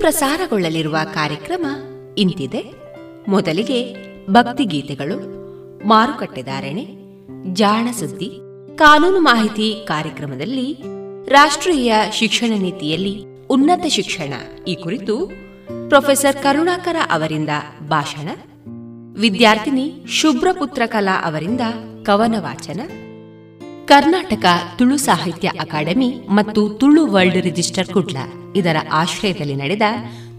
ಪ್ರಸಾರಗೊಳ್ಳಲಿರುವ ಕಾರ್ಯಕ್ರಮ ಇಂತಿದೆ. ಮೊದಲಿಗೆ ಭಕ್ತಿಗೀತೆಗಳು ಮಾರುಕಟ್ಟೆದಾರಣೆ ಜಾಣ ಸುದ್ದಿ, ಕಾನೂನು ಮಾಹಿತಿ ಕಾರ್ಯಕ್ರಮದಲ್ಲಿ ರಾಷ್ಟ್ರೀಯ ಶಿಕ್ಷಣ ನೀತಿಯಲ್ಲಿ ಉನ್ನತ ಶಿಕ್ಷಣ. ಈ ಕುರಿತು ಪ್ರೊಫೆಸರ್ ಕರುಣಾಕರ ಅವರಿಂದ ಭಾಷಣ, ವಿದ್ಯಾರ್ಥಿನಿ ಶುಭ್ರಪುತ್ರಕಲಾ ಅವರಿಂದ ಕವನ ವಾಚನ ಕರ್ನಾಟಕ ತುಳು ಸಾಹಿತ್ಯ ಅಕಾಡೆಮಿ ಮತ್ತು ತುಳು ವರ್ಲ್ಡ್ ರಿಜಿಸ್ಟರ್ ಕುಡ್ಲ. ಇದರ ಆಶ್ರಯದಲ್ಲಿ ನಡೆದ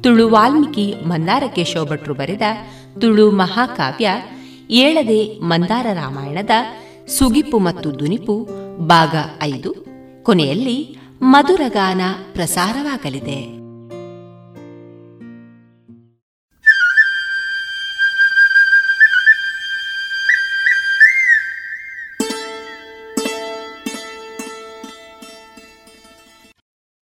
ತುಳು ವಾಲ್ಮೀಕಿ ಮಂದಾರ ಕೇಶವ ಭಟ್ರು ಬರೆದ ತುಳು ಮಹಾಕಾವ್ಯ, ಏಳದೆ ಮಂದಾರ ರಾಮಾಯಣದ ಸುಗಿಪು ಮತ್ತು ದುನಿಪು, ಭಾಗ ಐದು, ಕೊನೆಯಲ್ಲಿ ಮಧುರಗಾನ ಪ್ರಸಾರವಾಗಲಿದೆ.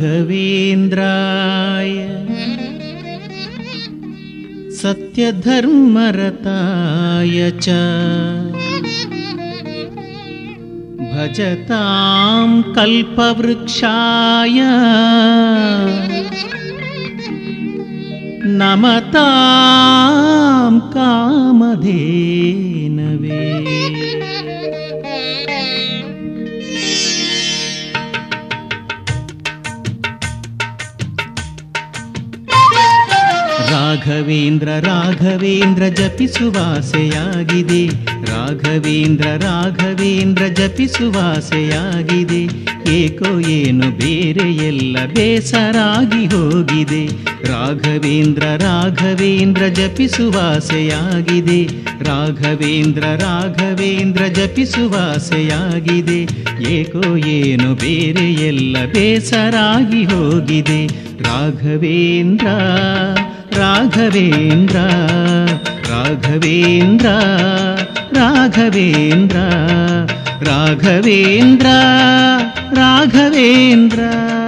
राघवेन्द्राय सत्यधर्मरताय च भजतां कल्पवृक्षाय नमतां कामधेनवे ರಾಘವೇಂದ್ರ ಜಪಿಸುವಾಸೆಯಾಗಿದೆ. ರಾಘವೇಂದ್ರ ರಾಘವೇಂದ್ರ ಜಪಿಸುವಾಸೆಯಾಗಿದೆ. ಏಕೋ ಏನು ಬೇರೆ ಎಲ್ಲ ಬೇಸರಾಗಿ ಹೋಗಿದೆ. ರಾಘವೇಂದ್ರ ರಾಘವೇಂದ್ರ ಜಪಿಸುವಾಸೆಯಾಗಿದೆ. ರಾಘವೇಂದ್ರ ರಾಘವೇಂದ್ರ ಜಪಿಸುವಾಸೆಯಾಗಿದೆ. ಏಕೋ ಏನು ಬೇರೆ ಎಲ್ಲ ಬೇಸರಾಗಿ ಹೋಗಿದೆ. ರಾಘವೇಂದ್ರ राघवेन्द्र राघवेन्द्र राघवेन्द्र राघवेन्द्र राघवेन्द्र।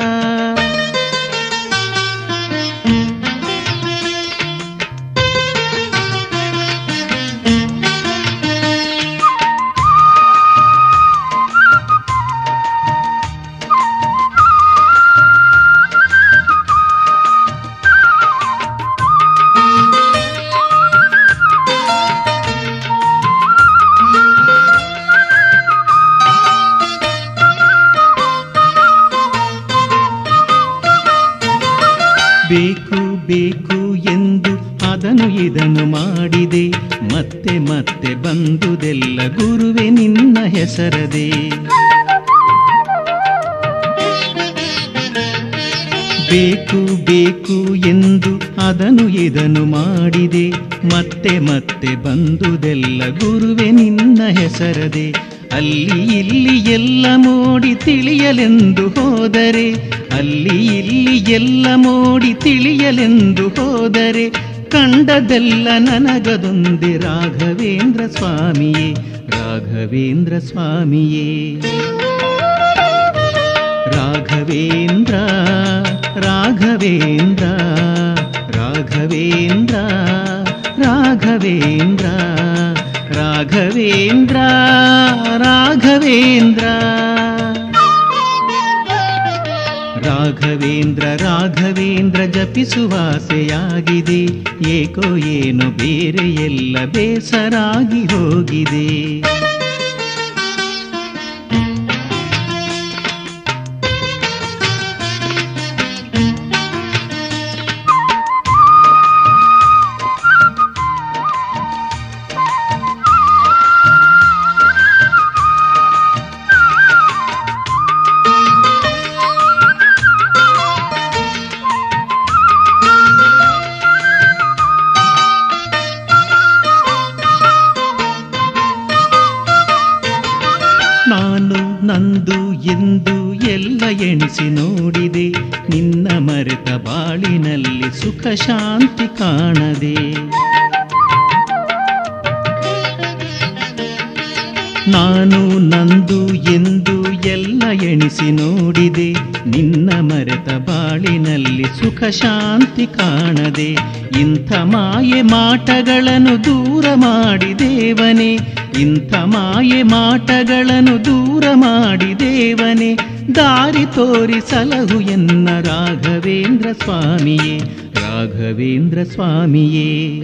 ಮಾಟಗಳನ್ನು ದೂರ ಮಾಡಿ ದೇವನೇ, ಇಂಥ ಮಾಯೆ ಮಾಟಗಳನ್ನು ದೂರ ಮಾಡಿ ದೇವನೇ, ದಾರಿ ತೋರಿ ಸಲಹು ಎನ್ನ ರಾಘವೇಂದ್ರ ಸ್ವಾಮಿಯೇ ರಾಘವೇಂದ್ರ ಸ್ವಾಮಿಯೇ.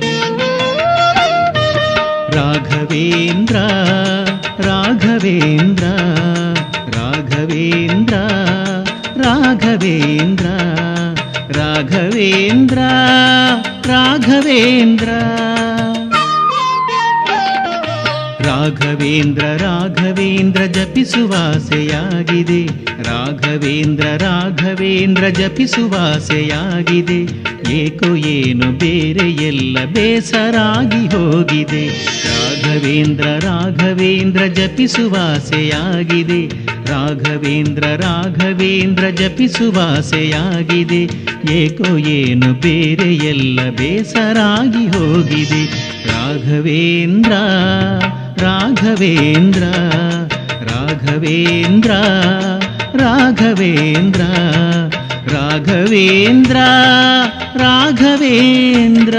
ಮಂತ್ರ ಜಪಿಸುವಾಸೆಯಾಗಿದೆ. ಏಕೋ ಏನು ಬೇರೆ ಎಲ್ಲ ಬೇಸರಾಗಿ ಹೋಗಿದೆ. ರಾಘವೇಂದ್ರ ರಾಘವೇಂದ್ರ ಜಪಿಸುವಾಸೆಯಾಗಿದೆ. ರಾಘವೇಂದ್ರ ರಾಘವೇಂದ್ರ ಜಪಿಸುವಾಸೆಯಾಗಿದೆ. ಏಕೋ ಏನು ಬೇರೆ ಎಲ್ಲ ಬೇಸರಾಗಿ ಹೋಗಿದೆ. ರಾಘವೇಂದ್ರ ರಾಘವೇಂದ್ರ ರಾಘವೇಂದ್ರ ರಾಘವೇಂದ್ರ. राघवेन्द्र राघवेन्द्र।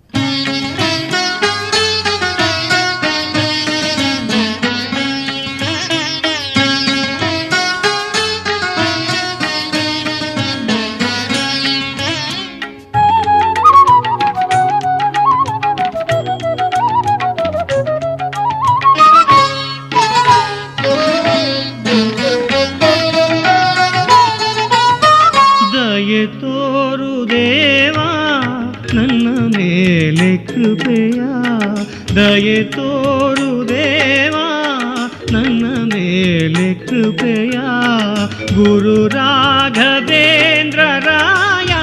ಕೃಪೆಯ ದಯೆ ತೋರು ದೇವಾ ನನ್ನ ಮೇಲೆ ಕೃಪೆಯ ಗುರು ರಾಘವೇಂದ್ರ ರಾಯ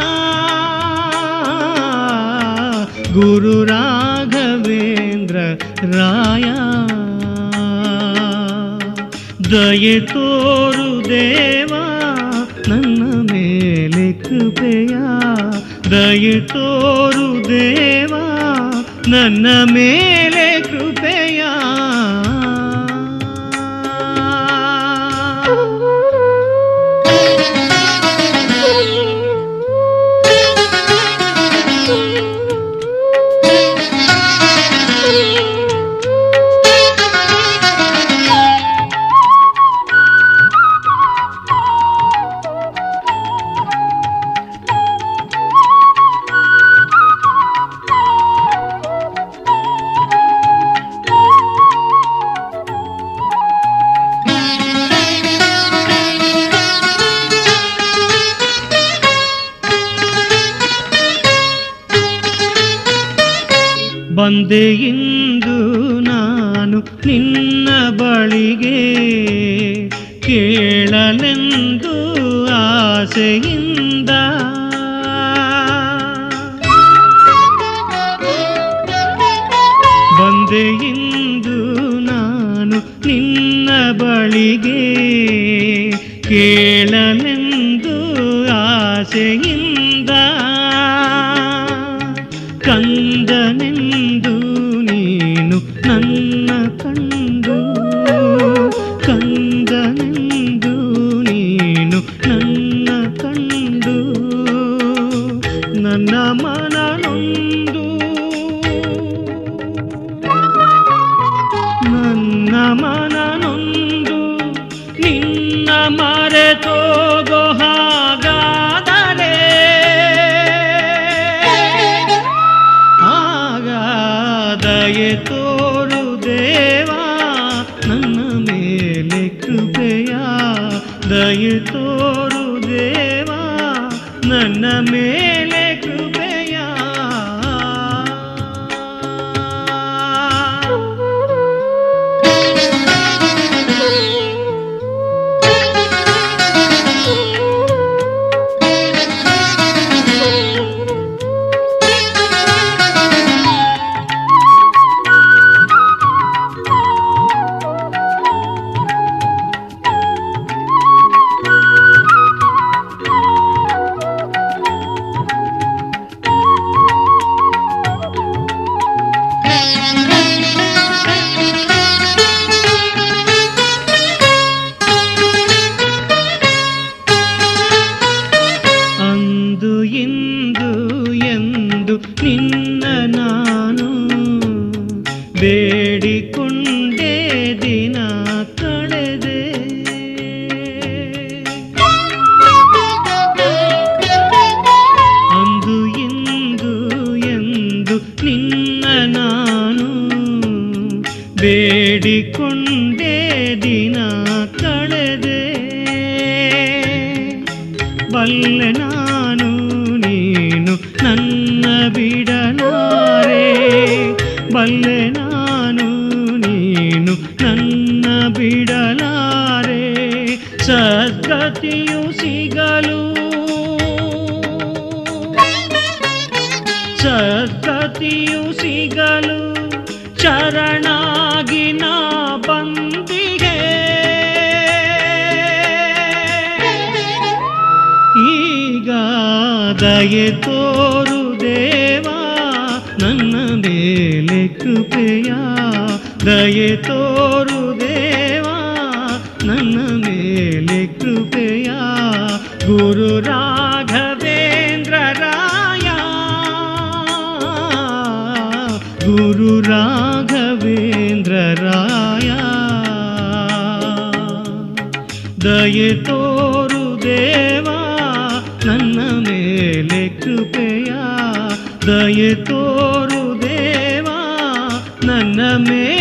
ಗುರು ರಾಘವೇಂದ್ರ ರಾಯ ದಯೆ ತೋರು ದೇವಾ ನನ್ನ ಮೇಲೆ ಕೃಪೆಯ ದಯೆ ತೋರು ದೇವಾ ನನ್ನ ಮೇಲೆ ಬೇಡಿಕೊಂಡೇ ದಿನ ಕಳೆದೆ ಬಲ್ಲೆ ನಾನು ನೀನು ನನ್ನ ಬಿಡಲಾರೆ ಬಲ್ಲೆ ದಯೆ ತೋರು ದೇವಾ ನನ್ನ ಮೇಲೆ ಕೃಪೆಯ ದಯೆ ತೋರು ದೇವಾ ನನ್ನ ಮೇಲೆ ಕೃಪೆಯ ಗುರು ರಾಘವೇಂದ್ರ ರಾಯ ಗುರು ರಾಘವೇಂದ್ರ ರಾಯ ದಯೆ ತೋರು ದೇವಾ ದಯೆ ತೋರು ದೇವಾ ನನ್ನ ಮೇಲೆ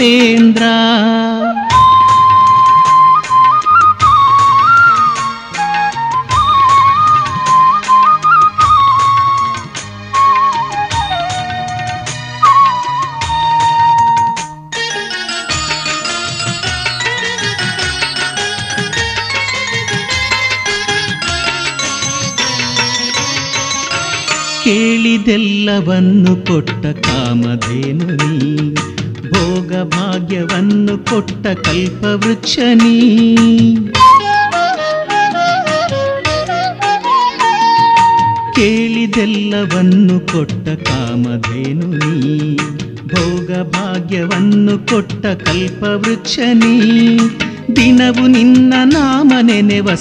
ರಾಘವೇಂದ್ರ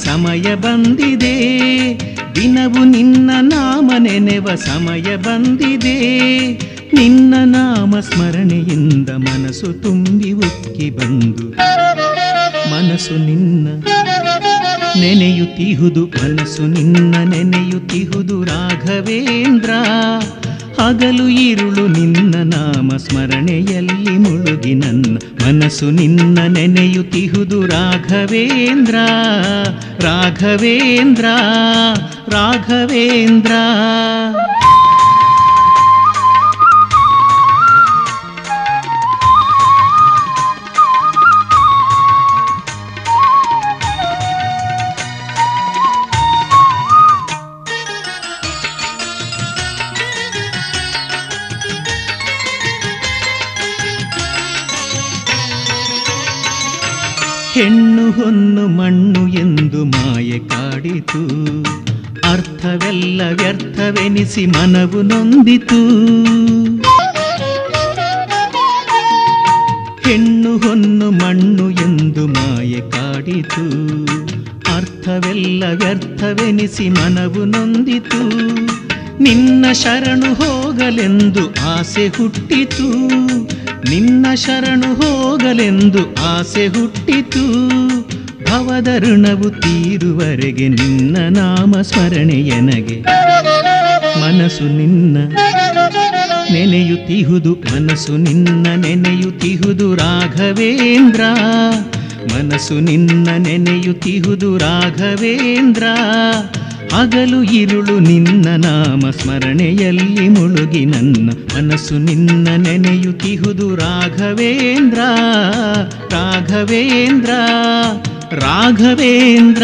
ಸಮಯ ಬಂದಿದೆ ದಿನವು ನಿನ್ನ ನಾಮ ನೆನೆವ ಸಮಯ ಬಂದಿದೆ. ನಿನ್ನ ನೆನೆಯುತ್ತಿಹುದು ರಾಘವೇಂದ್ರ. ಹಗಲು ಇರುಳು ನಿನ್ನ ನಾಮ ಸ್ಮರಣೆಯಲ್ಲಿ ಮುಳುಗಿ ನನ್ನ ಮನಸ್ಸು ನಿನ್ನ ನೆನೆಯುತ್ತಿಹುದು ರಾಘವೇಂದ್ರ. ರಾಘವೇಂದ್ರ ರಾಘವೇಂದ್ರ. ಹೆಣ್ಣು ಹೊನ್ನು ಮಣ್ಣು ಎಂದು ಮಾಯೆ ಕಾಡಿತು. ಅರ್ಥವೆಲ್ಲ ವ್ಯರ್ಥವೆನಿಸಿ ಮನವು ನೊಂದಿತು. ಹೆಣ್ಣು ಹೊನ್ನು ಮಣ್ಣು ಎಂದು ಮಾಯೆ ಕಾಡಿತು. ಅರ್ಥವೆಲ್ಲ ವ್ಯರ್ಥವೆನಿಸಿ ಮನವು ನೊಂದಿತು. ನಿನ್ನ ಶರಣು ಹೋಗಲೆಂದು ಆಸೆ ಹುಟ್ಟಿತು. ನಿನ್ನ ಶರಣು ಹೋಗಲೆಂದು ಆಸೆ ಹುಟ್ಟಿತು. ಭವದ ಋಣವು ತೀರುವರೆಗೆ ನಿನ್ನ ನಾಮ ಸ್ಮರಣೆಯನಗೆ ಮನಸ್ಸು ನಿನ್ನ ನೆನೆಯುತ್ತಿಹುದು, ಮನಸ್ಸು ನಿನ್ನ ನೆನೆಯುತ್ತಿಹುದು ರಾಘವೇಂದ್ರ. ಮನಸ್ಸು ನಿನ್ನ ನೆನೆಯುತ್ತಿಹುದು ರಾಘವೇಂದ್ರ. ಹಗಲು ಇರುಳು ನಿನ್ನ ನಾಮ ಸ್ಮರಣೆಯಲ್ಲಿ ಮುಳುಗಿ ನನ್ನ ಮನಸ್ಸು ನಿನ್ನ ನೆನೆಯುತ್ತಿಹುದು ರಾಘವೇಂದ್ರ ರಾಘವೇಂದ್ರ ರಾಘವೇಂದ್ರ.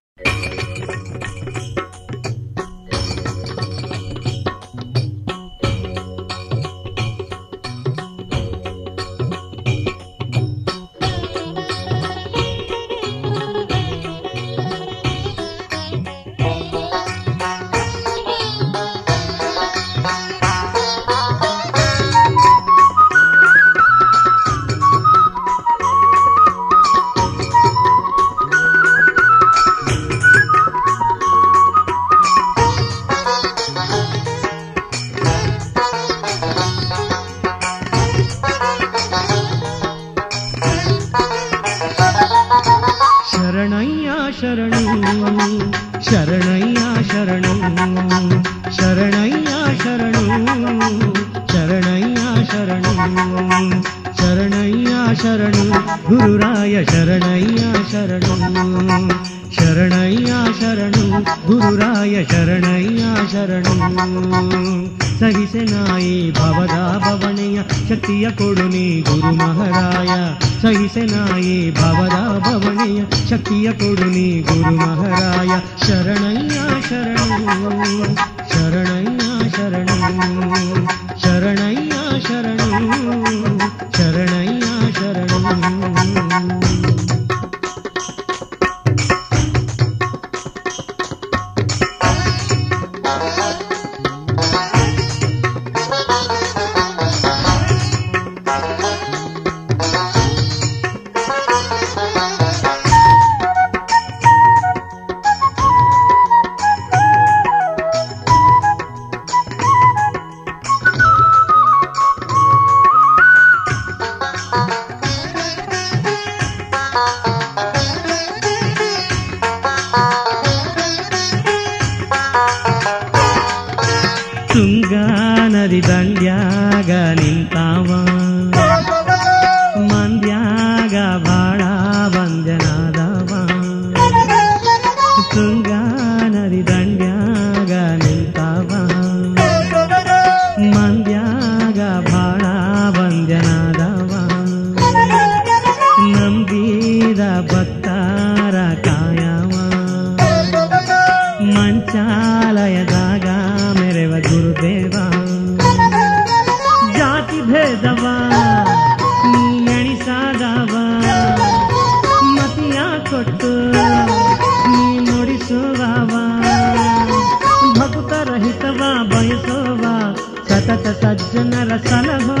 సజ్జన రసలమా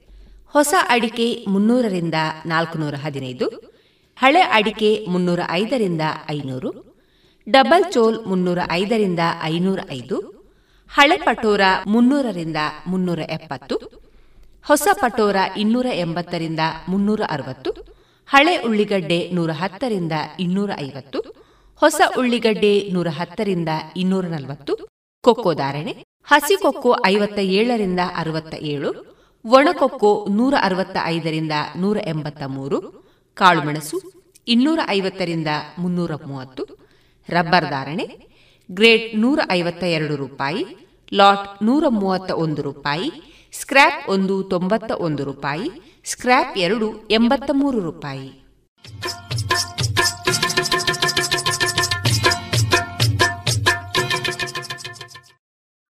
ಹೊಸ ಅಡಿಕೆ ಮುನ್ನೂರರಿಂದ ನಾಲ್ಕುನೂರ ಹದಿನೈದು, ಹಳೆ ಅಡಿಕೆ ಮುನ್ನೂರ ಐದರಿಂದ ಐನೂರು, ಡಬಲ್ ಚೋಲ್ ಮುನ್ನೂರ ಐದರಿಂದ ಐನೂರ ಐದು, ಹಳೆ ಪಟೋರ ಮುನ್ನೂರರಿಂದ ಮುನ್ನೂರ ಎಪ್ಪತ್ತು, ಹೊಸ ಪಟೋರ ಇನ್ನೂರ ಎಂಬತ್ತರಿಂದ ಮುನ್ನೂರ ಅರವತ್ತು, ಹಳೆ ಉಳ್ಳಿಗಡ್ಡೆ ನೂರ ಹತ್ತರಿಂದ ಇನ್ನೂರ ಐವತ್ತು, ಹೊಸ ಉಳ್ಳಿಗಡ್ಡೆ ನೂರ ಹತ್ತರಿಂದ ಇನ್ನೂರ ನಲವತ್ತು, ಕೊಕ್ಕೋ ಧಾರಣೆ, ಹಸಿ ಕೊಕ್ಕೋ ಐವತ್ತ ಏಳರಿಂದ ಅರವತ್ತ ಏಳು ಒಣಕೊಕ್ಕೋ ನೂರ ಅರವತ್ತ ಐದರಿಂದ ನೂರ ಎಂಬತ್ತ ಮೂರು ಕಾಳುಮೆಣಸು ಇನ್ನೂರ ಐವತ್ತರಿಂದ ಮುನ್ನೂರ ಮೂವತ್ತು ರಬ್ಬರ್ ಧಾರಣೆ ಗ್ರೇಡ್ ನೂರ ಐವತ್ತ ಎರಡು ರೂಪಾಯಿ, ಲಾಟ್ ನೂರ ಮೂವತ್ತ ಒಂದು ರೂಪಾಯಿ, ಸ್ಕ್ರ್ಯಾಪ್ ಒಂದು ತೊಂಬತ್ತ ಒಂದು ರೂಪಾಯಿ, ಸ್ಕ್ರ್ಯಾಪ್ ಎರಡು ಎಂಬತ್ತ ಮೂರು ರೂಪಾಯಿ.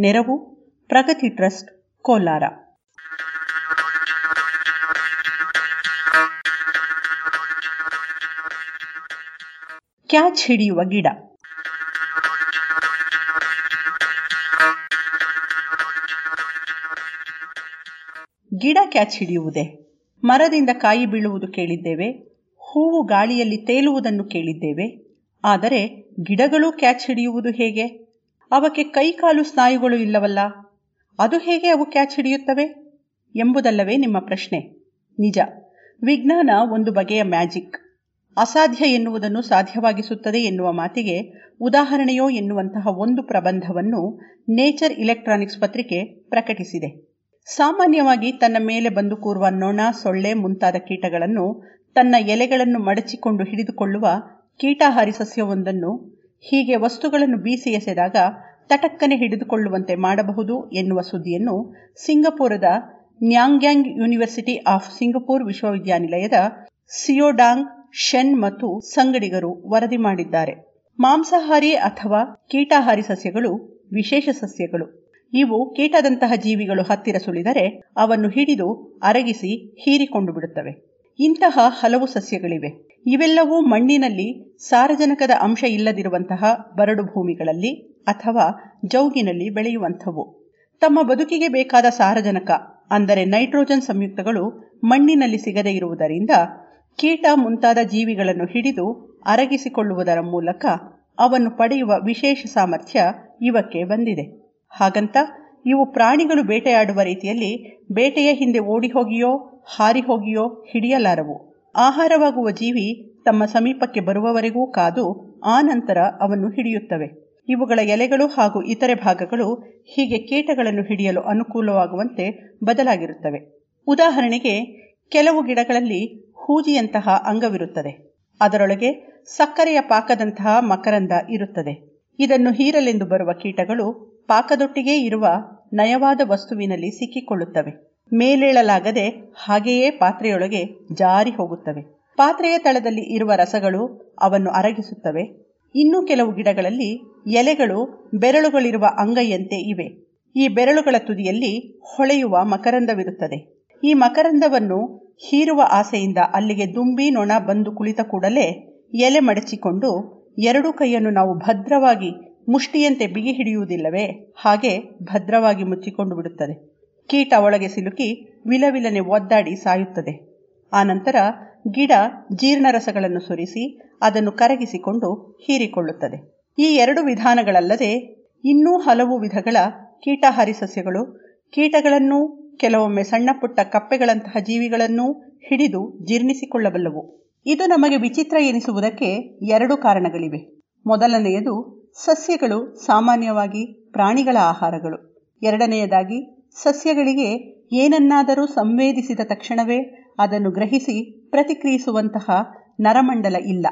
ನೆರವು, ಪ್ರಗತಿ ಟ್ರಸ್ಟ್, ಕೋಲಾರ. ಕ್ಯಾಚ್ ಹಿಡಿಯುವ ಗಿಡ. ಗಿಡ ಕ್ಯಾಚ್ ಹಿಡಿಯುವುದೇ? ಮರದಿಂದ ಕಾಯಿ ಬೀಳುವುದು ಕೇಳಿದ್ದೇವೆ, ಹೂವು ಗಾಳಿಯಲ್ಲಿ ತೇಲುವುದನ್ನು ಕೇಳಿದ್ದೇವೆ, ಆದರೆ ಗಿಡಗಳು ಕ್ಯಾಚ್ ಹಿಡಿಯುವುದು ಹೇಗೆ? ಅವಕ್ಕೆ ಕೈಕಾಲು ಸ್ನಾಯುಗಳು ಇಲ್ಲವಲ್ಲ? ಅದು ಹೇಗೆ ಅವು ಕ್ಯಾಚ್ ಹಿಡಿಯುತ್ತವೆ? ಎಂಬುದಲ್ಲವೇ ನಿಮ್ಮ ಪ್ರಶ್ನೆ. ನಿಜ. ವಿಜ್ಞಾನ ಒಂದು ಬಗೆಯ ಮ್ಯಾಜಿಕ್. ಅಸಾಧ್ಯ ಎನ್ನುವುದನ್ನು ಸಾಧ್ಯವಾಗಿಸುತ್ತದೆ ಎನ್ನುವ ಮಾತಿಗೆ ಉದಾಹರಣೆಯೋ ಎನ್ನುವಂತಹ ಒಂದು ಪ್ರಬಂಧವನ್ನು ನೇಚರ್ ಇಲೆಕ್ಟ್ರಾನಿಕ್ಸ್ ಪತ್ರಿಕೆ ಪ್ರಕಟಿಸಿದೆ. ಸಾಮಾನ್ಯವಾಗಿ ತನ್ನ ಮೇಲೆ ಬಂದು ಕೂರುವ ನೊಣ, ಸೊಳ್ಳೆ ಮುಂತಾದ ಕೀಟಗಳನ್ನು ತನ್ನ ಎಲೆಗಳನ್ನು ಮಡಚಿಕೊಂಡು ಹಿಡಿದುಕೊಳ್ಳುವ ಕೀಟಾಹಾರಿ ಸಸ್ಯವೊಂದನ್ನು ಹೀಗೆ ವಸ್ತುಗಳನ್ನು ಬೀಸಿ ಎಸೆದಾಗ ತಟಕ್ಕನೆ ಹಿಡಿದುಕೊಳ್ಳುವಂತೆ ಮಾಡಬಹುದು ಎನ್ನುವ ಸುದ್ದಿಯನ್ನು ಸಿಂಗಪುರದ ನ್ಯಾಂಗ್ಯಾಂಗ್ ಯೂನಿವರ್ಸಿಟಿ ಆಫ್ ಸಿಂಗಪುರ್ ವಿಶ್ವವಿದ್ಯಾನಿಲಯದ ಸಿಯೋಡಾಂಗ್, ಶೆನ್ ಮತ್ತು ಸಂಗಡಿಗರು ವರದಿ ಮಾಡಿದ್ದಾರೆ. ಮಾಂಸಾಹಾರಿ ಅಥವಾ ಕೀಟಾಹಾರಿ ಸಸ್ಯಗಳು ವಿಶೇಷ ಸಸ್ಯಗಳು. ಇವು ಕೀಟದಂತಹ ಜೀವಿಗಳು ಹತ್ತಿರ ಸುಳಿದರೆ ಅವನ್ನು ಹಿಡಿದು ಅರಗಿಸಿ ಹೀರಿಕೊಂಡು ಬಿಡುತ್ತವೆ. ಇಂತಹ ಹಲವು ಸಸ್ಯಗಳಿವೆ. ಇವೆಲ್ಲವೂ ಮಣ್ಣಿನಲ್ಲಿ ಸಾರಜನಕದ ಅಂಶ ಇಲ್ಲದಿರುವಂತಹ ಬರಡು ಭೂಮಿಗಳಲ್ಲಿ ಅಥವಾ ಜೌಗಿನಲ್ಲಿ ಬೆಳೆಯುವಂಥವು. ತಮ್ಮ ಬದುಕಿಗೆ ಬೇಕಾದ ಸಾರಜನಕ, ಅಂದರೆ ನೈಟ್ರೋಜನ್ ಸಂಯುಕ್ತಗಳು ಮಣ್ಣಿನಲ್ಲಿ ಸಿಗದೇ ಇರುವುದರಿಂದ ಕೀಟ ಮುಂತಾದ ಜೀವಿಗಳನ್ನು ಹಿಡಿದು ಅರಗಿಸಿಕೊಳ್ಳುವುದರ ಮೂಲಕ ಅವನ್ನು ಪಡೆಯುವ ವಿಶೇಷ ಸಾಮರ್ಥ್ಯ ಇವಕ್ಕೆ ಬಂದಿದೆ. ಹಾಗಂತ ಇವು ಪ್ರಾಣಿಗಳು ಬೇಟೆಯಾಡುವ ರೀತಿಯಲ್ಲಿ ಬೇಟೆಯ ಹಿಂದೆ ಓಡಿ ಹೋಗಿಯೋ, ಹಾರಿ ಹಿಡಿಯಲಾರವು. ಆಹಾರವಾಗುವ ಜೀವಿ ತಮ್ಮ ಸಮೀಪಕ್ಕೆ ಬರುವವರೆಗೂ ಕಾದು ಆ ನಂತರ ಅವನ್ನು ಹಿಡಿಯುತ್ತವೆ. ಇವುಗಳ ಎಲೆಗಳು ಹಾಗೂ ಇತರೆ ಭಾಗಗಳು ಹೀಗೆ ಕೀಟಗಳನ್ನು ಹಿಡಿಯಲು ಅನುಕೂಲವಾಗುವಂತೆ ಬದಲಾಗಿರುತ್ತವೆ. ಉದಾಹರಣೆಗೆ, ಕೆಲವು ಗಿಡಗಳಲ್ಲಿ ಹೂಜಿಯಂತಹ ಅಂಗವಿರುತ್ತದೆ. ಅದರೊಳಗೆ ಸಕ್ಕರೆಯ ಪಾಕದಂತಹ ಮಕರಂದ ಇರುತ್ತದೆ. ಇದನ್ನು ಹೀರಲೆಂದು ಬರುವ ಕೀಟಗಳು ಪಾಕದೊಟ್ಟಿಗೆ ಇರುವ ನಯವಾದ ವಸ್ತುವಿನಲ್ಲಿ ಸಿಕ್ಕಿಕೊಳ್ಳುತ್ತವೆ. ಮೇಲೇಳಲಾಗದೆ ಹಾಗೆಯೇ ಪಾತ್ರೆಯೊಳಗೆ ಜಾರಿ ಹೋಗುತ್ತವೆ. ಪಾತ್ರೆಯ ತಳದಲ್ಲಿ ಇರುವ ರಸಗಳು ಅವನ್ನು ಅರಗಿಸುತ್ತವೆ. ಇನ್ನು ಕೆಲವು ಗಿಡಗಳಲ್ಲಿ ಎಲೆಗಳು ಬೆರಳುಗಳಿರುವ ಅಂಗೈಯಂತೆ ಇವೆ. ಈ ಬೆರಳುಗಳ ತುದಿಯಲ್ಲಿ ಹೊಳೆಯುವ ಮಕರಂದವಿರುತ್ತದೆ. ಈ ಮಕರಂದವನ್ನು ಹೀರುವ ಆಸೆಯಿಂದ ಅಲ್ಲಿಗೆ ದುಂಬಿ ನೊಣ ಬಂದು ಕುಳಿತ ಕೂಡಲೇ ಎಲೆ ಮಡಚಿಕೊಂಡು ಎರಡು ಕೈಯನ್ನು ನಾವು ಭದ್ರವಾಗಿ ಮುಷ್ಟಿಯಂತೆ ಬಿಗಿ ಹಿಡಿಯುವುದಿಲ್ಲವೇ ಹಾಗೆ ಭದ್ರವಾಗಿ ಮುಚ್ಚಿಕೊಂಡು ಬಿಡುತ್ತದೆ. ಕೀಟ ಒಳಗೆ ಸಿಲುಕಿ ವಿಲವಿಲನೆ ಒದ್ದಾಡಿ ಸಾಯುತ್ತದೆ. ಆನಂತರ ಗಿಡ ಜೀರ್ಣರಸಗಳನ್ನು ಸುರಿಸಿ ಅದನ್ನು ಕರಗಿಸಿಕೊಂಡು ಹೀರಿಕೊಳ್ಳುತ್ತದೆ. ಈ ಎರಡು ವಿಧಾನಗಳಲ್ಲದೆ ಇನ್ನೂ ಹಲವು ವಿಧಗಳ ಕೀಟಹಾರಿ ಸಸ್ಯಗಳು, ಕೀಟಗಳನ್ನು ಕೆಲವೊಮ್ಮೆ ಸಣ್ಣ ಪುಟ್ಟ ಕಪ್ಪೆಗಳಂತಹ ಜೀವಿಗಳನ್ನು ಹಿಡಿದು ಜೀರ್ಣಿಸಿಕೊಳ್ಳಬಲ್ಲವು. ಇದು ನಮಗೆ ವಿಚಿತ್ರ ಎನಿಸುವುದಕ್ಕೆ ಎರಡು ಕಾರಣಗಳಿವೆ. ಮೊದಲನೆಯದು ಸಸ್ಯಗಳು ಸಾಮಾನ್ಯವಾಗಿ ಪ್ರಾಣಿಗಳ ಆಹಾರಗಳು. ಎರಡನೆಯದಾಗಿ ಸಸ್ಯಗಳಿಗೆ ಏನನ್ನಾದರೂ ಸಂವೇದಿಸಿದ ತಕ್ಷಣವೇ ಅದನ್ನು ಗ್ರಹಿಸಿ ಪ್ರತಿಕ್ರಿಯಿಸುವಂತಹ ನರಮಂಡಲ ಇಲ್ಲ.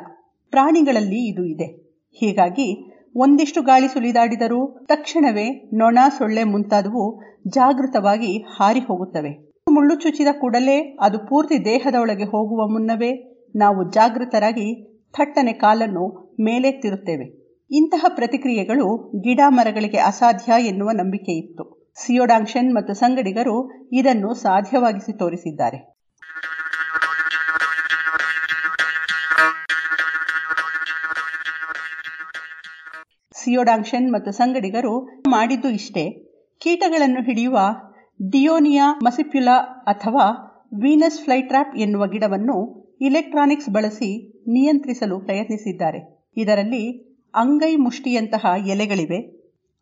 ಪ್ರಾಣಿಗಳಲ್ಲಿ ಇದು ಇದೆ. ಹೀಗಾಗಿ ಒಂದಿಷ್ಟು ಗಾಳಿ ಸುಳಿದಾಡಿದರೂ ತಕ್ಷಣವೇ ನೊಣ ಸೊಳ್ಳೆ ಮುಂತಾದವು ಜಾಗೃತವಾಗಿ ಹಾರಿ ಹೋಗುತ್ತವೆ. ಮುಳ್ಳು ಚುಚ್ಚಿದ ಕೂಡಲೇ ಅದು ಪೂರ್ತಿ ದೇಹದ ಒಳಗೆ ಹೋಗುವ ಮುನ್ನವೇ ನಾವು ಜಾಗೃತರಾಗಿ ಥಟ್ಟನೆ ಕಾಲನ್ನು ಮೇಲೆತ್ತಿರುತ್ತೇವೆ. ಇಂತಹ ಪ್ರತಿಕ್ರಿಯೆಗಳು ಗಿಡ ಮರಗಳಿಗೆ ಅಸಾಧ್ಯ ಎನ್ನುವ ನಂಬಿಕೆ ಇತ್ತು. ಸಿಯೋಡಾಂಕ್ಷನ್ ಮತ್ತು ಸಂಗಡಿಗರು ಇದನ್ನು ಸಾಧ್ಯವಾಗಿಸಿ ತೋರಿಸಿದ್ದಾರೆ. ಸಿಯೋಡಾಂಕ್ಷನ್ ಮತ್ತು ಸಂಗಡಿಗರು ಮಾಡಿದ್ದು ಇಷ್ಟೇ. ಕೀಟಗಳನ್ನು ಹಿಡಿಯುವ ಡಿಯೋನಿಯಾ ಮಸಿಪ್ಯುಲಾ ಅಥವಾ ವೀನಸ್ ಫ್ಲೈಟ್ರಾಪ್ ಎನ್ನುವ ಗಿಡವನ್ನು ಇಲೆಕ್ಟ್ರಾನಿಕ್ಸ್ ಬಳಸಿ ನಿಯಂತ್ರಿಸಲು ಪ್ರಯತ್ನಿಸಿದ್ದಾರೆ. ಇದರಲ್ಲಿ ಅಂಗೈ ಮುಷ್ಟಿಯಂತಹ ಎಲೆಗಳಿವೆ.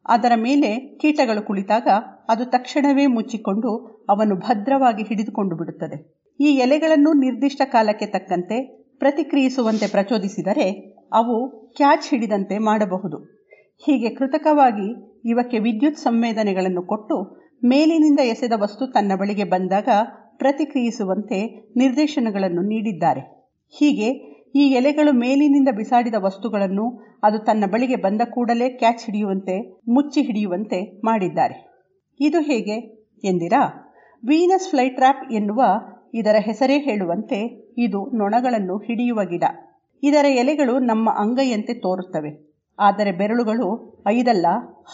ಅದರ ಮೇಲೆ ಕೀಟಗಳು ಕುಳಿತಾಗ ಅದು ತಕ್ಷಣವೇ ಮುಚ್ಚಿಕೊಂಡು ಅವನು ಭದ್ರವಾಗಿ ಹಿಡಿದುಕೊಂಡು ಬಿಡುತ್ತದೆ. ಈ ಎಲೆಗಳನ್ನು ನಿರ್ದಿಷ್ಟ ಕಾಲಕ್ಕೆ ತಕ್ಕಂತೆ ಪ್ರತಿಕ್ರಿಯಿಸುವಂತೆ ಪ್ರಚೋದಿಸಿದರೆ ಅವು ಕ್ಯಾಚ್ ಹಿಡಿದಂತೆ ಮಾಡಬಹುದು. ಹೀಗೆ ಕೃತಕವಾಗಿ ಇವಕ್ಕೆ ವಿದ್ಯುತ್ ಸಂವೇದನೆಗಳನ್ನು ಕೊಟ್ಟು ಮೇಲಿನಿಂದ ಎಸೆದ ವಸ್ತು ತನ್ನ ಬಳಿಗೆ ಬಂದಾಗ ಪ್ರತಿಕ್ರಿಯಿಸುವಂತೆ ನಿರ್ದೇಶನಗಳನ್ನು ನೀಡಿದ್ದಾರೆ. ಹೀಗೆ ಈ ಎಲೆಗಳು ಮೇಲಿನಿಂದ ಬಿಸಾಡಿದ ವಸ್ತುಗಳನ್ನು ಅದು ತನ್ನ ಬಳಿಗೆ ಬಂದ ಕೂಡಲೇ ಕ್ಯಾಚ್ ಹಿಡಿಯುವಂತೆ, ಮುಚ್ಚಿ ಹಿಡಿಯುವಂತೆ ಮಾಡಿದ್ದಾರೆ. ಇದು ಹೇಗೆ ಎಂದಿರಾ? ವೀನಸ್ ಫ್ಲೈಟ್ರ್ಯಾಪ್ ಎನ್ನುವ ಇದರ ಹೆಸರೇ ಹೇಳುವಂತೆ ಇದು ನೊಣಗಳನ್ನು ಹಿಡಿಯುವ ಗಿಡ. ಇದರ ಎಲೆಗಳು ನಮ್ಮ ಅಂಗೈಯಂತೆ ತೋರುತ್ತವೆ. ಆದರೆ ಬೆರಳುಗಳು ಐದಲ್ಲ,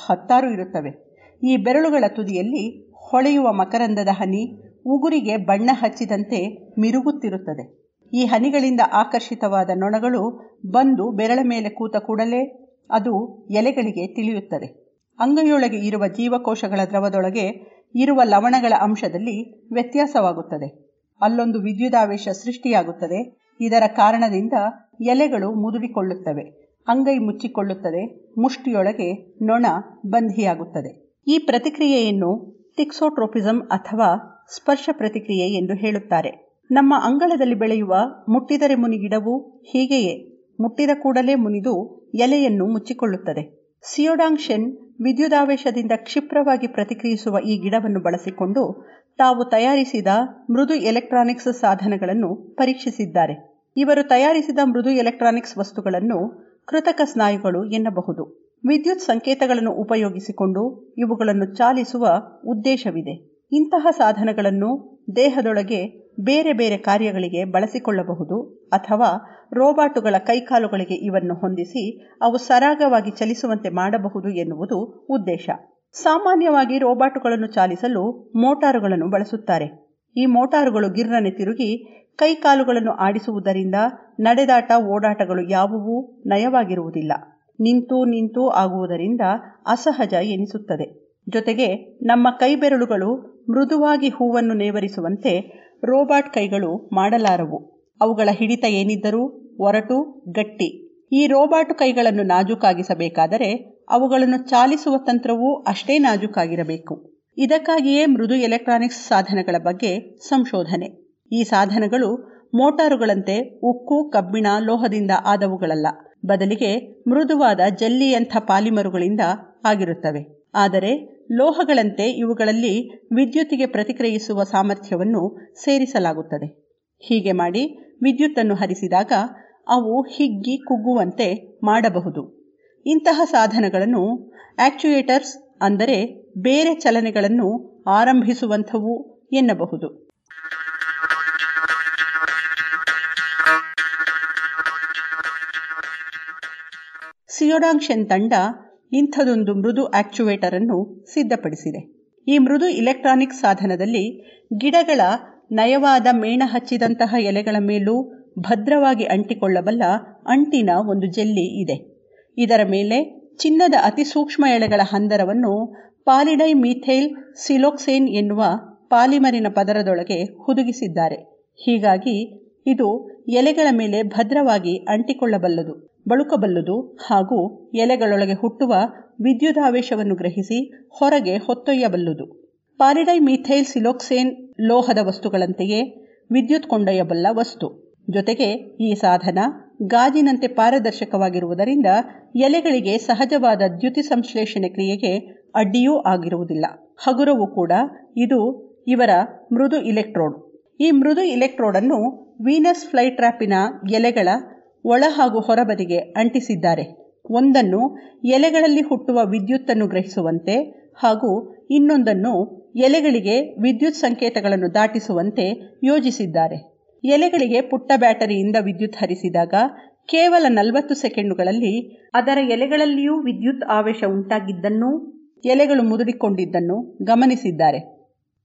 ಹತ್ತಾರು ಇರುತ್ತವೆ. ಈ ಬೆರಳುಗಳ ತುದಿಯಲ್ಲಿ ಹೊಳೆಯುವ ಮಕರಂದದ ಹನಿ ಉಗುರಿಗೆ ಬಣ್ಣ ಹಚ್ಚಿದಂತೆ ಮಿರುಗುತ್ತಿರುತ್ತದೆ. ಈ ಹನಿಗಳಿಂದ ಆಕರ್ಷಿತವಾದ ನೊಣಗಳು ಬಂದು ಬೆರಳ ಮೇಲೆ ಕೂತ ಕೂಡಲೇ ಅದು ಎಲೆಗಳಿಗೆ ತಿಳಿಯುತ್ತದೆ. ಅಂಗೈಯೊಳಗೆ ಇರುವ ಜೀವಕೋಶಗಳ ದ್ರವದೊಳಗೆ ಇರುವ ಲವಣಗಳ ಅಂಶದಲ್ಲಿ ವ್ಯತ್ಯಾಸವಾಗುತ್ತದೆ. ಅಲ್ಲೊಂದು ವಿದ್ಯುದಾವೇಶ ಸೃಷ್ಟಿಯಾಗುತ್ತದೆ. ಇದರ ಕಾರಣದಿಂದ ಎಲೆಗಳು ಮುದುಡಿಕೊಳ್ಳುತ್ತವೆ. ಅಂಗೈ ಮುಚ್ಚಿಕೊಳ್ಳುತ್ತದೆ. ಮುಷ್ಟಿಯೊಳಗೆ ನೊಣ ಬಂಧಿಯಾಗುತ್ತದೆ. ಈ ಪ್ರತಿಕ್ರಿಯೆಯನ್ನು ಟಿಕ್ಸೋಟ್ರೋಪಿಸಮ್ ಅಥವಾ ಸ್ಪರ್ಶ ಪ್ರತಿಕ್ರಿಯೆ ಎಂದು ಹೇಳುತ್ತಾರೆ. ನಮ್ಮ ಅಂಗಳದಲ್ಲಿ ಬೆಳೆಯುವ ಮುಟ್ಟಿದರೆ ಮುನಿ ಗಿಡವು ಹೀಗೆಯೇ, ಮುಟ್ಟಿದ ಕೂಡಲೇ ಮುನಿದು ಎಲೆಯನ್ನು ಮುಚ್ಚಿಕೊಳ್ಳುತ್ತದೆ. ಸಿಯೋಡಾಂಗ್ಶೆನ್ ವಿದ್ಯುದಾವೇಶದಿಂದ ಕ್ಷಿಪ್ರವಾಗಿ ಪ್ರತಿಕ್ರಿಯಿಸುವ ಈ ಗಿಡವನ್ನು ಬಳಸಿಕೊಂಡು ತಾವು ತಯಾರಿಸಿದ ಮೃದು ಎಲೆಕ್ಟ್ರಾನಿಕ್ಸ್ ಸಾಧನಗಳನ್ನು ಪರೀಕ್ಷಿಸಿದ್ದಾರೆ. ಇವರು ತಯಾರಿಸಿದ ಮೃದು ಎಲೆಕ್ಟ್ರಾನಿಕ್ಸ್ ವಸ್ತುಗಳನ್ನು ಕೃತಕ ಸ್ನಾಯುಗಳು ಎನ್ನಬಹುದು. ವಿದ್ಯುತ್ ಸಂಕೇತಗಳನ್ನು ಉಪಯೋಗಿಸಿಕೊಂಡು ಇವುಗಳನ್ನು ಚಾಲಿಸುವ ಉದ್ದೇಶವಿದೆ. ಇಂತಹ ಸಾಧನಗಳನ್ನು ದೇಹದೊಳಗೆ ಬೇರೆ ಬೇರೆ ಕಾರ್ಯಗಳಿಗೆ ಬಳಸಿಕೊಳ್ಳಬಹುದು ಅಥವಾ ರೋಬಾಟುಗಳ ಕೈಕಾಲುಗಳಿಗೆ ಇವನ್ನು ಹೊಂದಿಸಿ ಅವು ಸರಾಗವಾಗಿ ಚಲಿಸುವಂತೆ ಮಾಡಬಹುದು ಎನ್ನುವುದು ಉದ್ದೇಶ. ಸಾಮಾನ್ಯವಾಗಿ ರೋಬಾಟುಗಳನ್ನು ಚಾಲಿಸಲು ಮೋಟಾರುಗಳನ್ನು ಬಳಸುತ್ತಾರೆ. ಈ ಮೋಟಾರುಗಳು ಗಿರ್ರನೆ ತಿರುಗಿ ಕೈಕಾಲುಗಳನ್ನು ಆಡಿಸುವುದರಿಂದ ನಡೆದಾಟ ಓಡಾಟಗಳು ಯಾವುವೂ ನಯವಾಗಿರುವುದಿಲ್ಲ. ನಿಂತು ನಿಂತು ಆಗುವುದರಿಂದ ಅಸಹಜ ಎನಿಸುತ್ತದೆ. ಜೊತೆಗೆ ನಮ್ಮ ಕೈಬೆರಳುಗಳು ಮೃದುವಾಗಿ ಹೂವನ್ನು ನೇವರಿಸುವಂತೆ ರೋಬಾಟ್ ಕೈಗಳು ಮಾಡಲಾರವು. ಅವುಗಳ ಹಿಡಿತ ಏನಿದ್ದರೂ ಒರಟು, ಗಟ್ಟಿ. ಈ ರೋಬಾಟು ಕೈಗಳನ್ನು ನಾಜೂಕಾಗಿಸಬೇಕಾದರೆ ಅವುಗಳನ್ನು ಚಾಲಿಸುವ ತಂತ್ರವೂ ಅಷ್ಟೇ ನಾಜೂಕಾಗಿರಬೇಕು. ಇದಕ್ಕಾಗಿಯೇ ಮೃದು ಎಲೆಕ್ಟ್ರಾನಿಕ್ಸ್ ಸಾಧನಗಳ ಬಗ್ಗೆ ಸಂಶೋಧನೆ. ಈ ಸಾಧನಗಳು ಮೋಟಾರುಗಳಂತೆ ಉಕ್ಕು, ಕಬ್ಬಿಣ, ಲೋಹದಿಂದ ಆದವುಗಳಲ್ಲ. ಬದಲಿಗೆ ಮೃದುವಾದ ಜಲ್ಲಿಯಂಥ ಪಾಲಿಮರುಗಳಿಂದ ಆಗಿರುತ್ತವೆ. ಆದರೆ ಲೋಹಗಳಂತೆ ಇವುಗಳಲ್ಲಿ ವಿದ್ಯುತ್ತಿಗೆ ಪ್ರತಿಕ್ರಿಯಿಸುವ ಸಾಮರ್ಥ್ಯವನ್ನು ಸೇರಿಸಲಾಗುತ್ತದೆ. ಹೀಗೆ ಮಾಡಿ ವಿದ್ಯುತ್ತನ್ನು ಹರಿಸಿದಾಗ ಅವು ಹಿಗ್ಗಿ ಕುಗ್ಗುವಂತೆ ಮಾಡಬಹುದು. ಇಂತಹ ಸಾಧನಗಳನ್ನು ಆಕ್ಚುಯೇಟರ್ಸ್ ಅಂದರೆ ಬೇರೆ ಚಲನೆಗಳನ್ನು ಆರಂಭಿಸುವಂಥವು ಎನ್ನಬಹುದು. ಸಿಯೋಡಾಂಕ್ಷನ್ ತಂಡ ಇಂಥದೊಂದು ಮೃದು ಆಕ್ಚುವೇಟರ್ ಅನ್ನು ಸಿದ್ಧಪಡಿಸಿದೆ. ಈ ಮೃದು ಇಲೆಕ್ಟ್ರಾನಿಕ್ ಸಾಧನದಲ್ಲಿ ಗಿಡಗಳ ನಯವಾದ ಮೇಣ ಹಚ್ಚಿದಂತಹ ಎಲೆಗಳ ಮೇಲೂ ಭದ್ರವಾಗಿ ಅಂಟಿಕೊಳ್ಳಬಲ್ಲ ಅಂಟಿನ ಒಂದು ಜೆಲ್ಲಿ ಇದೆ. ಇದರ ಮೇಲೆ ಚಿನ್ನದ ಅತಿ ಸೂಕ್ಷ್ಮ ಎಳೆಗಳ ಹಂದರವನ್ನು ಪಾಲಿಡೈ ಮೀಥೈಲ್ ಸಿಲೋಕ್ಸೇನ್ ಎನ್ನುವ ಪಾಲಿಮರಿನ ಪದರದೊಳಗೆ ಹುದುಗಿಸಿದ್ದಾರೆ. ಹೀಗಾಗಿ ಇದು ಎಲೆಗಳ ಮೇಲೆ ಭದ್ರವಾಗಿ ಅಂಟಿಕೊಳ್ಳಬಲ್ಲದು. ಬಳುಕಬಲ್ಲದು ಹಾಗೂ ಎಲೆಗಳೊಳಗೆ ಹುಟ್ಟುವ ವಿದ್ಯುದಾವೇಶವನ್ನು ಗ್ರಹಿಸಿ ಹೊರಗೆ ಹೊತ್ತೊಯ್ಯಬಲ್ಲುದು. ಪಾರಿಡೈ ಮೀಥೈಲ್ ಸಿಲೋಕ್ಸೇನ್ ಲೋಹದ ವಸ್ತುಗಳಂತೆಯೇ ವಿದ್ಯುತ್ ಕೊಂಡೊಯ್ಯಬಲ್ಲ ವಸ್ತು. ಜೊತೆಗೆ ಈ ಸಾಧನ ಗಾಜಿನಂತೆ ಪಾರದರ್ಶಕವಾಗಿರುವುದರಿಂದ ಎಲೆಗಳಿಗೆ ಸಹಜವಾದ ದ್ಯುತಿ ಸಂಶ್ಲೇಷಣೆ ಕ್ರಿಯೆಗೆ ಅಡ್ಡಿಯೂ ಆಗಿರುವುದಿಲ್ಲ. ಹಗುರವೂ ಕೂಡ ಇದು ಇವರ ಮೃದು ಇಲೆಕ್ಟ್ರೋಡ್. ಈ ಮೃದು ಇಲೆಕ್ಟ್ರೋಡನ್ನು ವೀನಸ್ ಫ್ಲೈಟ್ರಾಪಿನ ಎಲೆಗಳ ಒಳ ಹಾಗೂ ಹೊರಬದಿಗೆ ಅಂಟಿಸಿದ್ದಾರೆ. ಒಂದನ್ನು ಎಲೆಗಳಲ್ಲಿ ಹುಟ್ಟುವ ವಿದ್ಯುತ್ತನ್ನು ಗ್ರಹಿಸುವಂತೆ ಹಾಗೂ ಇನ್ನೊಂದನ್ನು ಎಲೆಗಳಿಗೆ ವಿದ್ಯುತ್ ಸಂಕೇತಗಳನ್ನು ದಾಟಿಸುವಂತೆ ಯೋಜಿಸಿದ್ದಾರೆ. ಎಲೆಗಳಿಗೆ ಪುಟ್ಟ ಬ್ಯಾಟರಿಯಿಂದ ವಿದ್ಯುತ್ ಹರಿಸಿದಾಗ ಕೇವಲ ನಲವತ್ತು ಸೆಕೆಂಡುಗಳಲ್ಲಿ ಅದರ ಎಲೆಗಳಲ್ಲಿಯೂ ವಿದ್ಯುತ್ ಆವೇಶ ಉಂಟಾಗಿದ್ದನ್ನು, ಎಲೆಗಳು ಮುದುಡಿಕೊಂಡಿದ್ದನ್ನು ಗಮನಿಸಿದ್ದಾರೆ.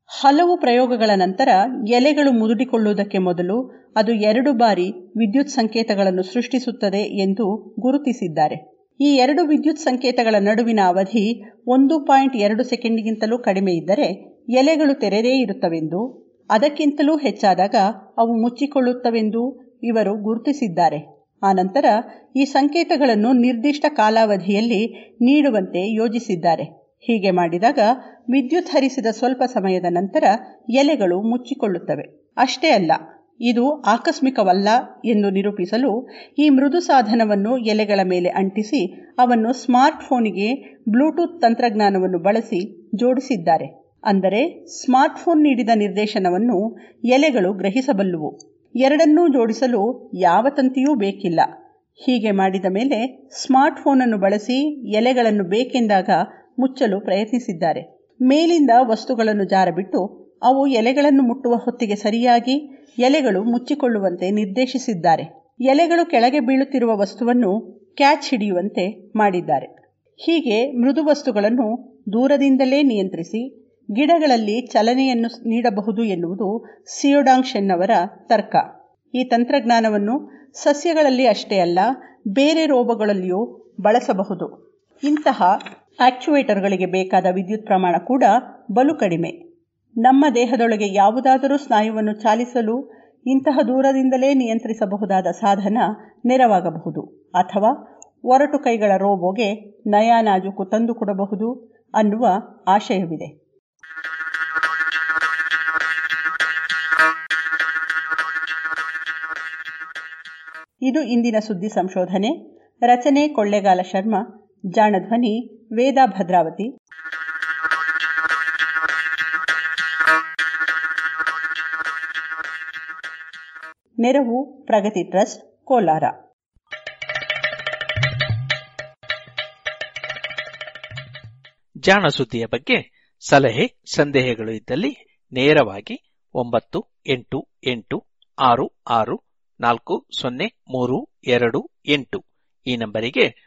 ಹಲವು ಪ್ರಯೋಗಗಳ ನಂತರ ಎಲೆಗಳು ಮುದುಡಿಕೊಳ್ಳುವುದಕ್ಕೆ ಮೊದಲು ಅದು ಎರಡು ಬಾರಿ ವಿದ್ಯುತ್ ಸಂಕೇತಗಳನ್ನು ಸೃಷ್ಟಿಸುತ್ತದೆ ಎಂದು ಗುರುತಿಸಿದ್ದಾರೆ. ಈ ಎರಡು ವಿದ್ಯುತ್ ಸಂಕೇತಗಳ ನಡುವಿನ ಅವಧಿ ಒಂದು ಪಾಯಿಂಟ್ ಎರಡು ಸೆಕೆಂಡ್ಗಿಂತಲೂ ಕಡಿಮೆ ಇದ್ದರೆ ಎಲೆಗಳು ತೆರೆದೇ ಇರುತ್ತವೆಂದು, ಅದಕ್ಕಿಂತಲೂ ಹೆಚ್ಚಾದಾಗ ಅವು ಮುಚ್ಚಿಕೊಳ್ಳುತ್ತವೆಂದು ಇವರು ಗುರುತಿಸಿದ್ದಾರೆ. ಆನಂತರ ಈ ಸಂಕೇತಗಳನ್ನು ನಿರ್ದಿಷ್ಟ ಕಾಲಾವಧಿಯಲ್ಲಿ ನೀಡುವಂತೆ ಯೋಜಿಸಿದ್ದಾರೆ. ಹೀಗೆ ಮಾಡಿದಾಗ ವಿದ್ಯುತ್ ಹರಿಸಿದ ಸ್ವಲ್ಪ ಸಮಯದ ನಂತರ ಎಲೆಗಳು ಮುಚ್ಚಿಕೊಳ್ಳುತ್ತವೆ. ಅಷ್ಟೇ ಅಲ್ಲ, ಇದು ಆಕಸ್ಮಿಕವಲ್ಲ ಎಂದು ನಿರೂಪಿಸಲು ಈ ಮೃದು ಸಾಧನವನ್ನು ಎಲೆಗಳ ಮೇಲೆ ಅಂಟಿಸಿ ಅವನ್ನು ಸ್ಮಾರ್ಟ್ ಫೋನಿಗೆ ಬ್ಲೂಟೂತ್ ತಂತ್ರಜ್ಞಾನವನ್ನು ಬಳಸಿ ಜೋಡಿಸಿದ್ದಾರೆ. ಅಂದರೆ ಸ್ಮಾರ್ಟ್ಫೋನ್ ನೀಡಿದ ನಿರ್ದೇಶನವನ್ನು ಎಲೆಗಳು ಗ್ರಹಿಸಬಲ್ಲುವು. ಎರಡನ್ನೂ ಜೋಡಿಸಲು ಯಾವ ತಂತಿಯೂ ಬೇಕಿಲ್ಲ. ಹೀಗೆ ಮಾಡಿದ ಮೇಲೆ ಸ್ಮಾರ್ಟ್ಫೋನನ್ನು ಬಳಸಿ ಎಲೆಗಳನ್ನು ಬೇಕೆಂದಾಗ ಮುಚ್ಚಲು ಪ್ರಯತ್ನಿಸಿದ್ದಾರೆ. ಮೇಲಿಂದ ವಸ್ತುಗಳನ್ನು ಜಾರಬಿಟ್ಟು ಅವು ಎಲೆಗಳನ್ನು ಮುಟ್ಟುವ ಹೊತ್ತಿಗೆ ಸರಿಯಾಗಿ ಎಲೆಗಳು ಮುಚ್ಚಿಕೊಳ್ಳುವಂತೆ ನಿರ್ದೇಶಿಸಿದ್ದಾರೆ. ಎಲೆಗಳು ಕೆಳಗೆ ಬೀಳುತ್ತಿರುವ ವಸ್ತುವನ್ನು ಕ್ಯಾಚ್ ಹಿಡಿಯುವಂತೆ ಮಾಡಿದ್ದಾರೆ. ಹೀಗೆ ಮೃದು ವಸ್ತುಗಳನ್ನು ದೂರದಿಂದಲೇ ನಿಯಂತ್ರಿಸಿ ಗಿಡಗಳಲ್ಲಿ ಚಲನೆಯನ್ನು ನೀಡಬಹುದು ಎನ್ನುವುದು ಸಿಯೋಡಾಂಗ್ಶೆನ್ ಅವರ ತರ್ಕ. ಈ ತಂತ್ರಜ್ಞಾನವನ್ನು ಸಸ್ಯಗಳಲ್ಲಿ ಅಷ್ಟೇ ಅಲ್ಲ, ಬೇರೆ ರೋಗಗಳಲ್ಲಿಯೂ ಬಳಸಬಹುದು. ಇಂತಹ ಆಕ್ಚುವೇಟರ್ಗಳಿಗೆ ಬೇಕಾದ ವಿದ್ಯುತ್ ಪ್ರಮಾಣ ಕೂಡ ಬಲು ಕಡಿಮೆ. ನಮ್ಮ ದೇಹದೊಳಗೆ ಯಾವುದಾದರೂ ಸ್ನಾಯುವನ್ನು ಚಾಲಿಸಲು ಇಂತಹ ದೂರದಿಂದಲೇ ನಿಯಂತ್ರಿಸಬಹುದಾದ ಸಾಧನ ನೆರವಾಗಬಹುದು. ಅಥವಾ ಒರಟು ಕೈಗಳ ರೋಬೋಗೆ ನಯಾನಾಜುಕು ತಂದುಕೊಡಬಹುದು ಅನ್ನುವ ಆಶಯವಿದೆ. ಇದು ಇಂದಿನ ಸುದ್ದಿ ಸಂಶೋಧನೆ. ರಚನೆ ಕೊಳ್ಳೆಗಾಲ ಶರ್ಮಾ ಜಾಣಧ್ವನಿ ವೇದಾ ಭದ್ರಾವತಿ. ನೆರವು ಪ್ರಗತಿ ಟ್ರಸ್ಟ್, ಕೋಲಾರ. ಜಾಣ ಸುದ್ದಿಯ ಬಗ್ಗೆ ಸಲಹೆ, ಸಂದೇಹಗಳು ಇದ್ದಲ್ಲಿ ನೇರವಾಗಿ ಒಂಬತ್ತು ಎಂಟು ಎಂಟು ಆರು ಆರು ನಾಲ್ಕು ಸೊನ್ನೆ ಮೂರು ಎರಡು ಎಂಟು ಈ ನಂಬರಿಗೆ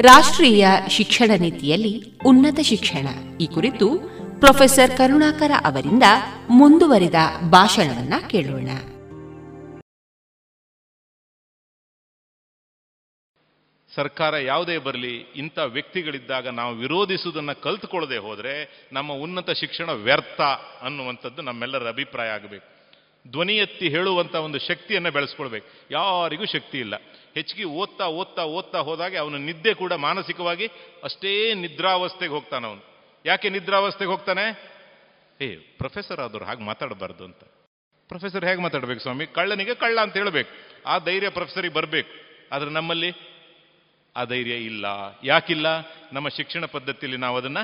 ರಾಷ್ಟ್ರೀಯ ಶಿಕ್ಷಣ ನೀತಿಯಲ್ಲಿ ಉನ್ನತ ಶಿಕ್ಷಣ. ಈ ಕುರಿತು ಪ್ರೊಫೆಸರ್ ಕರುಣಾಕರ ಅವರಿಂದ ಮುಂದುವರಿದ ಭಾಷಣವನ್ನ ಕೇಳೋಣ. ಸರ್ಕಾರ ಯಾವುದೇ ಬರಲಿ, ಇಂಥ ವ್ಯಕ್ತಿಗಳಿದ್ದಾಗ ನಾವು ವಿರೋಧಿಸುವುದನ್ನು ಕಲ್ತುಕೊಳ್ಳದೆ ಹೋದರೆ ನಮ್ಮ ಉನ್ನತ ಶಿಕ್ಷಣ ವ್ಯರ್ಥ ಅನ್ನುವಂಥದ್ದು ನಮ್ಮೆಲ್ಲರ ಅಭಿಪ್ರಾಯ ಆಗಬೇಕು. ಧ್ವನಿ ಎತ್ತಿ ಹೇಳುವಂಥ ಒಂದು ಶಕ್ತಿಯನ್ನು ಬೆಳೆಸ್ಕೊಳ್ಬೇಕು. ಯಾರಿಗೂ ಶಕ್ತಿ ಇಲ್ಲ. ಹೆಚ್ಚಿಗೆ ಓದ್ತಾ ಓದ್ತಾ ಓದ್ತಾ ಹೋದಾಗೆ ಅವನು ನಿದ್ದೆ ಕೂಡ ಮಾನಸಿಕವಾಗಿ ಅಷ್ಟೇ ನಿದ್ರಾವಸ್ಥೆಗೆ ಹೋಗ್ತಾನೆ ಅವನು. ಯಾಕೆ ನಿದ್ರಾವಸ್ಥೆಗೆ ಹೋಗ್ತಾನೆ? ಏ ಪ್ರೊಫೆಸರ್ ಆದವ್ರು ಹಾಗೆ ಮಾತಾಡಬಾರ್ದು ಅಂತ. ಪ್ರೊಫೆಸರ್ ಹೇಗೆ ಮಾತಾಡ್ಬೇಕು ಸ್ವಾಮಿ? ಕಳ್ಳನಿಗೆ ಕಳ್ಳ ಅಂತ ಹೇಳಬೇಕು. ಆ ಧೈರ್ಯ ಪ್ರೊಫೆಸರಿಗೆ ಬರಬೇಕು. ಆದರೆ ನಮ್ಮಲ್ಲಿ ಆ ಧೈರ್ಯ ಇಲ್ಲ. ಯಾಕಿಲ್ಲ? ನಮ್ಮ ಶಿಕ್ಷಣ ಪದ್ಧತಿಯಲ್ಲಿ ನಾವು ಅದನ್ನ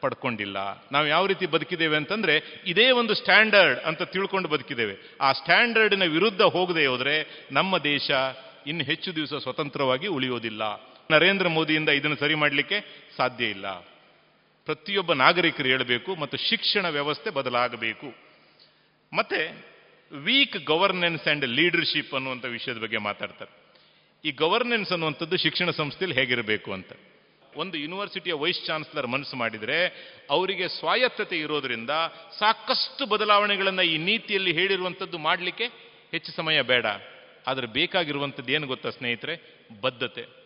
ಪಡ್ಕೊಂಡಿಲ್ಲ. ನಾವು ಯಾವ ರೀತಿ ಬದುಕಿದ್ದೇವೆ ಅಂತಂದ್ರೆ ಇದೇ ಒಂದು ಸ್ಟ್ಯಾಂಡರ್ಡ್ ಅಂತ ತಿಳ್ಕೊಂಡು ಬದುಕಿದ್ದೇವೆ. ಆ ಸ್ಟ್ಯಾಂಡರ್ಡಿನ ವಿರುದ್ಧ ಹೋಗದೆ ಹೋದರೆ ನಮ್ಮ ದೇಶ ಇನ್ನು ಹೆಚ್ಚು ದಿವಸ ಸ್ವತಂತ್ರವಾಗಿ ಉಳಿಯೋದಿಲ್ಲ. ನರೇಂದ್ರ ಮೋದಿಯಿಂದ ಇದನ್ನು ಸರಿ ಮಾಡಲಿಕ್ಕೆ ಸಾಧ್ಯ ಇಲ್ಲ. ಪ್ರತಿಯೊಬ್ಬ ನಾಗರಿಕರು ಹೇಳಬೇಕು ಮತ್ತು ಶಿಕ್ಷಣ ವ್ಯವಸ್ಥೆ ಬದಲಾಗಬೇಕು. ಮತ್ತೆ ವೀಕ್ ಗವರ್ನೆನ್ಸ್ ಆ್ಯಂಡ್ ಲೀಡರ್ಶಿಪ್ ಅನ್ನುವಂಥ ವಿಷಯದ ಬಗ್ಗೆ ಮಾತಾಡ್ತಾರೆ. ಈ ಗವರ್ನೆನ್ಸ್ ಅನ್ನುವಂಥದ್ದು ಶಿಕ್ಷಣ ಸಂಸ್ಥೆಯಲ್ಲಿ ಹೇಗಿರಬೇಕು ಅಂತ. ಒಂದು ಯೂನಿವರ್ಸಿಟಿಯ ವೈಸ್ ಚಾನ್ಸಲರ್ ಮನಸ್ಸು ಮಾಡಿದರೆ ಅವರಿಗೆ ಸ್ವಾಯತ್ತತೆ ಇರೋದರಿಂದ ಸಾಕಷ್ಟು ಬದಲಾವಣೆಗಳನ್ನು ಈ ನೀತಿಯಲ್ಲಿ ಹೇಳಿರುವಂಥದ್ದು ಮಾಡಲಿಕ್ಕೆ ಹೆಚ್ಚು ಸಮಯ ಬೇಡ. ಆದರೆ ಬೇಕಾಗಿರುವಂಥದ್ದು ಏನು ಗೊತ್ತಾ ಸ್ನೇಹಿತರೆ? ಬದ್ಧತೆ.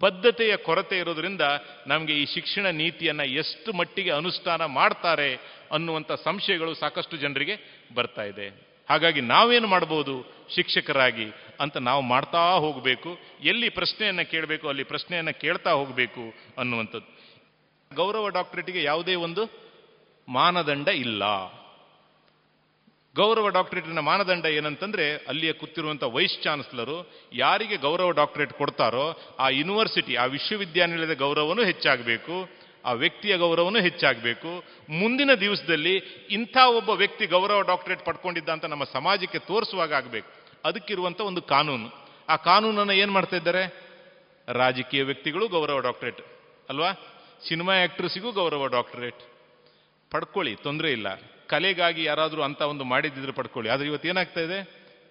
ಬದ್ಧತೆಯ ಕೊರತೆ ಇರೋದ್ರಿಂದ ನಮಗೆ ಈ ಶಿಕ್ಷಣ ನೀತಿಯನ್ನು ಎಷ್ಟು ಮಟ್ಟಿಗೆ ಅನುಷ್ಠಾನ ಮಾಡ್ತಾರೆ ಅನ್ನುವಂಥ ಸಂಶಯಗಳು ಸಾಕಷ್ಟು ಜನರಿಗೆ ಬರ್ತಾ ಇದೆ. ಹಾಗಾಗಿ ನಾವೇನು ಮಾಡ್ಬೋದು? ಶಿಕ್ಷಕರಾಗಿ ಅಂತ ನಾವು ಮಾಡ್ತಾ ಹೋಗಬೇಕು. ಎಲ್ಲಿ ಪ್ರಶ್ನೆಯನ್ನು ಕೇಳಬೇಕು, ಅಲ್ಲಿ ಪ್ರಶ್ನೆಯನ್ನು ಕೇಳ್ತಾ ಹೋಗಬೇಕು ಅನ್ನುವಂಥದ್ದು. ಗೌರವ ಡಾಕ್ಟರೇಟ್ಗೆ ಯಾವುದೇ ಒಂದು ಮಾನದಂಡ ಇಲ್ಲ. ಗೌರವ ಡಾಕ್ಟರೇಟಿನ ಮಾನದಂಡ ಏನಂತಂದ್ರೆ ಅಲ್ಲಿಯ ಕೂತಿರುವಂಥ ವೈಸ್ ಚಾನ್ಸಲರು ಯಾರಿಗೆ ಗೌರವ ಡಾಕ್ಟರೇಟ್ ಕೊಡ್ತಾರೋ ಆ ಯೂನಿವರ್ಸಿಟಿ, ಆ ವಿಶ್ವವಿದ್ಯಾನಿಲಯದ ಗೌರವನೂ ಹೆಚ್ಚಾಗಬೇಕು, ಆ ವ್ಯಕ್ತಿಯ ಗೌರವನೂ ಹೆಚ್ಚಾಗಬೇಕು. ಮುಂದಿನ ದಿವಸದಲ್ಲಿ ಇಂಥ ಒಬ್ಬ ವ್ಯಕ್ತಿ ಗೌರವ ಡಾಕ್ಟರೇಟ್ ಪಡ್ಕೊಂಡಿದ್ದ ಅಂತ ನಮ್ಮ ಸಮಾಜಕ್ಕೆ ತೋರಿಸುವಾಗ ಆಗಬೇಕು. ಅದಕ್ಕಿರುವಂಥ ಒಂದು ಕಾನೂನು. ಆ ಕಾನೂನನ್ನು ಏನು ಮಾಡ್ತಾ ಇದ್ದಾರೆ? ರಾಜಕೀಯ ವ್ಯಕ್ತಿಗಳು ಗೌರವ ಡಾಕ್ಟರೇಟ್. ಅಲ್ವಾ? ಸಿನಿಮಾ ಆಕ್ಟ್ರಸಿಗೂ ಗೌರವ ಡಾಕ್ಟರೇಟ್. ಪಡ್ಕೊಳ್ಳಿ, ತೊಂದರೆ ಇಲ್ಲ. ಕಲೆಗಾಗಿ ಯಾರಾದರೂ ಅಂತ ಒಂದು ಮಾಡಿದ್ದಿದ್ರೆ ಪಡ್ಕೊಳ್ಳಿ. ಆದರೆ ಇವತ್ತು ಏನಾಗ್ತಾ ಇದೆ?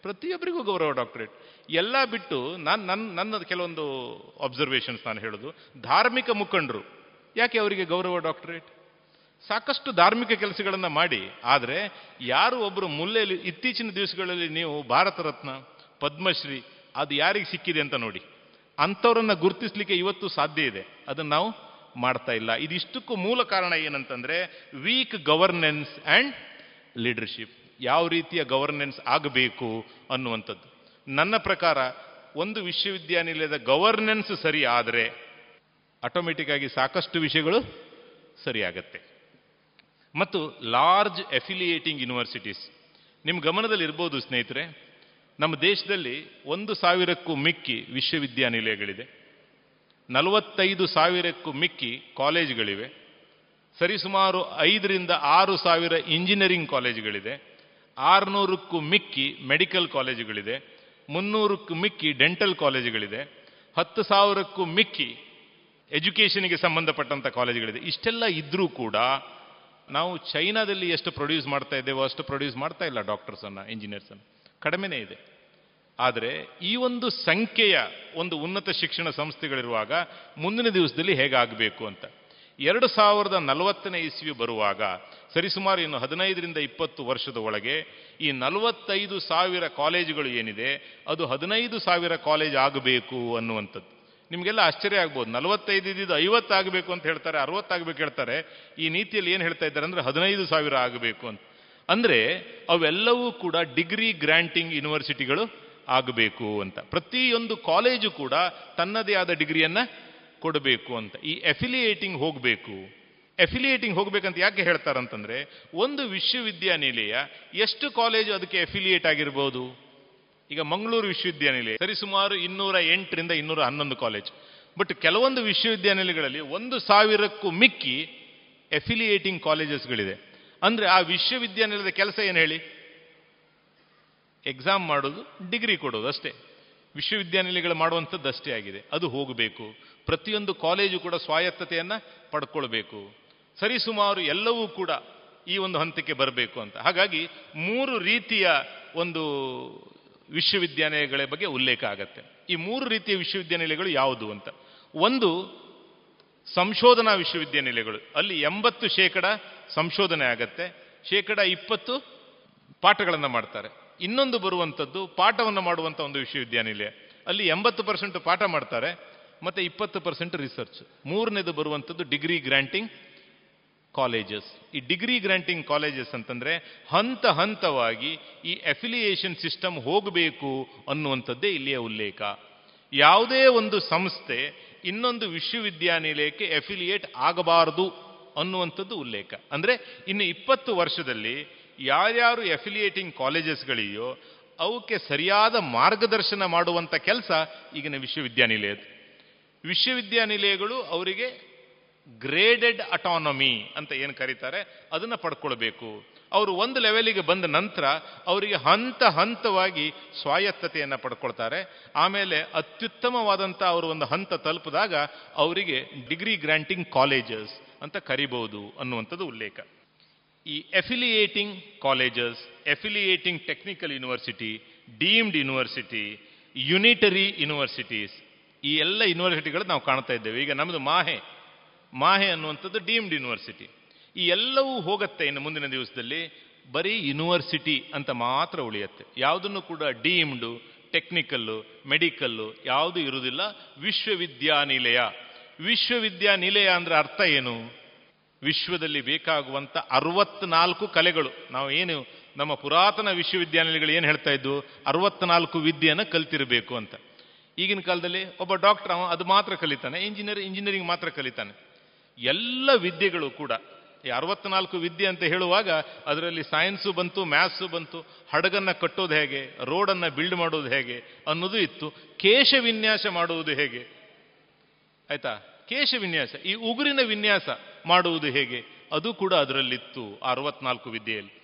ಪ್ರತಿಯೊಬ್ಬರಿಗೂ ಗೌರವ ಡಾಕ್ಟರೇಟ್. ಎಲ್ಲ ಬಿಟ್ಟು ನಾನು ನನ್ನ ನನ್ನ ಕೆಲವೊಂದು ಅಬ್ಸರ್ವೇಷನ್ಸ್ ನಾನು ಹೇಳೋದು. ಧಾರ್ಮಿಕ ಮುಖಂಡರು, ಯಾಕೆ ಅವರಿಗೆ ಗೌರವ ಡಾಕ್ಟರೇಟ್? ಸಾಕಷ್ಟು ಧಾರ್ಮಿಕ ಕೆಲಸಗಳನ್ನು ಮಾಡಿ. ಆದರೆ ಯಾರು ಒಬ್ಬರು ಮುಲ್ಲೆಯಲ್ಲಿ, ಇತ್ತೀಚಿನ ದಿವಸಗಳಲ್ಲಿ ನೀವು ಭಾರತ ರತ್ನ ಪದ್ಮಶ್ರೀ, ಅದು ಯಾರಿಗೆ ಸಿಕ್ಕಿದೆ ಅಂತ ನೋಡಿ. ಅಂಥವ್ರನ್ನ ಗುರುತಿಸ್ಲಿಕ್ಕೆ ಇವತ್ತು ಸಾಧ್ಯ ಇದೆ. ಅದನ್ನು ನಾವು ಮಾಡ್ತಾ ಇಲ್ಲ. ಇದಿಷ್ಟಕ್ಕೂ ಮೂಲ ಕಾರಣ ಏನಂತಂದ್ರೆ ವೀಕ್ ಗವರ್ನೆನ್ಸ್ ಆ್ಯಂಡ್ ಲೀಡರ್ಶಿಪ್ ಯಾವ ರೀತಿಯ ಗವರ್ನೆನ್ಸ್ ಆಗಬೇಕು ಅನ್ನುವಂಥದ್ದು. ನನ್ನ ಪ್ರಕಾರ, ಒಂದು ವಿಶ್ವವಿದ್ಯಾನಿಲಯದ ಗವರ್ನೆನ್ಸ್ ಸರಿ ಆದರೆ ಆಟೋಮೆಟಿಕ್ ಆಗಿ ಸಾಕಷ್ಟು ವಿಷಯಗಳು ಸರಿಯಾಗತ್ತೆ. ಮತ್ತು ಲಾರ್ಜ್ ಎಫಿಲಿಯೇಟಿಂಗ್ ಯೂನಿವರ್ಸಿಟೀಸ್ ನಿಮ್ಮ ಗಮನದಲ್ಲಿ ಇರ್ಬೋದು ಸ್ನೇಹಿತರೆ, ನಮ್ಮ ದೇಶದಲ್ಲಿ ಒಂದು ಸಾವಿರಕ್ಕೂ ಮಿಕ್ಕಿ ವಿಶ್ವವಿದ್ಯಾನಿಲಯಗಳಿದೆ. ನಲವತ್ತೈದು ಸಾವಿರಕ್ಕೂ ಮಿಕ್ಕಿ ಕಾಲೇಜ್ಗಳಿವೆ. ಸರಿಸುಮಾರು ಐದರಿಂದ ಆರು ಸಾವಿರ ಇಂಜಿನಿಯರಿಂಗ್ ಕಾಲೇಜ್ಗಳಿದೆ. ಆರುನೂರಕ್ಕೂ ಮಿಕ್ಕಿ ಮೆಡಿಕಲ್ ಕಾಲೇಜುಗಳಿದೆ. ಮುನ್ನೂರಕ್ಕೂ ಮಿಕ್ಕಿ ಡೆಂಟಲ್ ಕಾಲೇಜುಗಳಿದೆ. ಹತ್ತು ಸಾವಿರಕ್ಕೂ ಮಿಕ್ಕಿ ಎಜುಕೇಷನ್ಗೆ ಸಂಬಂಧಪಟ್ಟಂಥ ಕಾಲೇಜುಗಳಿದೆ. ಇಷ್ಟೆಲ್ಲ ಇದ್ದರೂ ಕೂಡ ನಾವು ಚೈನಾದಲ್ಲಿ ಎಷ್ಟು ಪ್ರೊಡ್ಯೂಸ್ ಮಾಡ್ತಾ ಇದ್ದೇವೋ ಅಷ್ಟು ಪ್ರೊಡ್ಯೂಸ್ ಮಾಡ್ತಾ ಇಲ್ಲ ಡಾಕ್ಟರ್ಸನ್ನು, ಇಂಜಿನಿಯರ್ಸನ್ನು. ಕಡಿಮೆನೇ ಇದೆ. ಆದರೆ ಈ ಒಂದು ಸಂಖ್ಯೆಯ ಒಂದು ಉನ್ನತ ಶಿಕ್ಷಣ ಸಂಸ್ಥೆಗಳಿರುವಾಗ ಮುಂದಿನ ದಿವಸದಲ್ಲಿ ಹೇಗಾಗಬೇಕು ಅಂತ. ಎರಡು ಸಾವಿರದ ನಲವತ್ತನೇ ಇಸ್ವಿ ಬರುವಾಗ ಸರಿಸುಮಾರು ಇನ್ನು ಹದಿನೈದರಿಂದ ಇಪ್ಪತ್ತು ವರ್ಷದ ಒಳಗೆ ಈ ನಲವತ್ತೈದು ಸಾವಿರ ಕಾಲೇಜುಗಳು ಏನಿದೆ, ಅದು ಹದಿನೈದು ಸಾವಿರ ಕಾಲೇಜ್ ಆಗಬೇಕು ಅನ್ನುವಂಥದ್ದು. ನಿಮಗೆಲ್ಲ ಆಶ್ಚರ್ಯ ಆಗ್ಬೋದು. ನಲವತ್ತೈದು ಇದ್ದಿದ್ದು ಐವತ್ತಾಗಬೇಕು ಅಂತ ಹೇಳ್ತಾರೆ ಅರವತ್ತಾಗಬೇಕು ಹೇಳ್ತಾರೆ. ಈ ನೀತಿಯಲ್ಲಿ ಏನು ಹೇಳ್ತಾ ಇದ್ದಾರೆ ಅಂದರೆ ಹದಿನೈದು ಸಾವಿರ ಆಗಬೇಕು ಅಂತ. ಅಂದರೆ ಅವೆಲ್ಲವೂ ಕೂಡ ಡಿಗ್ರಿ ಗ್ರ್ಯಾಂಟಿಂಗ್ ಯೂನಿವರ್ಸಿಟಿಗಳು ಆಗಬೇಕು ಅಂತ. ಪ್ರತಿಯೊಂದು ಕಾಲೇಜು ಕೂಡ ತನ್ನದೇ ಆದ ಡಿಗ್ರಿಯನ್ನ ಕೊಡಬೇಕು ಅಂತ. ಈ ಎಫಿಲಿಯೇಟಿಂಗ್ ಹೋಗಬೇಕು. ಎಫಿಲಿಯೇಟಿಂಗ್ ಹೋಗ್ಬೇಕಂತ ಯಾಕೆ ಹೇಳ್ತಾರಂತಂದ್ರೆ, ಒಂದು ವಿಶ್ವವಿದ್ಯಾನಿಲಯ ಎಷ್ಟು ಕಾಲೇಜು ಅದಕ್ಕೆ ಎಫಿಲಿಯೇಟ್ ಆಗಿರ್ಬೋದು? ಈಗ ಮಂಗಳೂರು ವಿಶ್ವವಿದ್ಯಾನಿಲಯ, ಸರಿಸುಮಾರು ಇನ್ನೂರ ಎಂಟರಿಂದ ಇನ್ನೂರ ಹನ್ನೊಂದು ಕಾಲೇಜ್. ಬಟ್ ಕೆಲವೊಂದು ವಿಶ್ವವಿದ್ಯಾನಿಲಯಗಳಲ್ಲಿ ಒಂದು ಸಾವಿರಕ್ಕೂ ಮಿಕ್ಕಿ ಎಫಿಲಿಯೇಟಿಂಗ್ ಕಾಲೇಜಸ್ಗಳಿದೆ ಅಂದ್ರೆ ಆ ವಿಶ್ವವಿದ್ಯಾನಿಲಯದ ಕೆಲಸ ಏನು ಹೇಳಿ? ಎಕ್ಸಾಮ್ ಮಾಡೋದು, ಡಿಗ್ರಿ ಕೊಡೋದು ಅಷ್ಟೇ. ವಿಶ್ವವಿದ್ಯಾನಿಲಯಗಳು ಮಾಡುವಂಥದ್ದು ಅಷ್ಟೇ ಆಗಿದೆ. ಅದು ಹೋಗಬೇಕು. ಪ್ರತಿಯೊಂದು ಕಾಲೇಜು ಕೂಡ ಸ್ವಾಯತ್ತತೆಯನ್ನು ಪಡ್ಕೊಳ್ಬೇಕು. ಸರಿಸುಮಾರು ಎಲ್ಲವೂ ಕೂಡ ಈ ಒಂದು ಹಂತಕ್ಕೆ ಬರಬೇಕು ಅಂತ. ಹಾಗಾಗಿ ಮೂರು ರೀತಿಯ ಒಂದು ವಿಶ್ವವಿದ್ಯಾನಿಲಯಗಳ ಬಗ್ಗೆ ಉಲ್ಲೇಖ ಆಗತ್ತೆ. ಈ ಮೂರು ರೀತಿಯ ವಿಶ್ವವಿದ್ಯಾನಿಲಯಗಳು ಯಾವುದು ಅಂತ. ಒಂದು, ಸಂಶೋಧನಾ ವಿಶ್ವವಿದ್ಯಾನಿಲಯಗಳು. ಅಲ್ಲಿ ಎಂಬತ್ತು ಶೇಕಡ ಸಂಶೋಧನೆ ಆಗತ್ತೆ. ಶೇಕಡ ಇಪ್ಪತ್ತು ಪಾಠಗಳನ್ನು ಮಾಡ್ತಾರೆ. ಇನ್ನೊಂದು ಬರುವಂಥದ್ದು ಪಾಠವನ್ನು ಮಾಡುವಂಥ ಒಂದು ವಿಶ್ವವಿದ್ಯಾನಿಲಯ. ಅಲ್ಲಿ ಎಂಬತ್ತು ಪರ್ಸೆಂಟ್ ಪಾಠ ಮಾಡ್ತಾರೆ, ಮತ್ತು ಇಪ್ಪತ್ತು ಪರ್ಸೆಂಟ್ ರಿಸರ್ಚ್ ಮೂರನೇದು ಬರುವಂಥದ್ದು ಡಿಗ್ರಿ ಗ್ರ್ಯಾಂಟಿಂಗ್ ಕಾಲೇಜಸ್ ಈ ಡಿಗ್ರಿ ಗ್ರ್ಯಾಂಟಿಂಗ್ ಕಾಲೇಜಸ್ ಅಂತಂದರೆ ಹಂತ ಹಂತವಾಗಿ ಈ ಅಫಿಲಿಯೇಷನ್ ಸಿಸ್ಟಮ್ ಹೋಗಬೇಕು ಅನ್ನುವಂಥದ್ದೇ ಇಲ್ಲಿಯ ಉಲ್ಲೇಖ. ಯಾವುದೇ ಒಂದು ಸಂಸ್ಥೆ ಇನ್ನೊಂದು ವಿಶ್ವವಿದ್ಯಾನಿಲಯಕ್ಕೆ ಅಫಿಲಿಯೇಟ್ ಆಗಬಾರದು ಅನ್ನುವಂಥದ್ದು ಉಲ್ಲೇಖ. ಅಂದರೆ ಇನ್ನು ಇಪ್ಪತ್ತು ವರ್ಷದಲ್ಲಿ ಯಾರ್ಯಾರು ಎಫಿಲಿಯೇಟಿಂಗ್ ಕಾಲೇಜಸ್ಗಳಿದೆಯೋ ಅವಕ್ಕೆ ಸರಿಯಾದ ಮಾರ್ಗದರ್ಶನ ಮಾಡುವಂಥ ಕೆಲಸ ಈಗಿನ ವಿಶ್ವವಿದ್ಯಾನಿಲಯದ ವಿಶ್ವವಿದ್ಯಾನಿಲಯಗಳು ಅವರಿಗೆ ಗ್ರೇಡೆಡ್ ಅಟಾನಮಿ ಅಂತ ಏನು ಕರೀತಾರೆ? ಅದನ್ನು ಪಡ್ಕೊಳ್ಬೇಕು. ಅವರು ಒಂದು ಲೆವೆಲಿಗೆ ಬಂದ ನಂತರ ಅವರಿಗೆ ಹಂತ ಹಂತವಾಗಿ ಸ್ವಾಯತ್ತತೆಯನ್ನು ಪಡ್ಕೊಳ್ತಾರೆ. ಆಮೇಲೆ ಅತ್ಯುತ್ತಮವಾದಂಥ ಅವರು ಒಂದು ಹಂತ ತಲುಪಿದಾಗ ಅವರಿಗೆ ಡಿಗ್ರಿ ಗ್ರಾಂಟಿಂಗ್ ಕಾಲೇಜಸ್ ಅಂತ ಕರಿಬಹುದು ಅನ್ನುವಂಥದ್ದು ಉಲ್ಲೇಖ. ಈ affiliating colleges affiliating technical university deemed university unitary universities ಈ ಎಲ್ಲ ಯೂನಿವರ್ಸಿಟಿಗಳು ನಾವು ಕಾಣ್ತಾ ಇದ್ದೇವೆ. ಈಗ ನಮ್ಮದು ಮಾಹೆ ಮಾಹೆ ಅನ್ನುವಂಥದ್ದು ಡೀಮ್ಡ್ ಯೂನಿವರ್ಸಿಟಿ ಈ ಎಲ್ಲವೂ ಹೋಗುತ್ತೆ ಇನ್ನು ಮುಂದಿನ ದಿವಸದಲ್ಲಿ. ಬರೀ ಯೂನಿವರ್ಸಿಟಿ ಅಂತ ಮಾತ್ರ ಉಳಿಯುತ್ತೆ. ಯಾವುದನ್ನು ಕೂಡ ಡೀಮ್ಡು ಟೆಕ್ನಿಕಲ್ಲು ಮೆಡಿಕಲ್ಲು ಯಾವುದು ಇರುವುದಿಲ್ಲ. ವಿಶ್ವವಿದ್ಯಾನಿಲಯ. ವಿಶ್ವವಿದ್ಯಾನಿಲಯ ಅಂದ್ರೆ ಅರ್ಥ ಏನು? ವಿಶ್ವದಲ್ಲಿ ಬೇಕಾಗುವಂಥ ಅರವತ್ನಾಲ್ಕು ಕಲೆಗಳು. ನಾವು ಏನು ನಮ್ಮ ಪುರಾತನ ವಿಶ್ವವಿದ್ಯಾನಿಲಯಗಳು ಏನು ಹೇಳ್ತಾ ಇದ್ವು? ಅರವತ್ನಾಲ್ಕು ವಿದ್ಯೆಯನ್ನು ಕಲ್ತಿರಬೇಕು ಅಂತ. ಈಗಿನ ಕಾಲದಲ್ಲಿ ಒಬ್ಬ ಡಾಕ್ಟರ್ ಅವ ಅದು ಮಾತ್ರ ಕಲಿತಾನೆ, ಇಂಜಿನಿಯರ್ ಇಂಜಿನಿಯರಿಂಗ್ ಮಾತ್ರ ಕಲಿತಾನೆ. ಎಲ್ಲ ವಿದ್ಯೆಗಳು ಕೂಡ, ಈ ಅರವತ್ನಾಲ್ಕು ವಿದ್ಯೆ ಅಂತ ಹೇಳುವಾಗ ಅದರಲ್ಲಿ ಸೈನ್ಸು ಬಂತು ಮ್ಯಾಥ್ಸು ಬಂತು, ಹಡಗನ್ನು ಕಟ್ಟೋದು ಹೇಗೆ, ರೋಡನ್ನು ಬಿಲ್ಡ್ ಮಾಡೋದು ಹೇಗೆ ಅನ್ನೋದು ಇತ್ತು. ಕೇಶ ವಿನ್ಯಾಸ ಮಾಡುವುದು ಹೇಗೆ? ಆಯ್ತಾ? ಕೇಶ ವಿನ್ಯಾಸ, ಈ ಉಗುರಿನ ವಿನ್ಯಾಸ ಮಾಡುವುದು ಹೇಗೆ? ಅದು ಕೂಡ ಅದರಲ್ಲಿತ್ತು, ಅರವತ್ನಾಲ್ಕು ವಿದ್ಯೆಯಲ್ಲಿ.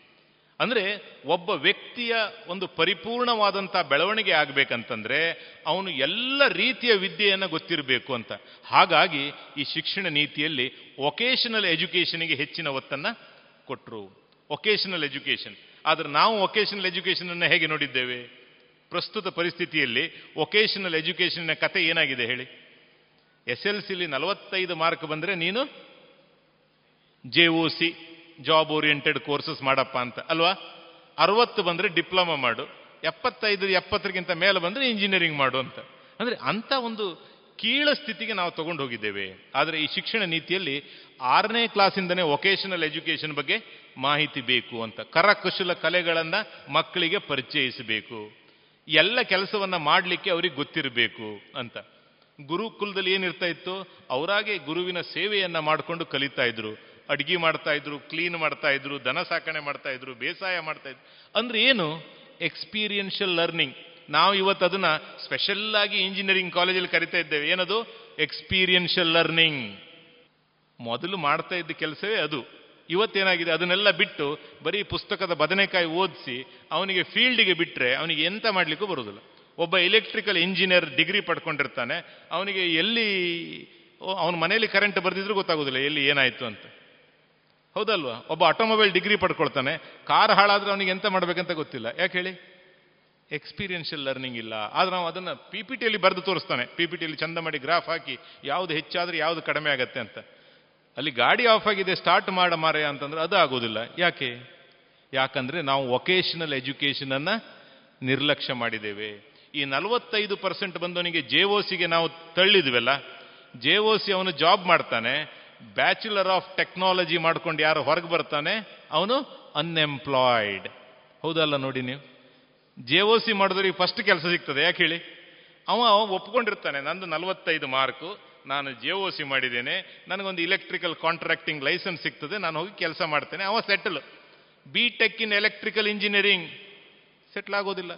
ಅಂದ್ರೆ ಒಬ್ಬ ವ್ಯಕ್ತಿಯ ಒಂದು ಪರಿಪೂರ್ಣವಾದಂಥ ಬೆಳವಣಿಗೆ ಆಗ್ಬೇಕಂತಂದ್ರೆ ಅವನು ಎಲ್ಲ ರೀತಿಯ ವಿದ್ಯೆಯನ್ನು ಗೊತ್ತಿರಬೇಕು ಅಂತ. ಹಾಗಾಗಿ ಈ ಶಿಕ್ಷಣ ನೀತಿಯಲ್ಲಿ ವೊಕೇಶನಲ್ ಎಜುಕೇಷನ್ಗೆ ಹೆಚ್ಚಿನ ಒತ್ತನ್ನು ಕೊಟ್ಟರು ವೊಕೇಶನಲ್ ಎಜುಕೇಷನ್ ಆದರೆ ನಾವು ವೊಕೇಶನಲ್ ಎಜುಕೇಷನನ್ನು ಹೇಗೆ ನೋಡಿದ್ದೇವೆ? ಪ್ರಸ್ತುತ ಪರಿಸ್ಥಿತಿಯಲ್ಲಿ ವೊಕೇಶನಲ್ ಎಜುಕೇಷನ್ನ ಕತೆ ಏನಾಗಿದೆ ಹೇಳಿ? ಎಸ್ ಎಲ್ ಸಿಲಿ ನಲವತ್ತೈದು ಮಾರ್ಕ್ ಬಂದರೆ ನೀನು J O C job oriented courses ಮಾಡಪ್ಪ ಅಂತ. ಅಲ್ವಾ? ಅರವತ್ತು ಬಂದರೆ ಡಿಪ್ಲೊಮಾ ಮಾಡು. ಎಪ್ಪತ್ತೈದು ಎಪ್ಪತ್ತರಿಗಿಂತ ಮೇಲೆ ಬಂದರೆ ಇಂಜಿನಿಯರಿಂಗ್ ಮಾಡು ಅಂತ. ಅಂದರೆ ಅಂಥ ಒಂದು ಕೀಳ ಸ್ಥಿತಿಗೆ ನಾವು ತಗೊಂಡು ಹೋಗಿದ್ದೇವೆ. ಆದರೆ ಈ ಶಿಕ್ಷಣ ನೀತಿಯಲ್ಲಿ ಆರನೇ ಕ್ಲಾಸಿಂದನೇ ವೊಕೇಶನಲ್ ಎಜುಕೇಷನ್ ಬಗ್ಗೆ ಮಾಹಿತಿ ಬೇಕು ಅಂತ. ಕರಕುಶಲ ಕಲೆಗಳನ್ನು ಮಕ್ಕಳಿಗೆ ಪರಿಚಯಿಸಬೇಕು. ಎಲ್ಲ ಕೆಲಸವನ್ನು ಮಾಡಲಿಕ್ಕೆ ಅವ್ರಿಗೆ ಗೊತ್ತಿರಬೇಕು ಅಂತ. ಗುರುಕುಲದಲ್ಲಿ ಏನಿರ್ತಾ ಇತ್ತು? ಅವರಾಗೆ ಗುರುವಿನ ಸೇವೆಯನ್ನು ಮಾಡಿಕೊಂಡು ಕಲಿತಾ ಇದ್ರು. ಅಡ್ಗೆ ಮಾಡ್ತಾ ಇದ್ರು ಕ್ಲೀನ್ ಮಾಡ್ತಾ ಇದ್ರು, ದನ ಸಾಕಣೆ ಮಾಡ್ತಾ ಇದ್ರು, ಬೇಸಾಯ ಮಾಡ್ತಾ ಇದ್ರು. ಅಂದ್ರೆ ಏನು? ಎಕ್ಸ್ಪೀರಿಯನ್ಷಿಯಲ್ ಲರ್ನಿಂಗ್ ನಾವು ಇವತ್ತು ಅದನ್ನ ಸ್ಪೆಷಲ್ ಆಗಿ ಇಂಜಿನಿಯರಿಂಗ್ ಕಾಲೇಜಲ್ಲಿ ಕರಿತಾ ಇದ್ದೇವೆ. ಏನದು? ಎಕ್ಸ್ಪೀರಿಯನ್ಷಿಯಲ್ ಲರ್ನಿಂಗ್ ಮೊದಲು ಮಾಡ್ತಾ ಇದ್ದ ಕೆಲಸವೇ ಅದು. ಇವತ್ತೇನಾಗಿದೆ ಅದನ್ನೆಲ್ಲ ಬಿಟ್ಟು ಬರೀ ಪುಸ್ತಕದ ಬದನೆಕಾಯಿ ಓದಿಸಿ, ಅವನಿಗೆ ಫೀಲ್ಡಿಗೆ ಬಿಟ್ಟರೆ ಅವನಿಗೆ ಎಂತ ಮಾಡಲಿಕ್ಕೂ ಬರುವುದಿಲ್ಲ ಒಬ್ಬ ಎಲೆಕ್ಟ್ರಿಕಲ್ ಇಂಜಿನಿಯರ್ ಡಿಗ್ರಿ ಪಡ್ಕೊಂಡಿರ್ತಾನೆ. ಅವನಿಗೆ ಎಲ್ಲಿ ಅವನ ಮನೆಯಲ್ಲಿ ಕರೆಂಟ್ ಬರ್ದಿದ್ರು ಗೊತ್ತಾಗೋದಿಲ್ಲ, ಎಲ್ಲಿ ಏನಾಯಿತು ಅಂತ. ಹೌದಲ್ವಾ? ಒಬ್ಬ ಆಟೋಮೊಬೈಲ್ ಡಿಗ್ರಿ ಪಡ್ಕೊಳ್ತಾನೆ. ಕಾರ್ ಹಾಳಾದ್ರೆ ಅವನಿಗೆ ಎಂತ ಮಾಡ್ಬೇಕಂತ ಗೊತ್ತಿಲ್ಲ. ಯಾಕೆ ಹೇಳಿ? ಎಕ್ಸ್ಪೀರಿಯನ್ಷಿಯಲ್ ಲರ್ನಿಂಗ್ ಇಲ್ಲ. ಆದ್ರೆ ನಾವು ಅದನ್ನು ಪಿ ಪಿ ಟಿಯಲ್ಲಿ ಬರೆದು ತೋರಿಸ್ತಾನೆ. ಪಿ ಪಿ ಟಿಯಲ್ಲಿ ಚಂದ ಮಾಡಿ ಗ್ರಾಫ್ ಹಾಕಿ, ಯಾವುದು ಹೆಚ್ಚಾದ್ರೆ ಯಾವುದು ಕಡಿಮೆ ಆಗತ್ತೆ ಅಂತ. ಅಲ್ಲಿ ಗಾಡಿ ಆಫ್ ಆಗಿದೆ ಸ್ಟಾರ್ಟ್ ಮಾಡ ಮಾರೆ ಅಂತಂದ್ರೆ ಅದು ಆಗೋದಿಲ್ಲ. ಯಾಕೆ? ಯಾಕಂದ್ರೆ ನಾವು ವೊಕೇಶನಲ್ ಎಜುಕೇಶನ್ ಅನ್ನ ನಿರ್ಲಕ್ಷ್ಯ ಮಾಡಿದ್ದೇವೆ. ಈ ನಲವತ್ತೈದು ಪರ್ಸೆಂಟ್ ಬಂದವನಿಗೆ ಜೆ ಓ ಸಿಗೆ ನಾವು ತಳ್ಳಿದ್ವಲ್ಲ, ಜೆ ಓ ಸಿ ಅವನು ಜಾಬ್ ಮಾಡ್ತಾನೆ, ಬ್ಯಾಚುಲರ್ ಆಫ್ ಟೆಕ್ನಾಲಜಿ ಮಾಡ್ಕೊಂಡು ಯಾರು ಹೊರಗೆ ಬರ್ತಾನೆ, ಅವನು ಅನ್ಎಂಪ್ಲಾಯ್ಡ್. ಹೌದಲ್ಲ ನೋಡಿ ನೀವು? ಜೆ ಓ ಸಿ ಮಾಡಿದ್ರಿಗೆ ಫಸ್ಟ್ ಕೆಲಸ ಸಿಗ್ತದೆ, ಯಾಕೆ ಹೇಳಿ? ಅವ ಒಪ್ಕೊಂಡಿರ್ತಾನೆ, ನಂದು ನಲವತ್ತೈದು ಮಾರ್ಕು, ನಾನು ಜೆ ಓ ಸಿ ಮಾಡಿದ್ದೇನೆ, ನನಗೊಂದು ಇಲೆಕ್ಟ್ರಿಕಲ್ ಕಾಂಟ್ರಾಕ್ಟಿಂಗ್ ಲೈಸೆನ್ಸ್ ಸಿಗ್ತದೆ, ನಾನು ಹೋಗಿ ಕೆಲಸ ಮಾಡ್ತೇನೆ. ಅವ settle B tech in electrical engineering settle ಆಗೋದಿಲ್ಲ.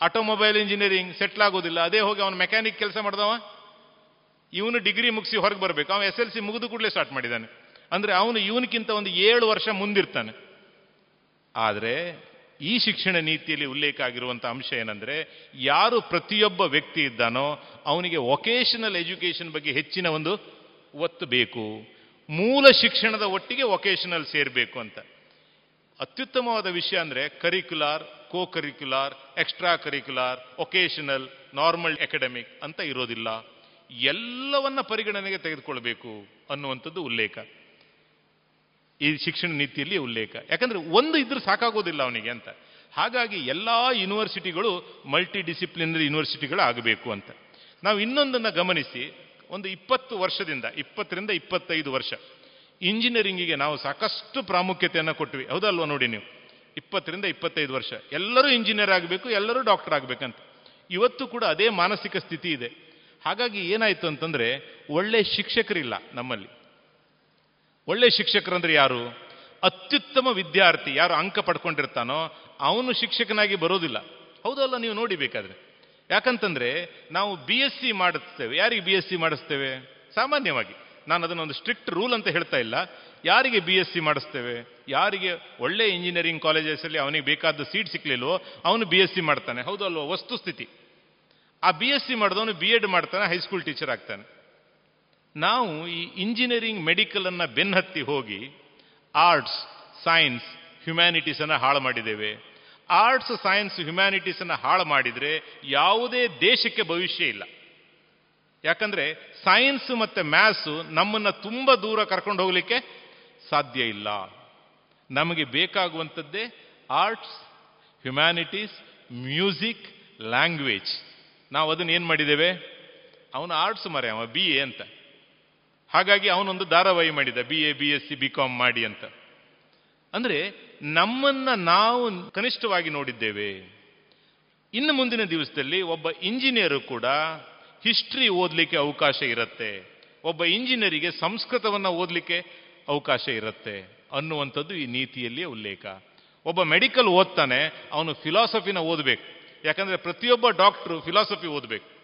ಆಟೋಮೊಬೈಲ್ ಇಂಜಿನಿಯರಿಂಗ್ ಸೆಟ್ಲ್ ಆಗೋದಿಲ್ಲ. ಅದೇ ಹೋಗಿ ಅವನು ಮೆಕ್ಯಾನಿಕ್ ಕೆಲಸ ಮಾಡ್ದವ, ಇವನು ಡಿಗ್ರಿ ಮುಗಿಸಿ ಹೊರಗೆ ಬರಬೇಕು. ಅವನು ಎಸ್ ಎಲ್ ಸಿ ಮುಗಿದು ಕೂಡಲೇ ಸ್ಟಾರ್ಟ್ ಮಾಡಿದ್ದಾನೆ ಅಂದರೆ ಅವನು ಇವನಕ್ಕಿಂತ ಒಂದು ಏಳು ವರ್ಷ ಮುಂದಿರ್ತಾನೆ. ಆದರೆ ಈ ಶಿಕ್ಷಣ ನೀತಿಯಲ್ಲಿ ಉಲ್ಲೇಖ ಆಗಿರುವಂಥ ಅಂಶ ಏನಂದರೆ, ಯಾರು ಪ್ರತಿಯೊಬ್ಬ ವ್ಯಕ್ತಿ ಇದ್ದಾನೋ ಅವನಿಗೆ ವೊಕೇಶನಲ್ ಎಜುಕೇಶನ್ ಬಗ್ಗೆ ಹೆಚ್ಚಿನ ಒಂದು ಒತ್ತು ಬೇಕು. ಮೂಲ ಶಿಕ್ಷಣದ ಒಟ್ಟಿಗೆ ವೊಕೇಶನಲ್ ಸೇರಬೇಕು ಅಂತ. ಅತ್ಯುತ್ತಮವಾದ ವಿಷಯ ಅಂದರೆ curricular co curricular extra curricular vocational normal academic ಅಂತ ಇರೋದಿಲ್ಲ. ಎಲ್ಲವನ್ನ ಪರಿಗಣನೆಗೆ ತೆಗೆದುಕೊಳ್ಬೇಕು ಅನ್ನುವಂಥದ್ದು ಉಲ್ಲೇಖ. ಈ ಶಿಕ್ಷಣ ನೀತಿಯಲ್ಲಿ ಉಲ್ಲೇಖ. ಯಾಕಂದ್ರೆ ಒಂದು ಇದ್ರೂ ಸಾಕಾಗೋದಿಲ್ಲ ಅವನಿಗೆ ಅಂತ. ಹಾಗಾಗಿ ಎಲ್ಲ ಯೂನಿವರ್ಸಿಟಿಗಳು ಮಲ್ಟಿ ಡಿಸಿಪ್ಲಿನರಿ ಯೂನಿವರ್ಸಿಟಿಗಳು ಆಗಬೇಕು ಅಂತ. ನಾವು ಇನ್ನೊಂದನ್ನು ಗಮನಿಸಿ, ಒಂದು ಇಪ್ಪತ್ತು ವರ್ಷದಿಂದ, ಇಪ್ಪತ್ತರಿಂದ ಇಪ್ಪತ್ತೈದು ವರ್ಷ. ಇಂಜಿನಿಯರಿಂಗಿಗೆ ನಾವು ಸಾಕಷ್ಟು ಪ್ರಾಮುಖ್ಯತೆಯನ್ನು ಕೊಟ್ವಿ. ಹೌದಲ್ವಾ ನೋಡಿ ನೀವು? ಇಪ್ಪತ್ತರಿಂದ ಇಪ್ಪತ್ತೈದು ವರ್ಷ. ಎಲ್ಲರೂ ಇಂಜಿನಿಯರ್ ಆಗಬೇಕು, ಎಲ್ಲರೂ ಡಾಕ್ಟರ್ ಆಗಬೇಕಂತ. ಇವತ್ತು ಕೂಡ ಅದೇ ಮಾನಸಿಕ ಸ್ಥಿತಿ ಇದೆ. ಹಾಗಾಗಿ ಏನಾಯ್ತು ಅಂತಂದ್ರೆ, ಒಳ್ಳೆ ಶಿಕ್ಷಕರಿಲ್ಲ ನಮ್ಮಲ್ಲಿ. ಒಳ್ಳೆ ಶಿಕ್ಷಕರಂದ್ರೆ ಯಾರು? ಅತ್ಯುತ್ತಮ ವಿದ್ಯಾರ್ಥಿ. ಯಾರು ಅಂಕ ಪಡ್ಕೊಂಡಿರ್ತಾನೋ, ಅವನು ಶಿಕ್ಷಕನಾಗಿ ಬರೋದಿಲ್ಲ. ಹೌದಲ್ಲ ನೀವು ನೋಡಿಬೇಕಾದ್ರೆ ಯಾಕಂತಂದ್ರೆ, ನಾವು ಬಿ ಎಸ್ ಸಿ ಮಾಡಿಸ್ತೇವೆ. ಯಾರಿಗೆ ಬಿ ಎಸ್ ಸಿ ಮಾಡಿಸ್ತೇವೆ? ಸಾಮಾನ್ಯವಾಗಿ. ನಾನು ಅದನ್ನೊಂದು ಸ್ಟ್ರಿಕ್ಟ್ ರೂಲ್ ಅಂತ ಹೇಳ್ತಾ ಇಲ್ಲ. ಯಾರಿಗೆ ಬಿ ಎಸ್ ಸಿ ಮಾಡಿಸ್ತೇವೆ? ಯಾರಿಗೆ ಒಳ್ಳೆ ಇಂಜಿನಿಯರಿಂಗ್ ಕಾಲೇಜಸಲ್ಲಿ ಅವನಿಗೆ ಬೇಕಾದ ಸೀಟ್ ಸಿಕ್ಕಲಿಲ್ವೋ ಅವನು ಬಿ ಎಸ್ ಸಿ ಮಾಡ್ತಾನೆ. ಹೌದು ಅಲ್ವೋ? ವಸ್ತುಸ್ಥಿತಿ ಆ ಬಿ ಎಸ್ ಸಿ ಮಾಡಿದವನು ಬಿ ಎಡ್ ಮಾಡ್ತಾನೆ ಹೈಸ್ಕೂಲ್ ಟೀಚರ್ ಆಗ್ತಾನೆ. ನಾವು ಈ ಇಂಜಿನಿಯರಿಂಗ್ ಮೆಡಿಕಲ್ ಅನ್ನ ಬೆನ್ನತ್ತಿ ಹೋಗಿ ಆರ್ಟ್ಸ್ ಸೈನ್ಸ್ ಹ್ಯುಮ್ಯಾನಿಟೀಸನ್ನು ಹಾಳು ಮಾಡಿದ್ದೇವೆ. ಆರ್ಟ್ಸ್ ಸೈನ್ಸ್ ಹ್ಯುಮ್ಯಾನಿಟೀಸ್ ಅನ್ನ ಹಾಳು ಮಾಡಿದ್ರೆ ಯಾವುದೇ ದೇಶಕ್ಕೆ ಭವಿಷ್ಯ ಇಲ್ಲ. ಯಾಕಂದ್ರೆ ಸೈನ್ಸ್ ಮತ್ತೆ ಮ್ಯಾಥ್ಸ್ ನಮ್ಮನ್ನ ತುಂಬಾ ದೂರ ಕರ್ಕೊಂಡು ಹೋಗ್ಲಿಕ್ಕೆ ಸಾಧ್ಯ ಇಲ್ಲ. ನಮಗೆ ಬೇಕಾಗುವಂಥದ್ದೇ ಆರ್ಟ್ಸ್, ಹ್ಯುಮ್ಯಾನಿಟೀಸ್, ಮ್ಯೂಸಿಕ್, ಲ್ಯಾಂಗ್ವೇಜ್. ನಾವು ಅದನ್ನ ಏನು ಮಾಡಿದ್ದೇವೆ? ಅವನು ಆರ್ಟ್ಸ್ ಮರೆ ಅವ ಬಿ ಎ ಅಂತ. ಹಾಗಾಗಿ ಅವನೊಂದು ಧಾರಾವಾಹಿ ಮಾಡಿದ B A B S C B com ಮಾಡಿ ಅಂತ. ಅಂದ್ರೆ ನಮ್ಮನ್ನ ನಾವು ಕನಿಷ್ಠವಾಗಿ ನೋಡಿದ್ದೇವೆ. ಇನ್ನು ಮುಂದಿನ ದಿವಸದಲ್ಲಿ ಒಬ್ಬ ಇಂಜಿನಿಯರು ಕೂಡ ಹಿಸ್ಟ್ರಿ ಓದಲಿಕ್ಕೆ ಅವಕಾಶ ಇರುತ್ತೆ. ಒಬ್ಬ ಇಂಜಿನಿಯರಿಗೆ ಸಂಸ್ಕೃತವನ್ನು ಓದಲಿಕ್ಕೆ ಅವಕಾಶ ಇರುತ್ತೆ ಅನ್ನುವಂಥದ್ದು ಈ ನೀತಿಯಲ್ಲಿ ಉಲ್ಲೇಖ. ಒಬ್ಬ ಮೆಡಿಕಲ್ ಓದ್ತಾನೆ, ಅವನು ಫಿಲಾಸಫಿನ ಓದಬೇಕು. ಯಾಕಂದ್ರೆ ಪ್ರತಿಯೊಬ್ಬ ಡಾಕ್ಟರ್ ಫಿಲಾಸಫಿ ಓದಬೇಕು.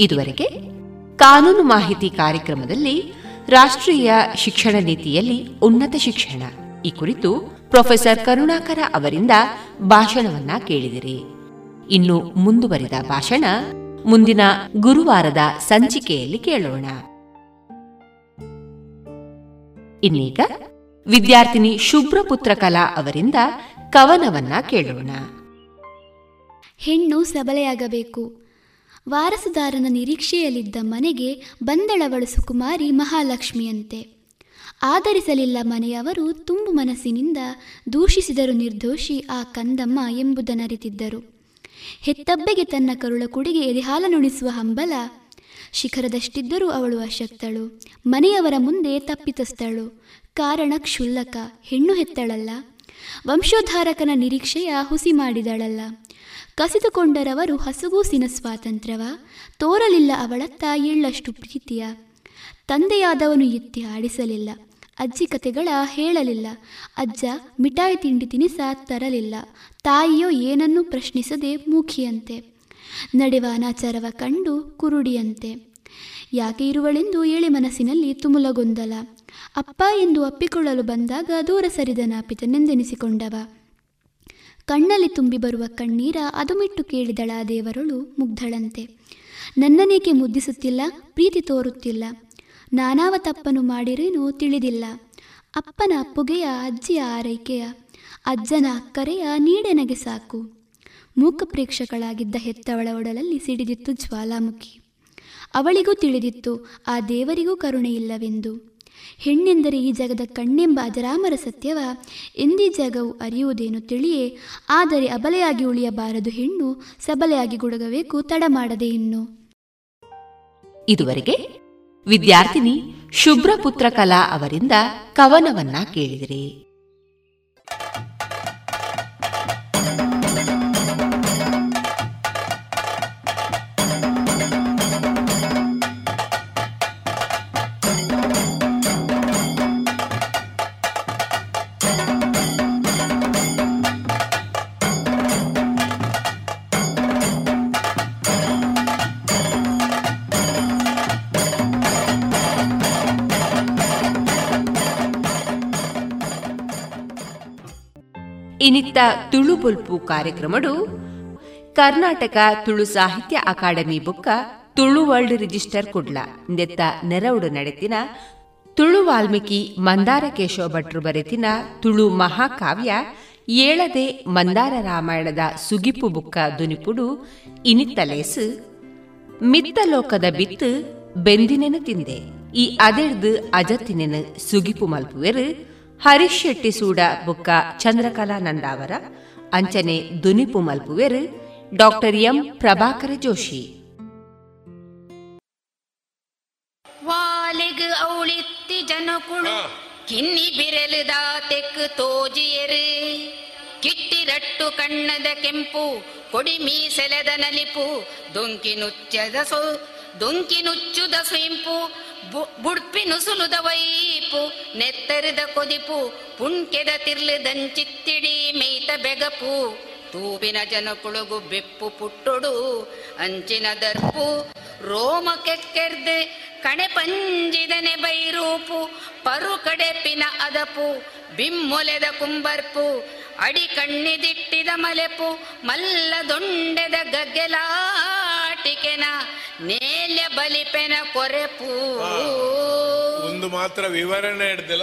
ಇದುವರೆಗೆ ಕಾನೂನು ಮಾಹಿತಿ ಕಾರ್ಯಕ್ರಮದಲ್ಲಿ ರಾಷ್ಟ್ರೀಯ ಶಿಕ್ಷಣ ನೀತಿಯಲ್ಲಿ ಉನ್ನತ ಶಿಕ್ಷಣ. ಈ ಕುರಿತು ಪ್ರೊಫೆಸರ್ ಕರುಣಾಕರ ಅವರಿಂದ ಭಾಷಣವನ್ನ ಕೇಳಿದಿರಿ. ಇನ್ನು ಮುಂದುವರಿದ ಭಾಷಣ ಮುಂದಿನ ಗುರುವಾರದ ಸಂಚಿಕೆಯಲ್ಲಿ ಕೇಳೋಣ. ಇನ್ನೀಗ ವಿದ್ಯಾರ್ಥಿನಿ ಶುಭ್ರಪುತ್ರ ಕಲಾ ಅವರಿಂದ ಕವನವನ್ನ ಕೇಳೋಣ. ಹೆಣ್ಣು ಸಬಲೆಯಾಗಬೇಕು. ವಾರಸುದಾರನ ನಿರೀಕ್ಷೆಯಲ್ಲಿದ್ದ ಮನೆಗೆ ಬಂದಳವಳು ಸುಕುಮಾರಿ ಮಹಾಲಕ್ಷ್ಮಿಯಂತೆ. ಆಧರಿಸಲಿಲ್ಲ ಮನೆಯವರು ತುಂಬು ಮನಸ್ಸಿನಿಂದ ದೂಷಿಸಿದರು ನಿರ್ದೋಷಿ ಆ ಕಂದಮ್ಮ ಎಂಬುದನ್ನರಿತಿದ್ದರು ಹೆತ್ತಬ್ಬೆಗೆ ತನ್ನ ಕರುಳ ಕುಡಿಗೆ ಎದೆಹಾಲನುಣಿಸುವ ಹಂಬಲ. ಶಿಖರದಷ್ಟಿದ್ದರೂ ಅವಳು ಅಶಕ್ತಳು. ಮನೆಯವರ ಮುಂದೆ ತಪ್ಪಿತಸ್ಥಳು. ಕಾರಣ ಕ್ಷುಲ್ಲಕ, ಹೆಣ್ಣು ಹೆತ್ತಳಲ್ಲ. ವಂಶೋದ್ಧಾರಕನ ನಿರೀಕ್ಷೆಯ ಹುಸಿ ಮಾಡಿದಳಲ್ಲ. ಕಸಿದುಕೊಂಡರವರು ಹಸುಗೂಸಿನ ಸ್ವಾತಂತ್ರ್ಯವ, ತೋರಲಿಲ್ಲ ಅವಳತ್ತ ಎಳ್ಳಷ್ಟು ಪ್ರೀತಿಯ. ತಂದೆಯಾದವನು ಎತ್ತಿ ಆಡಿಸಲಿಲ್ಲ. ಅಜ್ಜಿ ಕತೆಗಳ ಹೇಳಲಿಲ್ಲ. ಅಜ್ಜ ಮಿಠಾಯಿ ತಿಂಡಿ ತಿನಿಸ ತರಲಿಲ್ಲ. ತಾಯಿಯೋ ಏನನ್ನೂ ಪ್ರಶ್ನಿಸದೆ ಮೂಖಿಯಂತೆ. ನಡೆವ ಅನಾಚಾರವ ಕಂಡು ಕುರುಡಿಯಂತೆ. ಯಾಕೆ ಇರುವಳೆಂದು ಏಳಿ ಮನಸ್ಸಿನಲ್ಲಿ ತುಮುಲಗೊಂದಲ. ಅಪ್ಪ ಎಂದು ಅಪ್ಪಿಕೊಳ್ಳಲು ಬಂದಾಗ ದೂರ ಸರಿದ ನಾಪಿತನೆಂದೆನಿಸಿಕೊಂಡವ ಕಣ್ಣಲ್ಲಿ ತುಂಬಿ ಬರುವ ಕಣ್ಣೀರ ಅದುಮಿಟ್ಟು ಕೇಳಿದಳ ದೇವರಳು ಮುಗ್ಧಳಂತೆ. ನನ್ನನೇಕೆ ಮುದ್ದಿಸುತ್ತಿಲ್ಲ, ಪ್ರೀತಿ ತೋರುತ್ತಿಲ್ಲ. ನಾನಾವ ತಪ್ಪನು ಮಾಡಿರೇನೋ ತಿಳಿದಿಲ್ಲ. ಅಪ್ಪನ ಅಪ್ಪುಗೆಯ ಅಜ್ಜಿಯ ಆರೈಕೆಯ, ಅಜ್ಜನ ಅಕ್ಕರೆಯ ನೀಡೆನಗೆ ಸಾಕು. ಮೂಕ ಪ್ರೇಕ್ಷಕಳಾಗಿದ್ದ ಹೆತ್ತವಳ ಒಡಲಲ್ಲಿ ಸಿಡಿದಿತ್ತು ಜ್ವಾಲಾಮುಖಿ. ಅವಳಿಗೂ ತಿಳಿದಿತ್ತು, ಆ ದೇವರಿಗೂ ಕರುಣೆ ಇಲ್ಲವೆಂದು. ಹೆಣ್ಣೆಂದರೆ ಈ ಜಗದ ಕಣ್ಣೆಂಬ ಅಜರಾಮರ ಸತ್ಯವ, ಎಂದೀ ಜಗವು ಅರಿಯುವುದೇನು ತಿಳಿಯೇ, ಆದರೆ ಅಬಲೆಯಾಗಿ ಉಳಿಯಬಾರದು ಹೆಣ್ಣು, ಸಬಲೆಯಾಗಿ ಗುಡಗಬೇಕು ತಡ ಮಾಡದೆ ಇನ್ನು. ಇದುವರೆಗೆ ವಿದ್ಯಾರ್ಥಿನಿ ಶುಭ್ರಪುತ್ರ ಕಲಾ ಅವರಿಂದ ಕವನವನ್ನ ಕೇಳಿದಿರಿ. ಇನಿತ್ತ ತುಳು ಬುಲ್ಪು ಕಾರ್ಯಕ್ರಮಡು ಕರ್ನಾಟಕ ತುಳು ಸಾಹಿತ್ಯ ಅಕಾಡೆಮಿ ಬುಕ್ಕ ತುಳು ವರ್ಲ್ಡ್ ರಿಜಿಸ್ಟರ್ ಕುಡ್ಲ. ನೆತ್ತ ನೆರವುಡು ನಡೆತಿನ ತುಳು ವಾಲ್ಮೀಕಿ ಮಂದಾರ ಕೇಶವ ಭಟ್ರು ಬರೆತಿನ ತುಳು ಮಹಾಕಾವ್ಯ ಏಳದೆ ಮಂದಾರ ರಾಮಾಯಣದ ಸುಗಿಪು ಬುಕ್ಕ ದುನಿಪುಡು ಇನಿತ್ತಲೇಸು ಮಿತ್ತಲೋಕದ ಬಿತ್ತು ಬೆಂದಿನೆನು ತಿಂದೆ. ಈ ಅದೆಡ್ದು ಅಜತ್ತಿನೆನು ಸುಗಿಪು ಮಲ್ಪುವೆರು. ಹರೀಶ್ ಶೆಟ್ಟಿ ಸೂಡ ಬುಕ್ಕ ಚಂದ್ರಕಲಾ ನಂದಾವರ ಅಂಚನೆ ದುನಿಪು ಮಲ್ಪುವೆರು ಡಾಕ್ಟರ್ ಎಂ ಪ್ರಭಾಕರ ಜೋಶಿ. ವಾಲೆಗ್ ಅವಳಿತ್ತಿ ಜನಕುಳು ಕಿನ್ನಿ ಬಿರಲುದ ತೆಕ್ ತೋಜಿಯರು. ಕಿಟ್ಟಿರಟ್ಟು ಕಣ್ಣದ ಕೆಂಪು ಕೊಡಿ ಮೀಸೆಲೆದ ನಲಿಪು ದೊಂಕಿ ನುಚ್ಚದ ಸೊ ದೊಂಕಿ ನುಚ್ಚುದ ಸೊಂಪು ಬುಡ್ಪಿ ನುಸುಲುದ ವೈಪು ನೆತ್ತರಿದ ಕೊದಿಪು ಪುಂಕೆದ ತಿರ್ಲುದಂಚಿತ್ತಿಡಿ ಮೇಯ್ತ ಬೆಗಪು. ತೂಬಿನ ಜನಕುಳುಗು ಬೆಪ್ಪು ಪುಟ್ಟೊಡು, ಅಂಚಿನ ದರ್ಪು, ರೋಮ ಕೆಕ್ಕೆರ್ದೆ ಕಣೆ ಪಂಜಿದನೆ ಬೈರೂಪು ಪರು ಕಡೆಪಿನ ಅದಪು, ಬಿಮ್ಮೊಲೆದ ಕುಂಬರ್ಪು, ಅಡಿ ಕಣ್ಣಿದಿಟ್ಟಿದ ಮಲೆಪು ಮಲ್ಲ ದೊಂಡೆದ ಗಗ್ಗೆಲಾಟಿಕೆನ, ನೇಲ್ಯ ಬಲಿಪೆನ ಕೊರೆಪು. ಒಂದು ಮಾತ್ರ ವಿವರಣೆ ಹಿಡ್ದಿಲ್ಲ.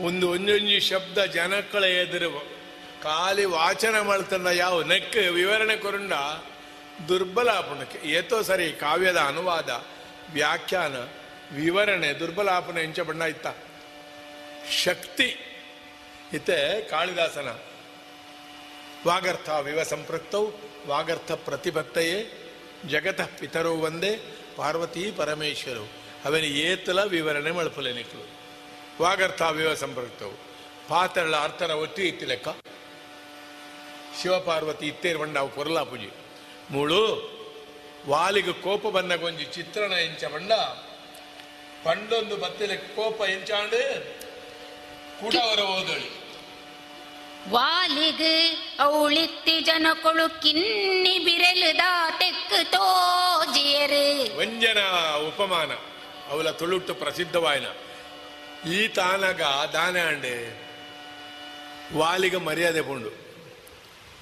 ಒಂದು ಒಂದೊಂದು ಶಬ್ದ ಜನಕ್ಕಳ ಎದುರು ಖಾಲಿ ವಾಚನ ಮಾಡ್ತಂಡ ಯಾವ ನೆಕ್ ವಿವರಣೆ ಕೊರಂಡ ದುರ್ಬಲ ಆಪಣಕ್ಕೆ. ಏತೋ ಸರಿ ಕಾವ್ಯದ ಅನುವಾದ, ವ್ಯಾಖ್ಯಾನ, ವಿವರಣೆ ದುರ್ಬಲಾಪನ ಎಂಚ ಬಣ್ಣ ಇತ್ತ. ಶಕ್ತಿ ಇತ್ತೆ ಕಾಳಿದಾಸನ. ವಾಗರ್ಥ ವಿವ ಸಂಪೃಕ್ತವು ವಾಗರ್ಥ ಪ್ರತಿಭಕ್ತೆಯೇ, ಜಗತಃ ಪಿತರೋ ಒಂದೇ ಪಾರ್ವತಿ ಪರಮೇಶ್ವರು. ಅವನ ಏತಲ ವಿವರಣೆ ಮಳಪಲೆ ನಿಕ್ಲು. ವಾಗರ್ಥ ವಿವ ಅರ್ಥರ ಪಾತ್ರಳ ಅರ್ಥನ ಒತ್ತಿ ಇತ್ತಿ ಲೆಕ್ಕ. ಶಿವಪಾರ್ವತಿ ಇತ್ತೇರು ಬಂಡ ಅವು ಕೊರಲಾ ಪೂಜೆ. ಮೂಳು ವಾಲಿಗೆ ಕೋಪ ಬಂದ ಗೊಂಜಿ ಚಿತ್ರಣ ಎಂಚ ಬಂಡ ಪಂಡೊಂದು ಬತ್ತಿಲೆ ಕೋಪ ಎಂಚಾಂಡು ಕುಡವರ ಓದಳಿ. ವಾಲಿಗ್ ಅವಳಿತ್ತಿ ಜನಕೊಳು ಕಿನ್ನಿ ಬಿರಲು ದಾ ತೆಕ್ಕು ತೋಜಿಯರು. ವಂಜನ ಉಪಮಾನ. ಅವಳ ತುಳುಟ್ಟು ಪ್ರಸಿದ್ಧವಾಯಿನ ಈ ತಾನಗ ದಾನೆ ಅಂಡೆ ವಾಲಿಗ ಮರ್ಯಾದೆ ಪುಂಡು.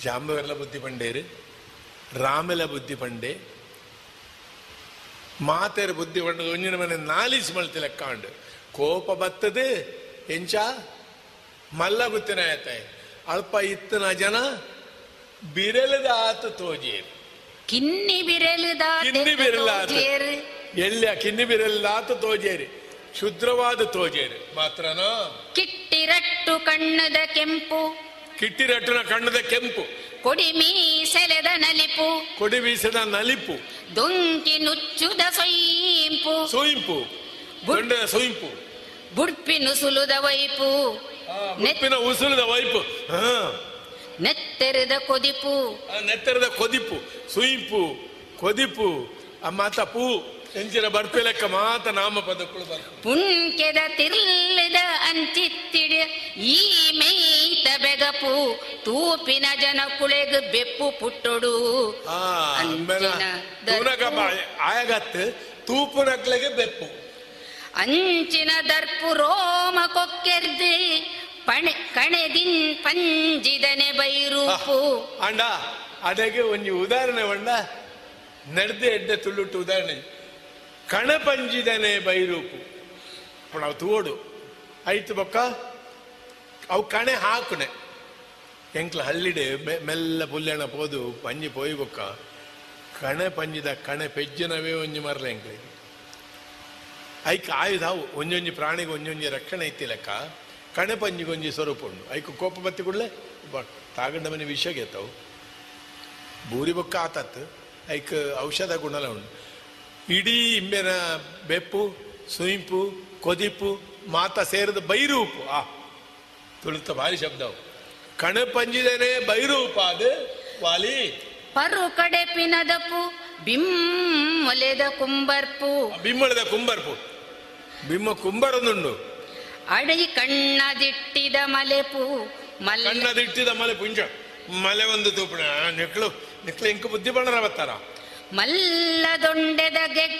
ಜಾಂಬವೆಲ್ಲ ಬುದ್ಧಿ ಪಂಡೇರು ರಾಮೆಲ ಬುದ್ಧಿ ಪಂಡೆ. ಮಾತೆರ ಬುದ್ಧಿ ಪಂಡ ಒಂಜಿನ ಮನೆ ನಾಲಿಸಿ ಮಳ್ತಿ ಲೆಕ್ಕಾಂಡು ಕೋಪ ಬತ್ತದೆ ಎಂಚ? ಮಲ್ಲ ಗುತ್ತಿನ ಆಯ್ತಾಯ್. ಅಲ್ಪ ಇತ್ತನ ಜನ ಬಿರಲದ ಆತು ತೋಜೇರು. ಕಿನ್ನಿ ಬಿರಲದ ಕಿನ್ನಿ ಬಿರಲಾತು. ಎಲ್ಲಿಯ ಕಿನ್ನಿ ಅಂತ ತೋಜೇರಿ. ಶುದ್ರವಾದ ತೋಜೇರಿ. ಮಾತ್ರನೋ? ಕಿಟ್ಟಿರಟ್ಟು ಕಣ್ಣದ ಕೆಂಪು. ಕಿಟ್ಟಿರಟ್ಟನ ಕಣ್ಣದ ಕೆಂಪು. ಕೊಡಿ ಮೀಸೆಲೆದ ನಲಿಪು. ಕೊಡಿ ಬೀಸದ ನಲಿಪು. ದೊಂಕಿ ನುಚ್ಚುದ ಸೊಯಿಂಪು. ಸೊಯಿಂಪು. ಗುಂಡದ ಸೊಯಿಂಪು. ಬುಡ್ಪಿ ನುಸುಲುದ ವೈಪು. ನೆಪ್ಪಿನ ಉಸುಲದ ವೈಪು. ನೆತ್ತೆರೆದ ಕೊದಿಪು. ನೆತ್ತರದ ಕೊದಿಪು. ಸುಯಿಂಪು. ಕೊದಿಪು. ಅಮ್ಮ ಮಾತ ಪೂ ಎಂಚಿನ ಬರ್ಪೆ ಲೆಕ್ಕ ಮಾತ ನಾಮ ಪದಕ್ಕಳು ಪುಂಕೆದ ತಿರ್ಲದ ಅಂಚಿತ್ತಿಡ ಈ ಮೇಯ್ತ ಬೆಗಪು ತೂಪಿನ ಜನ ಕುಳೆಗ್ ಬೆಪ್ಪು ಪುಟ್ಟೊಡು. ಆ ತೂನಗ ಆಯಗತ್ತು ತೂಪು ನಕ್ಲೆಗೆ ಬೆಪ್ಪು. ಅಂಚಿನ ದರ್ಪು ರೋಮ ಕೊಕ್ಕೆರ್ದಿ ಪಣೆ ಕಣೆದಿನ್ ಪಂಜಿದನೆ ಬೈರೂಪು. ಅಂಡ ಅದಕ್ಕೆ ಒಂದು ಉದಾಹರಣೆ ಒಂಡ ನಡೆದೇ ಎಡ್ಡೆ ತುಳ್ಳುಟ್ಟು ಉದಾಹರಣೆ. ಕಣಪಂಜಿದನೆ ಬೈರೂಪು. ಅವ್ ತೋಡು ಐತು ಬೊಕ್ಕ? ಅವು ಕಣೆ ಹಾಕುಣೆ ಎಂಕ್ಲ ಹಳ್ಳಿಡೆ ಮೆಲ್ಲ ಪುಲ್ಲೆಣ ಪೋದು, ಪಂಜಿ ಪೋಯಿ ಬೊಕ್ಕ. ಕಣೆ ಪಂಜಿದ ಕಣೆ ಪೆಜ್ಜನವೇ ಒಂಜಿ ಮರಲೆ ಎಂಕ್ಲಿಗೆ ಐಕ್ ಆಯುಧಾವು ಒಂಜೊಂಜಿ ಪ್ರಾಣಿಗೆ ಒಂಜೊಂಜಿ ರಕ್ಷಣೆ ಐತಿ ಲೆಕ್ಕ. ಕಣೆ ಪಂಜಿಗೆ ಒಂಜಿ ಸ್ವರೂಪ ಉಂಡು. ಐಕ್ ಕೋಪ ಬತ್ತಿ ಕೂಡಲೇ ತಾಗಂಡ ಮನೆ ವಿಷ ಗೆತ್ತವು. ಬೂರಿ ಬೊಕ್ಕ ಆತತ್. ಐಕ್ ಔಷಧ ಗುಣಲ ಉಂಡು. ಇಡೀ ಇಂಬೆನ ಬೆಪ್ಪು ಸುಯಿಂಪು ಕೊದಿಪು ಮಾತ ಸೇರಿದ ಬೈರೂಪು. ಆ ತುಳುತ ಭಾರಿ ಶಬ್ದವು ಕಣ ಪಂಜಿದನೆ ಬೈರೂಪ ಅದು ವಾಲಿ. ಪರು ಕಡೆ ಪಿನದಪು ಬಿಮ್ಮೊಲೆದ ಕುಂಬರ್ಪು. ಬಿಮ್ಮಳದ ಕುಂಬರ್ಪು. ಬಿಮ್ಮ ಕುಂಬರೊಂದುಂಡು. ಅಡಿ ಕಣ್ಣದಿಟ್ಟಿದ ಮಲೆಪು ಮಲೆ ಕಣ್ಣದಿಟ್ಟಿದ ಮಲೆ ಪುಂಜ ಮಲೆ ಒಂದು ತೂಪಣ ನೆಕ್ಲು ನಿಕ್ಳು ಇಂಕ ಬುದ್ಧಿ ಬಣ್ಣರ ಬತ್ತಾರ ಮಲ್ಲ ದೊಂಡೆದ ಗೆಗ್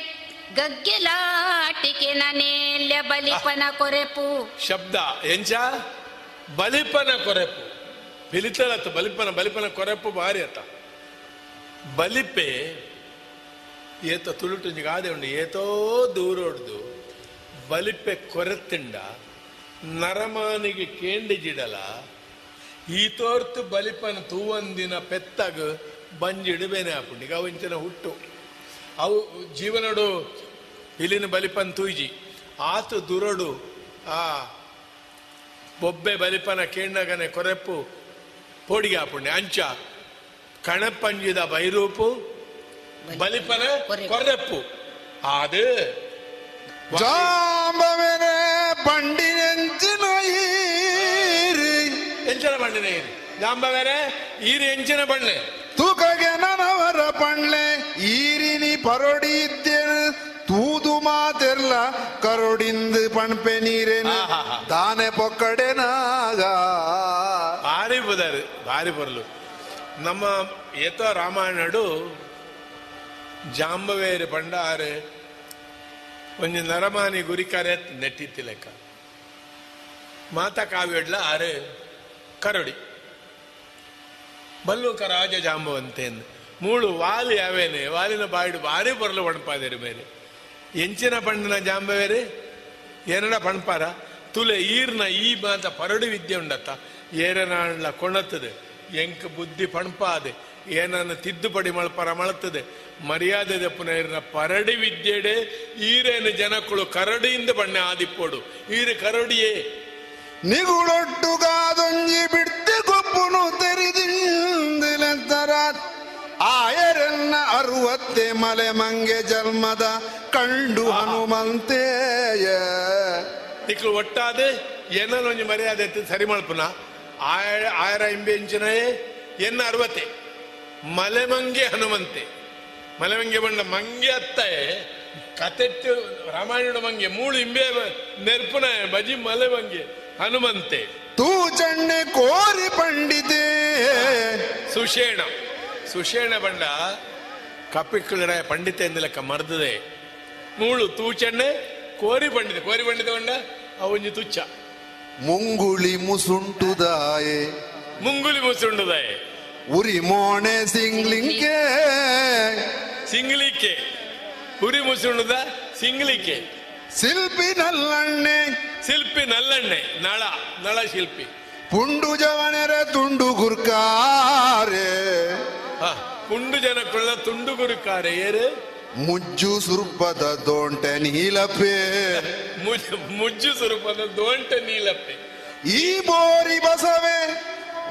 ಗಗ್ಗೆಲಾಟಿಕೆ ನನೇಲ್ಯ ಬಲಿಪನ ಕೊರೆಪು. ಶಬ್ದ ಎಂಚ? ಬಲಿಪನ ಕೊರೆಪು. ಪಿಲಿತಲತ್ತು ಬಲಿಪನ ಬಲಿಪನ ಕೊರೆಪು ಭಾರಿ ಅತ್ತ. ಬಲಿಪೆ ಏತ ತುಳುಟು ಗಾದೆ ಉಂಡು ಏತೋ ದೂರ ಹೊಡೆದು ಬಲಿಪೆ ಕೊರೆತ್ತಿಂಡ ನರಮಾನಿಗೆ ಕೇಂಡಿಜಿಡಲ ಈ ತೋರ್ತು ಬಲಿಪನ ತೂವಂದಿನ ಪೆತ್ತಗ ಬಂಜಿಡುಬೇನೆ ಆಪುಂಡಿಗೆ ಈಗ ಅವಂಚಿನ ಹುಟ್ಟು. ಅವು ಜೀವನಡು ಇಲ್ಲಿನ ಬಲಿಪನ್ ತೂಜಿ. ಆತು ದುರಡು ಆ ಬೊಬ್ಬೆ ಬಲಿಪನ ಕೇಂಡಗನೆ ಕೊರೆಪ್ಪು ಪೋಡಿಗೆ ಆಪುಂಡೆ ಅಂಚ ಕಣಪಂಜಿದ ಬೈರೂಪು ಬಲಿಪನ ಕೊರೆಪ್ಪು ಅದು ಜಾಂಬವೆನೆ ಪಂಡಿನೆಂಚಿನ ಈರಿ ಎಂಚನ ಬಣ್ಣಿನ ಈರಿ ಜಾಂಬವೇರೆ ಈರಿ ಎಂಚಿನ ಬಣ್ಣೆ. ತೂಕಗೆ ನನವರ ಪಣ್ಲೆ ಈರಿನಿ ಪರೋಡಿ ಇದ್ದೇನು ತೂದು ಮಾತೆಲ್ಲ ಕರೊಡಿಂದು ಪಣ್ಪೆ ನೀರೇನು. ತಾನೆ ಪೊಕ್ಕಡೆನಾಗ ಭಾರಿ ಬದಾರಿ ಭಾರಿ ಬರಲು ನಮ್ಮ ಏತೋ ರಾಮಾಯಣಡು ಜಾಂಬವೇರಿ ಪಂಡಾರೆ ಒಂದು ನರಮಾನಿ ಗುರಿಕಾರೆ ನೆಟ್ಟಿತ್ತಿ ಲೆಕ್ಕ ಮಾತ ಕಾವ್ಯಡ್ಲ ಆರೆ ಕರಡಿ. ಬಲ್ಲೂಕ ರಾಜ ಜಾಂಬವಂತೆ ಮೂಳು ವಾಲಿ ಯಾವೇನೆ ವಾಲಿನ ಬಾಯಿಡು ಭಾರಿ ಬರಲು ಬಣಪಾದೇರಿ ಬೇರೆ ಎಂಚಿನ ಪಂಡಿನ ಜಾಂಬವೇರಿ? ಏನಡ ಪಣಪಾರ. ತುಲೆ ಈರ್ನ ಈ ಮಾತ ಪರಡು ವಿದ್ಯೆ ಉಂಡತ್ತ. ಏರನಾಳ್ನ ಕೊಣತ್ತದೆ, ಎಂಕ ಬುದ್ಧಿ ಪಣಪಾದೆ. ಏನನ್ನ ತಿದ್ದುಪಡಿ ಮಳಪರ ಮಳತದೆ ಮರ್ಯಾದೆ ದಪ್ಪನ ಪರಡಿ ವಿದ್ಯೆಡೆ, ಈರೇನು ಜನಕ್ಕಳು ಕರಡಿಯಿಂದ ಬಣ್ಣ ಆದಿಪ್ಪೋಡು. ಈರು ಕರಡಿಯೇ ನಿಗುಳೊಟ್ಟುಗಾದೊಂಜಿ ಬಿಡ್ತಿ ಕೊಪ್ಪುನು ತೆರಿದಿಂದಿಲೆಂತರ. ಆಯರನ್ನ ಅರುವತ್ತೆ ಮಲೆ ಮಂಗೆ ಜನ್ಮದ ಕಂಡು ಹನುಮಂತೆಯ. ನಿಕ್ಲು ಒಟ್ಟಾದೆ ಏನನ್ನ ಒಂಜಿ ಮರ್ಯಾದೆ ಸರಿ ಮಲ್ಪುನ ಆಯ, ಆಯರ ಇಂಬೆ ಇಂಚಿನಯೇ ಎನ್ನ ಅರವತ್ತೆ? ಮಲೆಮಂಗೆ ಹನುಮಂತೆ. ಮಲೆಮಂಗೆ ಬಂಡ ಮಂಗೆ ಅತ್ತೆ ಕತೆಟ್ಟು ರಾಮಾಯಣ ಮಂಗೆ ಮೂಳು ಇಂಬೆ ನೆರ್ಪುನ ಬಜಿ ಮಲೆಮಂಗೆ ಹನುಮಂತೆ. ತೂ ಚಣ್ಣೆ ಕೋರಿ ಪಂಡಿತೆ. ಸುಷೇಣ. ಸುಷೇಣ ಬಂಡ ಕಪಿಕ್ಕಳ ಪಂಡಿತ ಎಂದ ಲೆಕ್ಕ ಮರ್ದದೆ ಮೂಳು ತೂಚಣ್ಣೆ ಕೋರಿ ಪಂಡಿತ. ಕೋರಿ ಪಂಡಿತ ಬಂಡ ಅವೊಂಜಿ ತುಚ್ಚ ಮುಂಗುಳಿ ಮುಸುಂಟುದಾಯೆ. ಮುಂಗುಲಿ ಮುಸುಂಡುದಾಯೆ ಉರಿ ಮೋಣೆ ಸಿಂಗ್ಲಿಂಗೆ ಸಿಂಗ್ಲಿಕ್ಕೆ ಉರಿ ಮುಸುಂಡುದ ಸಿಂಗ್ಲಿಕ್ಕೆ ಶಿಲ್ಪಿ ನಲ್ಲಣ್ಣೆ ಶಿಲ್ಪಿ ನಲ್ಲಣ್ಣೆ ನಳ ನಳ ಶಿಲ್ಪಿ. ಪುಂಡು ಜವನರ ತುಂಡು ಗುರ್ಕಾರೆ. ಪುಂಡು ಜನಕ್ಕುಳ್ಳ ತುಂಡು ಗುರುಕಾರೆ ಏರು? ಮುಜ್ಜು ಸುರುಪದ ದೋಂಟೆ ನೀಲಪ್ಪೆ. ಮುಜ್- ಮುಜ್ಜು ಸುರುಪದ ದೋಂಟೆ ನೀಲಪ್ಪೆ. ಈ ಬೋರಿ ಬಸವೆ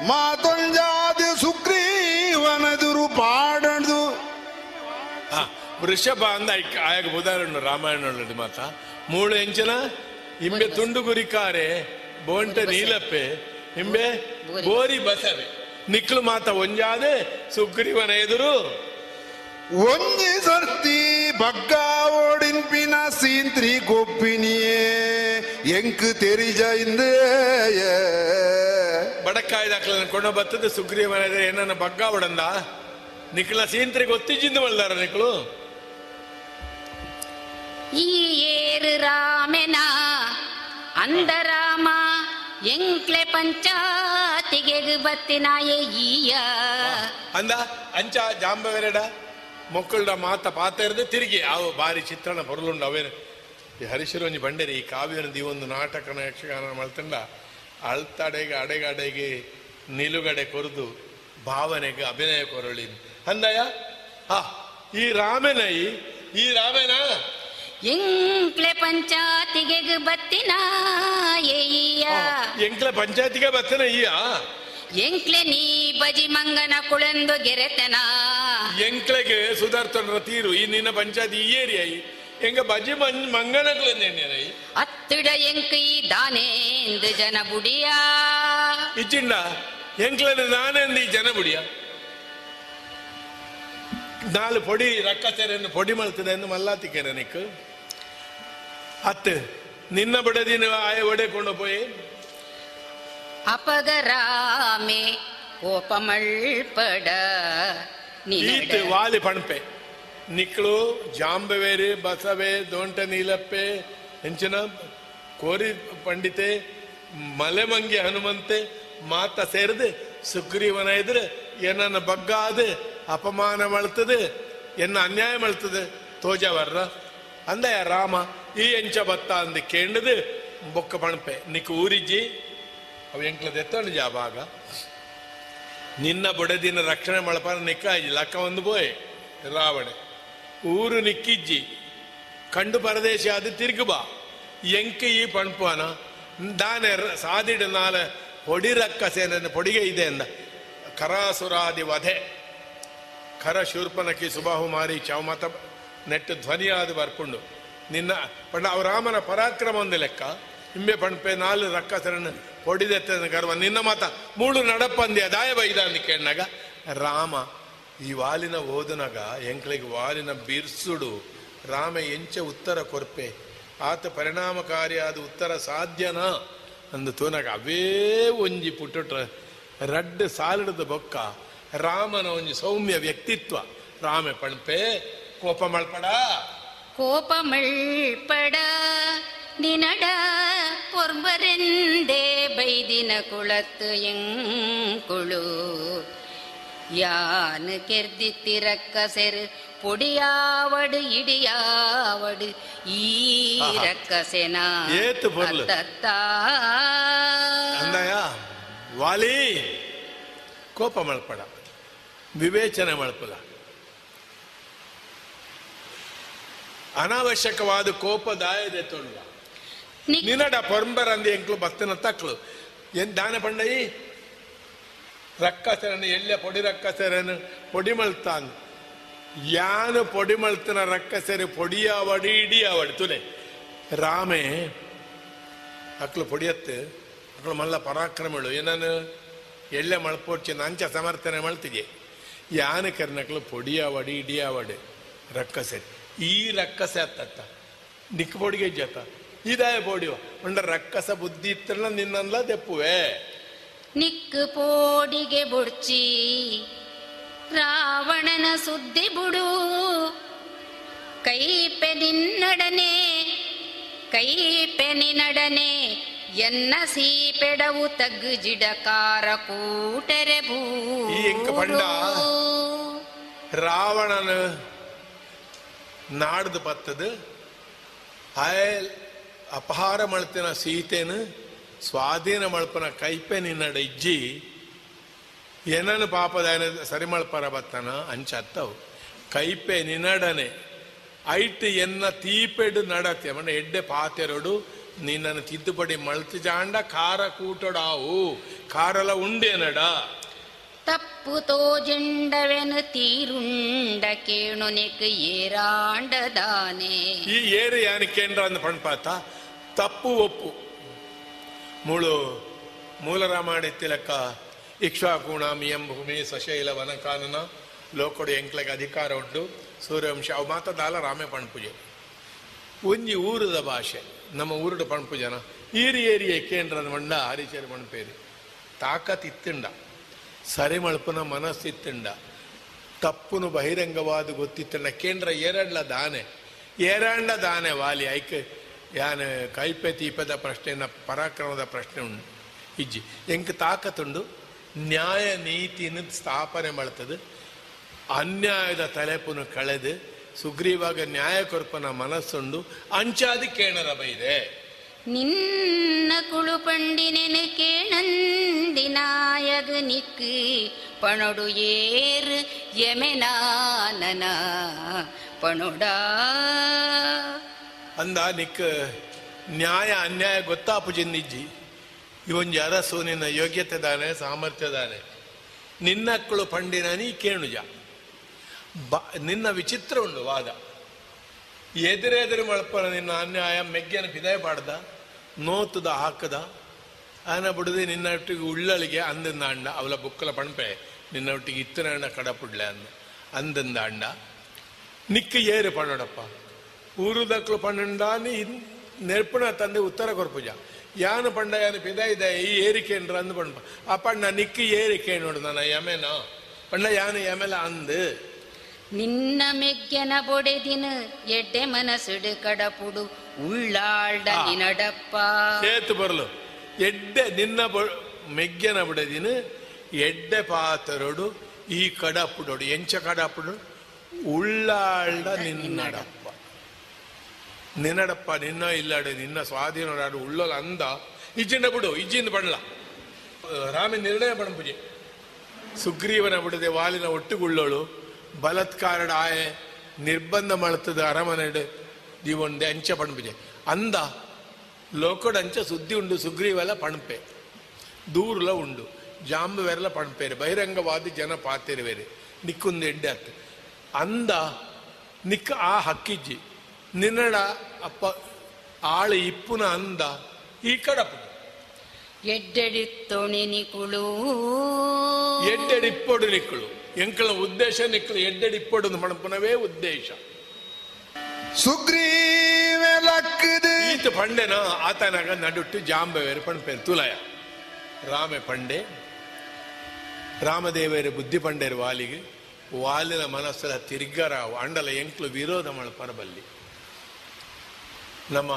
ಮಾತೊಂಜಾದ ಸುಗ್ರೀವನದುರು ಪಾಡದು ವೃಷಭ ಅಂದ ಆಯ್ಕೆ ಉದಾಹರಣೆ ರಾಮಾಯಣ ಮಾತ? ಮೂಳು ಎಂಚನ ಹಿಂಬೆ ತುಂಡು ಗುರಿಕಾರೆ ಬೋಂಟ ನೀಲಪ್ಪೆ ಹಿಂಬೆ ಬೋರಿ. ಬಸವೆ. ನಿಕ್ಲು ಮಾತ ಒಂಜಾದೆ ಸುಗ್ರೀವನ ಎದುರು. ಒಂಜಿ ಸರ್ತಿ ಬಗ್ಗ ಓಡಿನ್ಪಿನ ಸೀಂತ್ರಿ ಗೊಪ್ಪಿನಿಯೇ ಎಂಕ್ ತೆರಿಜ ಇಂದೇ ಬಡಕಾಯ್ದ ಕೊಂಡ ಬತ್ತದ ಸುಗ್ರೀವನ ಎದುರು ಏನನ್ನ ಬಗ್ಗ ಓಡಂದ. ನಿಕ್ಲ ಸೀಂತ್ರಿ ಗೊತ್ತಿಜ್ಜಿಂದ ಮಲ್ದಾರ ನಿಕ್ಲು ಈ ಏರು ರಾಮೆನ ಅಂದರಾಮ ಎಂಕ್ಲೆ ಪಂಚಾತಿಗೆ ಬತ್ತಿನಾಯೆ ಈಯ. ಅಂದ, ಅಂಚ, ಜಾಂಬವೆರಡ ಮಕ್ಕಳ ಮಾತ ಪಾತ ಇರದೆ ತಿರುಗಿ ಅವು ಬಾರಿ ಚಿತ್ರಣ ಬರಲುಂಡ ಅವೇನು. ಈ ಹರಿಶಿರೋಂಜಿ ಬಂಡೇರಿ, ಈ ಕಾವ್ಯನ ಈ ಒಂದು ನಾಟಕನ ಯಕ್ಷಗಾನ ಮಾಡ್ತಂಡ, ಅಳ್ತಡೆಗೆ, ಅಡೆಗಡೆಗೆ ಅಡೆಗೆ ನಿಲುಗಡೆ ಕೊರದು, ಭಾವನೆಗೆ ಅಭಿನಯ ಕೊರಳಿ ಅಂದಯ ಹಾ, ಈ ರಾಮನೈ, ಈ ರಾಮನ? ಎಂಕ್ಲೆ ಪಂಚಾತಿಗೆ ಬತ್ತಿನ ಏಯ್ಯ? ಎಂಕ್ಲ ಪಂಚಾಯತಿಗೆ ಬತ್ತಿನ ಈಯ ಎಂಕ್ಲೆ ನೀ ಬಜಿ ಮಂಗನ ಕುಳೆಂದು ಗೆರೆತನ? ಎಂಕ್ಲೆಗೆ ಸುಧಾರ್ತನ ತೀರು ಈ ನಿನ್ನ ಪಂಚಾಯತಿ ಈ ಏರಿಯಾ ಎಂಗ ಬಜಿ ಮಂಗನ ಕುಳೆಂದೇನೆ ಅತ್ತಿಡ ಎಂಕ್ ದಾನೇಂದು ಜನ ಬುಡಿಯ? ಇಚ್ಚಿಂಡ ಎಂಕ್ಲನ ನಾನೆಂದು ಈ ಜನ ಬುಡಿಯ? ನಾಲ್ ಪೊಡಿ ರಕ್ಕಸೆರೆಯನ್ನು ಪೊಡಿ ಮಲ್ತದೆ ಎಂದು ಮಲ್ಲಾತಿಕೆರೆ ನಿಕ್ಕು. ಅತ್ತು ನಿನ್ನ ಬಡದಿನ ಆಯ ಒಡೆಕೊಂಡು ಪೋಯಿ ಅಪಗರಾಮೆ ಕೋಪಮಳ್ಪಡ ಈತ್ ವಾಲಿ ಪಣಪೆ. ನಿಕ್ಳು ಜಾಂಬವೇರಿ ಬಸವೆ ದೊಂಟ ನೀಲಪ್ಪೆ ಹೆಂಚಿನ ಕೋರಿ ಪಂಡಿತೆ ಮಲೆಮಂಗಿ ಹನುಮಂತೆ ಮಾತ ಸೇರಿದೆ ಸುಗ್ರೀವನ ಇದ್ರೆ ಏನನ್ನ ಬಗ್ಗಾದೆ ಅಪಮಾನ ಮಳ್ತದೆ ಎನ್ನ ಅನ್ಯಾಯ ಮಳ್ತದೆ ತೋಜವರ್ರ. ಅಂದಯ ರಾಮ. ಈ ഈ എൻച പത്താന്തിക്കേണ്ടത് ಬೊಕ್ಕ പണപ്പെ നിക്ക് ಊರಿಜ್ಜಿ ಅವ ಎಂಟ್ಲದ ಎತ್ತಣ ಜಾಬಾಗ ನಿನ್ನ ಬುಡದಿನ ರಕ್ಷಣೆ ಮಾಡಪಾರ ನಿಕ್ಕಾಯಿ ಲಕ್ಕ ಒಂದು ಬೋಯ್ ರಾವಣೆ. ಊರು ನಿಕ್ಕಿಜ್ಜಿ, ಕಂಡು ಪರದೇಶ ಅದು ತಿರುಗು ಬಾ. ಎಂಕೆ ಈ ಪಣ್ಪಾನ ದಾನೆ ಸಾದಿಡ ನಾಲ ಹೊಡಿರಕ್ಕ ಸೇನೆ ಪೊಡಿಗೆ ಇದೆ ಅಂದ. ಕರಾಸುರಾದಿ ವಧೆ. ಕರ ಶೂರ್ಪನಕಿ ಸುಬಾಹುಮಾರಿ ಚೌಮತ, ನೆಟ್ಟು ಧ್ವನಿಯಾದ ಬರ್ಕೊಂಡು ನಿನ್ನ ಪಂಡ ಅವ ರಾಮನ ಪರಾಕ್ರಮ ಒಂದು ಲೆಕ್ಕ. ಹಿಂಬೆ ನಾಲ್ಕು ರಕ್ಕ ಸರಣ ಹೊಡಿದೆತ್ತ ಗರ್ವ. ನಿನ್ನ ಮಾತ ಮೂಳು ನಡಪಂದ್ಯ ದಾಯ ಬೈದ ಅಂದ ಕೇಳಿನಾಗ ರಾಮ, ಈ ವಾಲಿನ ಓದನಾಗ ಎಂಕ್ಳಿಗೆ ವಾಲಿನ ಬಿರ್ಸುಡು. ರಾಮ ಎಂಚ ಉತ್ತರ ಕೊರ್ಪೆ. ಆತ ಪರಿಣಾಮಕಾರಿಯಾದ ಉತ್ತರ ಸಾಧ್ಯನಾ ಅಂದು ತೋನಾಗ ಅವೇ ಒಂಜಿ ಪುಟ್ಟ ರಡ್ಡ್ ಸಾಲಿಡದ ಬೊಕ್ಕ. ರಾಮನ ಒಂಜಿ ಸೌಮ್ಯ ವ್ಯಕ್ತಿತ್ವ. ರಾಮೆ ಪಣಪೆ, ಕೋಪ ಮಳ್ಪಡ. ಕೋಪ ಮಳ್ಪಡ ನಿನಡ ಪೊರ್ಬರೆಂದೇ ಬೈದಿನ ಕುಳತ್ತು ಎಂಕುಳು ಯಾನು ಕೆರ್ದಿತ್ತಿರಕ್ಕ ಸೆರು பொடியாவடு இடியாவடு ஈரக்கசெனா ஏத்து பொருள். அத்தத்தா ಅಂದಯ ವಾಲಿ ಕೋಪ ಮಳ್ಪಡ ವಿವೇಚನೆ ಮಳ್ಪದ ಅನಾವಶ್ಯಕವಾದ ಕೋಪ ದಾಯದೆ ನಿನ್ನಡ ನಿನಡ ಅಂದ ಎಂಕ್ಲು ಬತ್ತನ ತಕ್ಳು. ಏನ್ ದಾನ ಪಂಡಯಿ ರಕ್ಕಸರನ್ನು ಎಲ್ಲೆ ಪೊಡಿ ರಕ್ಕಸರನ್ನು ಪೊಡಿ ಮಳ್ತಾನ್ ಯಾನು ಪೊಡಿ ಮಳ್ತನ ರಕ್ಕಸರಿ ಪೊಡಿಯಾವಡಿ ಇಡಿಯಾವಡಿ ತುಲೆ ರಾಮೆ ಅಕ್ಳು ಪೊಡಿಯತ್ತೆ ಅಕ್ಳು ಮಲ್ಲ ಪರಾಕ್ರಮಗಳು ಏನನು? ಎಳ್ಳೆ ಮಳ್ಪೋಡ್ಚಿ ನಂಚ ಸಮರ್ಥನೆ ಮಳ್ತಿಗೆ. ಯಾನ ಕರ್ನಕ್ಳು ಪೊಡಿಯಾವಡಿ ಇಡಿಯಾವಡಿ ರಕ್ಕಸೆ ಈ ರಕ್ಕಸ ಅತ್ತತ್ತ. ನಿಕ್ ಬೋಡಿಗೆ ಜತ ಇದಾಯ ಬೋಡಿ ಉಂಡ ರಕ್ಕಸ ಬುದ್ಧಿ ಇತ್ತಲ್ಲ ನಿನ್ನಲ್ಲ ದೆಪ್ಪುವೆ. ನಿಕ್ಕು ಪೋಡಿಗೆ ಬುಡ್ಚಿ. ರಾವಣನ ಸುದ್ದಿ ಬುಡು. ಕೈಪೆ ನಿನ್ನಡನೆ. ಕೈಪೆ ನಿನ್ನಡನೆ. ಎನ್ನ ಸೀಪೆಡವು ತಗ್ಗು ಜಿಡಕಾರ ಕೂಟರೆ ಭೂ. ರಾವಣನ ನಾಡ್ದು ಬತ್ತದು. ಆಯಲ್ ಅಪಹಾರ ಮಳ್ತಿನ ಸೀತೆನು, ಸ್ವಾಧೀನ ಮಳ್ಪನ ಕೈಪೆ ನಿನ್ನಡ ಇಜ್ಜಿ. ಏನನ್ನು ಸರಿ ಮಳ್ಪರ ಬತ್ತನ? ಅಂಚತ್ತವು. ಕೈಪೆ ನಿನ್ನಡನೆ. ಐಟ್ ಎನ್ನ ತೀಪೆಡು ನಡತೆ. ಮನೆ ಎಡ್ಡೆ ಪಾತೆರಡು, ನಿನ್ನನ್ನು ತಿದ್ದುಪಡಿ ಮಳ್ತಿ ಜಾಂಡ, ಖಾರ ಕೂಟಡಾವು. ಖಾರಲ ಉಂಡೆ ನಡ. ತಪ್ಪು ತೋಜೆಂಡವೆನು ತೀರುಂಡ ಕೇಣು ನೆಕ್ ಏರಾಂಡದಾನೆ. ಈ ಏರು ಯಾನಿಕೇಂದ್ರ ಅಂದ ಪಣ್ಪಾತ? ತಪ್ಪು ಒಪ್ಪು. ಮುಳು ಮೂಲರಾಮಾಯಣ ತಿಲಕ ಇಕ್ಷ್ವಾಕುಣ ಮಿಯಂ ಭೂಮಿ ಸಶೈಲ ವನಕಾನನ ಲೋಕಡು ಎಂಕ್ಲೆಗೆ ಅಧಿಕಾರ ಉಂಟು. ಸೂರ್ಯವಂಶ, ಅವು ಮಾತದಾಲ ರಾಮೆ ಪಣಪೂಜೆ. ಒಂಜಿ ಊರದ ಭಾಷೆ, ನಮ್ಮ ಊರುಡು ಪಣಪೂಜನ. ಈರಿ ಏರಿಯ ಕೇಂದ್ರದ ಮಂಡ ಹರಿಚೇರಿ ಪಣ್ಪೇರಿ ತಾಕತ್ ಇತ್ತಿಂಡ. ಸರಿ ಮನಸ್ಸಿತ್ತಂಡ. ತಪ್ಪುನು ಬಹಿರಂಗವಾದ ಗೊತ್ತಿತ್ತಂಡ. ಕೇಂದ್ರ ಏರಡ್ಲ ದಾನೆ. ಏರಂಡ ದಾನೆ ವಾಲಿ ಐಕ್, ಯಾನ್ ಕೈಪೆ ತೀಪದ ಪ್ರಶ್ನೆನ, ಪರಾಕ್ರಮದ ಪ್ರಶ್ನೆ ಉಂಟು ಇಜ್ಜಿ, ಎಂಕ್ ತಾಕತ್ತುಂಡು? ನ್ಯಾಯ ನೀತಿನ ಸ್ಥಾಪನೆ ಮಾಡ್ತದೆ ಅನ್ಯಾಯದ ತಲೆಪುನು ಕಳೆದು, ಸುಗ್ರೀವಾಗ ನ್ಯಾಯ ಕೊರ್ಪನ ಮನಸ್ಸುಂಡು. ಅಂಚಾದಿ ಕೇಣರ ಬೈದೆ. ನಿನ್ನ ಕುಳುಪಂಡಿನೆನು ಕೇಣಂದಿನಾಯಗ ನಿಕ್ಕು, ಪಣೊಡು ಏರು ಯಮೆನಾನನ ಪಣೊಡಾ. ಅಂದ ನಿಕ್ ನ್ಯಾಯ ಅನ್ಯಾಯ ಗೊತ್ತಾಪು ಜಿನ್ನಿಜ್ಜಿ ಇವೊಂಜಿ ಅರಸು ನಿನ್ನ ಯೋಗ್ಯತೆ ದಾನೆ, ಸಾಮರ್ಥ್ಯ ದಾನೆ. ನಿನ್ನಕ್ಕಳು ಪಂಡಿನ ನೀ ಕೇಣುಜ. ಬ, ನಿನ್ನ ವಿಚಿತ್ರ ಉಂಡು ವಾದ. ಎದುರೆದುರು ಮಳಪ್ಪನ ನಿನ್ನ ಅನ್ಯಾಯ, ಮೆಗ್ಗೆನ ಪಿದಾಯ ಪಾಡ್ದ. ನೋತುದ ಹಾಕದ. ಆನ ಬಿಡದೆ ನಿನ್ನೊಟ್ಟಿಗೆ ಉಳ್ಳಳಿಗೆ ಅಂದಿಂದ ಅಂಡ ಅವಳ ಬುಕ್ಕಲ ಪಣಪೆ ನಿನ್ನೊಟ್ಟಿಗೆ ಇತ್ತನ ಅಣ್ಣ ಕಡಪುಡ್ಲೆ ಅಂದ. ಅಂದಿಂದ ಅಂಡ ನಿಕ್ಕ ಏರು ಪಣ್ಣಡಪ್ಪ. ಊರುದಕ್ಲು ಪಣ್ಣಂಡಾನಿ ನೆರ್ಪಣ ತಂದೆ ಉತ್ತರ ಕೊರ್ಪುಜ. ಯಾನು ಪಂಡ ಯಾನು ಪಿದ ಇದೆ ಈ ಏರಿಕೆ ಅಂದು ಪಂಡ ಆ ಪಣ್ಣ ನಿಕ್ಕಿ ಏರಿಕೆ ನೋಡು ನನ್ನ ಯಮೆನ. ಪಂಡ ಯಾನು ಯಮೆಲ ಅಂದು. ನಿನ್ನ ಮೆಗ್ಗೆನ ಬೊಡೆದಿನ ಎಡ್ಡೆ ಮನಸುಡು ಕಡಪುಡು ಉಳ್ಳಾಳ್ಡ ನಿನಡಪ್ಪ ಸೇತು ಬರಲು. ಎಡ್ಡೆ ನಿನ್ನ ಬೊ- ಮೆಗ್ಗೆನ ಬೊಡೆದಿನ ಎಡ್ಡೆ ಪಾತರೊಡು ಈ ಕಡಪುಡೋಡು ಎಂಚ ಕಡಪುಡು ಉಳ್ಳಾಳ್ಡ ನಿನ್ನಡಪ್ಪ ನಿನ್ನಡಪ್ಪ ನಿನ್ನ ಇಲ್ಲಾಡು ನಿನ್ನ ಸ್ವಾಧೀನರಾಡು ಉಳ್ಳೋಲ ಅಂದ. ಇಜ್ಜಿಂದ ಬಿಡು ಇಜ್ಜಿಂದ ಬಣ್ಣ. ರಾಮ ನಿರ್ಣಯ ಪೂಜೆ. ಸುಗ್ರೀವನ ಬಿಡದೆ ವಾಲಿನ ಒಟ್ಟುಗುಳ್ಳೋಳು. ಬಲತ್ಕಾರಡ ಆಯೆ ನಿರ್ಬಂಧ ಮಳತದ ಅರಮನೆಡ್ ದಿವೊಂಡೆ ಅಂಚ ಪಣಪಿಜೆ ಅಂದ ಲೋಕಡ್ ಅಂಚ ಸುದ್ದಿ ಉಂಡು ಸುಗ್ರೀವೆಲ್ಲ ಪಣಪೆ. ದೂರ್ಲ ಉಂಡು ಜಾಂಬುವೆರಲ ಪಣಪೇರು. ಬಹಿರಂಗವಾದಿ ಜನ ಪಾತೇರು ಬೇರೆ ನಿಕ್ಕೊಂದು ಎಡ್ಡೆ ಅತ್ತ ಅಂದ ನಿಕ್ಕ ಆ ಹಕ್ಕಿಜ್ಜಿ. ನಿನ್ನಡ ಅಪ್ಪ ಆಳು ಇಪ್ಪುನ ಅಂದ ಈ ಕಡಪು. ಎಡ್ಡೆಡಿತ್ತೋಣಿ ನಿಕುಳು. ಎಡ್ಡೆಡಿಪ್ಪೊಡು ನಿಕ್ಕಳು. ಎಂಕಳ ಉದ್ದೇಶ ನಿಕ್ಕಳು ಎಡ್ಡೆಡಿಪ್ಪೊಡು ಮಣಪುನವೇ ಉದ್ದೇಶ. ಸುಗ್ರೀವೆಲಕ್ಕದು ಈತ ಪಂಡೆನ ಆತನಾಗ ನಡುಟ್ಟು ಜಾಂಬವೇರು ಪಣಪೇರು ತುಲಯ. ರಾಮೆ ಪಂಡೆ ರಾಮದೇವರ ಬುದ್ಧಿ ಪಂಡೇರು ವಾಲಿಗೆ ವಾಲಿನ ಮನಸ್ಸಲ ತಿರ್ಗರ ಅಂಡಲ ಎಂಕ್ಲು ವಿರೋಧ ಪರಬಲ್ಲಿ. ನಮ್ಮ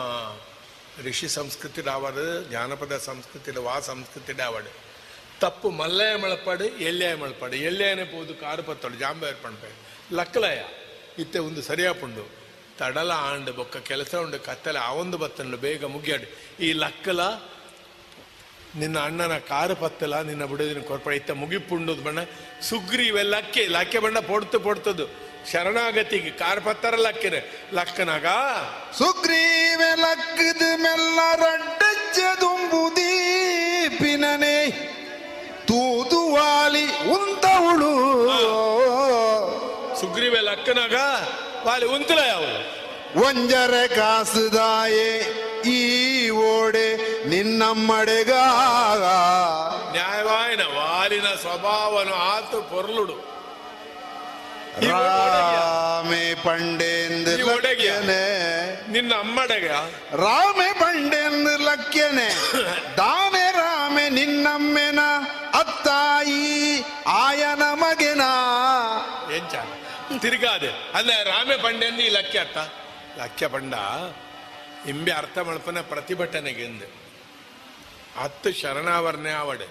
ಋಷಿ ಸಂಸ್ಕೃತಿ ಡಾವಡ್ ಜಾನಪದ ಸಂಸ್ಕೃತಿ ವಾ ಸಂಸ್ಕೃತಿ ಆವಡು ತಪ್ಪು ಮಲ್ಲಯ ಮಳಪಾಡು ಎಲ್ಯಾಯ ಮಳಪಾಡು ಎಲ್ಯಾಯನೆ ಪೋದು ಕಾರು ಪತ್ತೋಡು ಜಾಂಬೇರ್ ಪಣ್ಪೆ ಲಕ್ಕಲಯ ಇತ್ತೆ ಒಂದು ಸರಿಯಾಪುಂಡು ತಡಲ ಆಂಡು ಬೊಕ್ಕ ಕೆಲಸ ಉಂಡು, ಕತ್ತಲೆ ಅವಂದು ಬತ್ತನಲು ಬೇಗ ಮುಗಿಯಾಡು. ಈ ಲಕ್ಕಲ ನಿನ್ನ ಅಣ್ಣನ ಕಾರು ಪತ್ತಲ, ನಿನ್ನ ಬಿಡೋದಿನ ಕೊರ್ಪಡ ಇತ್ತ ಮುಗಿಪುಂಡುದು ಬಣ್ಣ ಸುಗ್ರೀವೆ ಲಕ್ಕೆ ಲಕ್ಕೆ ಬಣ್ಣ ಪೊಡ್ತು ಪೊಡ್ತದು. ಶರಣಾಗತಿಗೆ ಕಾರ್ ಪತ್ತರ ಲಕ್ಕೆನೆ ಲಕ್ಕನಾಗ ಸುಗ್ರೀವೆಲಕ್ಕದು ಮೆಲ್ಲ ರಡ್ಡಜ್ಜದುಂಬುದೀಪಿನನೆ ತೂದು ವಾಲಿ ಉಂತವಳು ಸುಗ್ರೀವೆ ಲಕ್ಕನಾಗ ವಾಲಿ ಉಂತಲ ಯಾವು? ಒಂಜರೆ ಕಾಸುದಾಯೆ ಈ ಓಡೆ ನಿನ್ನಮ್ಮಡೆಗ ನ್ಯಾಯವಾಯಿನ ವಾಲಿನ ಸ್ವಭಾವನು ಆತು ಪೊರ್ಲುಡು. ರಾಮೆ ಪಂಡೇಂದು ಲಕ್ಕನೆ. ನಿನ್ನ ಅಮ್ಮಡೆಗ. ರಾಮೆ ಪಂಡೇಂದು ಲಕ್ಯನೆ ದಾನೆ ರಾಮೆ ನಿನ್ನಮ್ಮೆನ. ಅತ್ತಾಯಿ ಆಯನ ಮಗೆನ ಎಂಚ ತಿರ್ಗಾದೆ ಅಲ್ಲ ರಾಮೆ ಪಂಡೆಂದು ಈ ಲಕ್ಯ ಅತ್ತ ಲಕ್ಯ ಪಂಡ? ಇಂಬೆ ಅರ್ಥ ಮಲ್ಪನ ಪ್ರತಿಭಟನೆಗೆಂದೆ ಹತ್ತು ಶರಣಾವರಣೆ ಆವಡೆ.